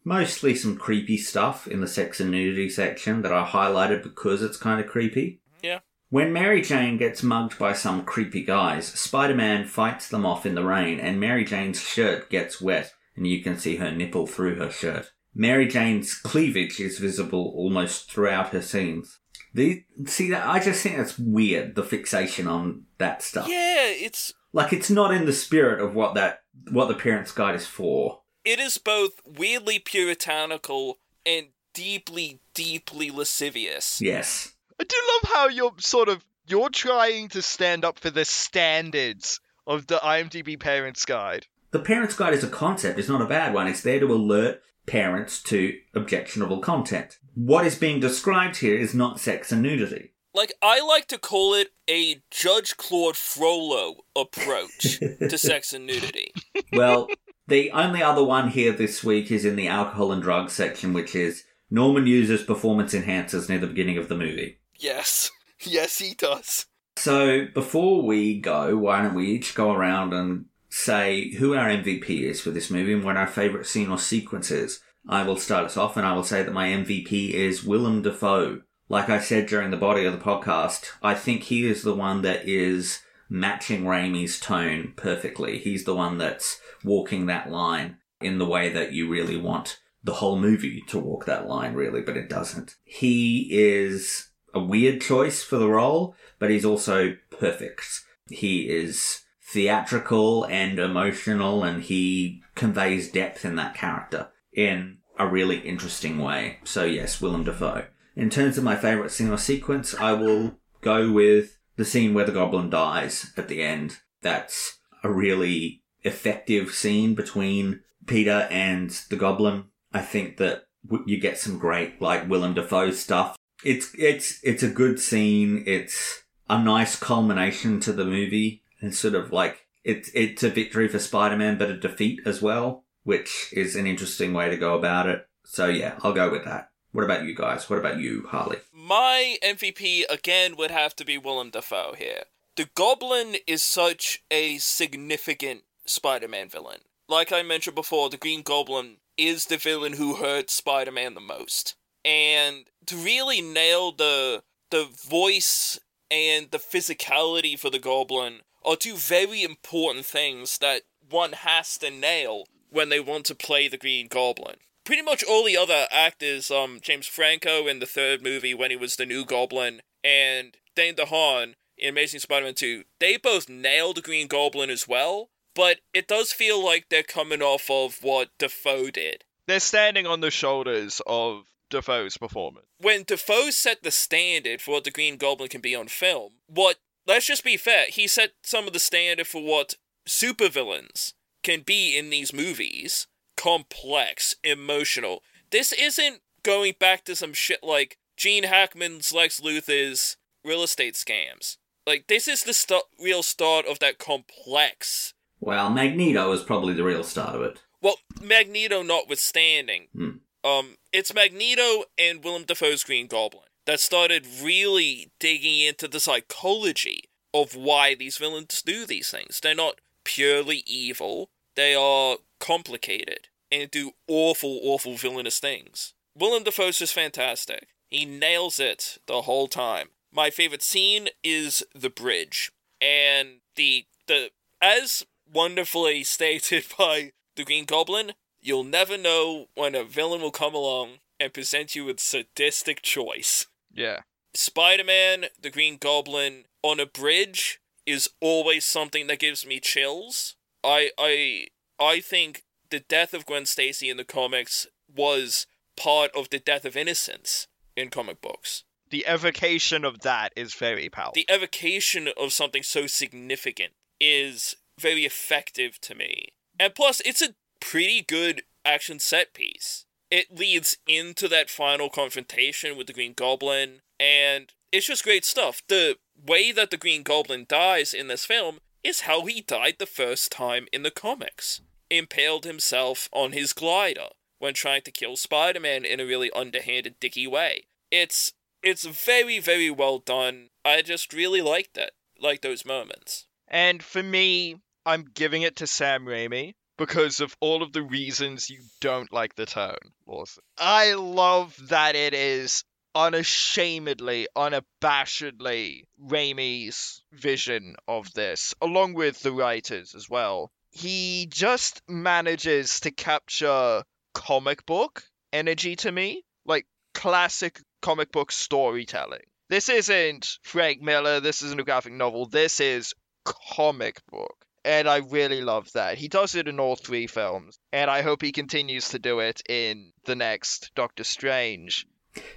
Mostly some creepy stuff in the sex and nudity section that I highlighted because it's kind of creepy. Yeah. When Mary Jane gets mugged by some creepy guys, Spider Man fights them off in the rain, and Mary Jane's shirt gets wet, and you can see her nipple through her shirt. Mary Jane's cleavage is visible almost throughout her scenes. The, see that I just think that's weird. The fixation on that stuff. Yeah, it's Like it's not in the spirit of what that what the Parents Guide is for. it is both weirdly puritanical and deeply, deeply lascivious. Yes. I do love how you're sort of you're trying to stand up for the standards of the IMDb Parents Guide. The Parents Guide is a concept It's not a bad one. It's there to alert parents to objectionable content. What is being described here is not sex and nudity. Like, I like to call it a Judge Claude Frollo approach to sex and nudity. Well, the only other one here this week is in the alcohol and drugs section, which is Norman uses performance enhancers near the beginning of the movie. Yes. Yes, he does. So before we go, why don't we each go around and say who our MVP is for this movie and what our favourite scene or sequence is? I will start us off and I will say that my MVP is Willem Dafoe. Like I said during the body of the podcast, I think he is the one that is matching Raimi's tone perfectly. He's the one that's walking that line in the way that you really want the whole movie to walk that line, really, but it doesn't. He is a weird choice for the role, but he's also perfect. He is theatrical and emotional, and he conveys depth in that character in a really interesting way. So, yes, Willem Dafoe. In terms of my favourite or sequence, I will go with the scene where the goblin dies at the end. That's a really effective scene between Peter and the goblin. I think that you get some great, like, Willem Dafoe stuff. It's, it's, it's a good scene. It's a nice culmination to the movie and sort of like, it's, it's a victory for Spider-Man, but a defeat as well, which is an interesting way to go about it. So yeah, I'll go with that. What about you guys? What about you, Harlly? My MVP again would have to be Willem Dafoe here. The Goblin is such a significant Spider Man villain. Like I mentioned before, the Green Goblin is the villain who hurts Spider Man the most. And to really nail the the voice and the physicality for the Goblin are two very important things that one has to nail when they want to play the Green Goblin. Pretty much all the other actors, um, James Franco in the third movie when he was the new Goblin, and Dane DeHaan in Amazing Spider-Man 2, they both nailed the Green Goblin as well, but it does feel like they're coming off of what Dafoe did. They're standing on the shoulders of Dafoe's performance. When Dafoe set the standard for what the Green Goblin can be on film, what, let's just be fair, he set some of the standard for what supervillains can be in these movies complex, emotional. This isn't going back to some shit like Gene Hackman's Lex Luthor's real estate scams. Like, this is the st- real start of that complex. Well, Magneto is probably the real start of it. Well, Magneto notwithstanding, Hmm. um, it's Magneto and Willem Dafoe's Green Goblin that started really digging into the psychology of why these villains do these things. They're not purely evil, they are complicated and do awful, awful villainous things. Willem Dafoe's is fantastic. He nails it the whole time. My favorite scene is the bridge. And the the as wonderfully stated by the Green Goblin, you'll never know when a villain will come along and present you with sadistic choice. Yeah. Spider-Man, the Green Goblin on a bridge is always something that gives me chills. I I I think the death of Gwen Stacy in the comics was part of the death of innocence in comic books. The evocation of that is very powerful. The evocation of something so significant is very effective to me. And plus, it's a pretty good action set piece. It leads into that final confrontation with the Green Goblin, and it's just great stuff. The way that the Green Goblin dies in this film is how he died the first time in the comics. Impaled himself on his glider when trying to kill Spider-Man in a really underhanded, dicky way. It's it's very, very well done. I just really liked it. Like those moments. And for me, I'm giving it to Sam Raimi because of all of the reasons you don't like the tone. Lawson. I love that it is unashamedly, unabashedly Raimi's vision of this, along with the writers as well. He just manages to capture comic book energy to me, like classic comic book storytelling. This isn't Frank Miller, this isn't a graphic novel, this is comic book. And I really love that. He does it in all three films, and I hope he continues to do it in the next Doctor Strange.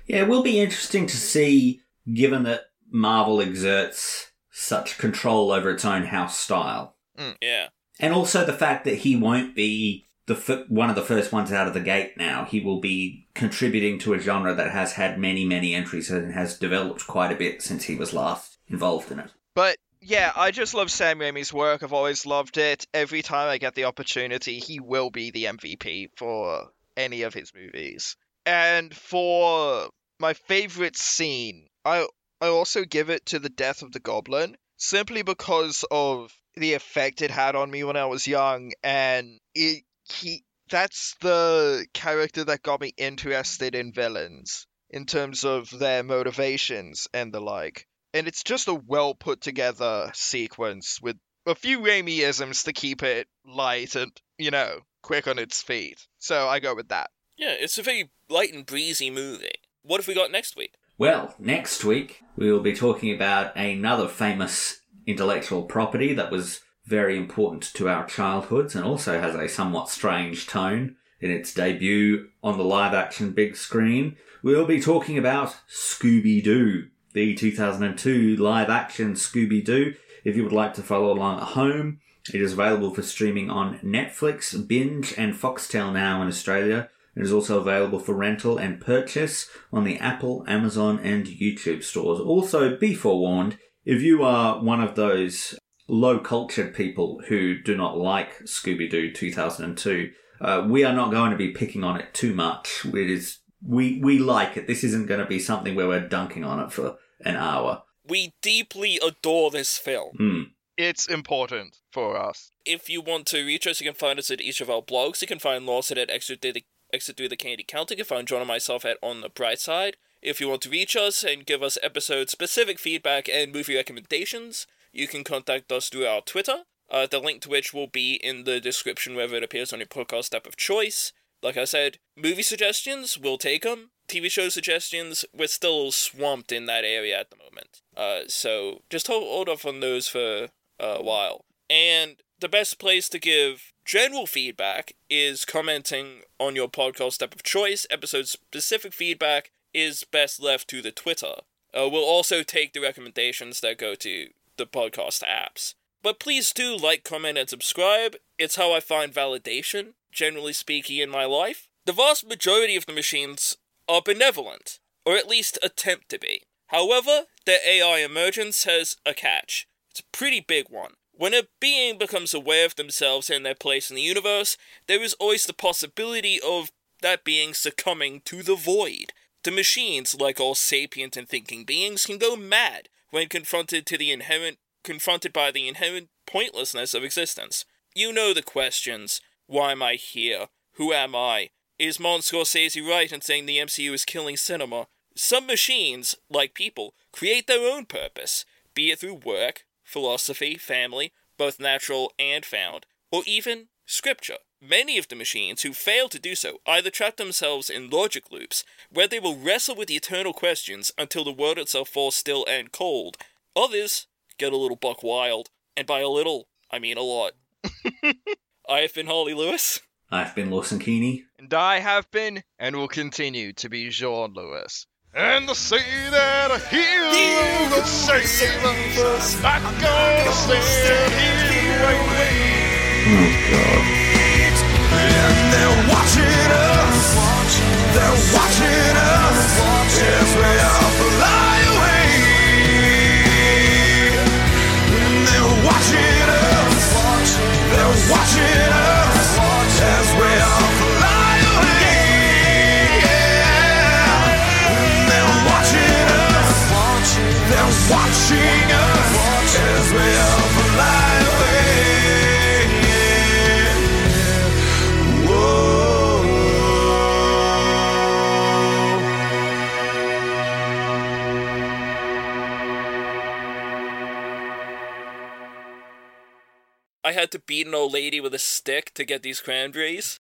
Yeah, it will be interesting to see, given that Marvel exerts such control over its own house style. Mm. Yeah. And also the fact that he won't be the f- one of the first ones out of the gate now. He will be contributing to a genre that has had many, many entries and has developed quite a bit since he was last involved in it. But yeah, I just love Sam Raimi's work. I've always loved it. Every time I get the opportunity, he will be the MVP for any of his movies. And for my favorite scene, I I also give it to the death of the goblin simply because of the effect it had on me when I was young and it he that's the character that got me interested in villains in terms of their motivations and the like. And it's just a well put together sequence with a few Raimi-isms to keep it light and, you know, quick on its feet. So I go with that. Yeah, it's a very light and breezy movie. What have we got next week? Well, next week we will be talking about another famous intellectual property that was very important to our childhoods and also has a somewhat strange tone in its debut on the live action big screen. We'll be talking about Scooby Doo, the 2002 live action Scooby Doo. If you would like to follow along at home, it is available for streaming on Netflix, Binge, and Foxtel now in Australia. It is also available for rental and purchase on the Apple, Amazon, and YouTube stores. Also, be forewarned, if you are one of those low cultured people who do not like Scooby Doo 2002, uh, we are not going to be picking on it too much. It is we we like it. This isn't going to be something where we're dunking on it for an hour. We deeply adore this film. Hmm. It's important for us. If you want to reach us, you can find us at each of our blogs. You can find Lawson at Exit Through the, Exit Through the Candy Counter. You can find Jeaun and myself at On the Bright Side. If you want to reach us and give us episode specific feedback and movie recommendations, you can contact us through our Twitter, uh, the link to which will be in the description wherever it appears on your podcast app of choice. Like I said, movie suggestions, we'll take them. TV show suggestions, we're still swamped in that area at the moment. Uh, so just hold, hold off on those for a while. And the best place to give general feedback is commenting on your podcast app of choice. Episode specific feedback is best left to the Twitter. Uh, we'll also take the recommendations that go to the podcast apps. But please do like, comment, and subscribe. It's how I find validation, generally speaking, in my life. The vast majority of the machines are benevolent, or at least attempt to be. However, their AI emergence has a catch. It's a pretty big one. When a being becomes aware of themselves and their place in the universe, there is always the possibility of that being succumbing to the void. The machines, like all sapient and thinking beings, can go mad when confronted to the inherent confronted by the inherent pointlessness of existence. You know the questions. Why am I here? Who am I? Is Martin Scorsese right in saying the MCU is killing cinema? Some machines, like people, create their own purpose, be it through work, philosophy, family, both natural and found, or even scripture. Many of the machines who fail to do so either trap themselves in logic loops, where they will wrestle with the eternal questions until the world itself falls still and cold. Others get a little buck wild, and by a little, I mean a lot. I have been Harlly Lewis. I've been Lawson Keeney. And I have been, and will continue to be Jeaun Lewis. And the say that a hero will save us, not gonna stand here waiting. Oh, God. And they're watching us. They're watching us as we all fly away. And they're watching us. They're watching us watching us as we all fly away. I had to beat an old lady with a stick to get these cranberries.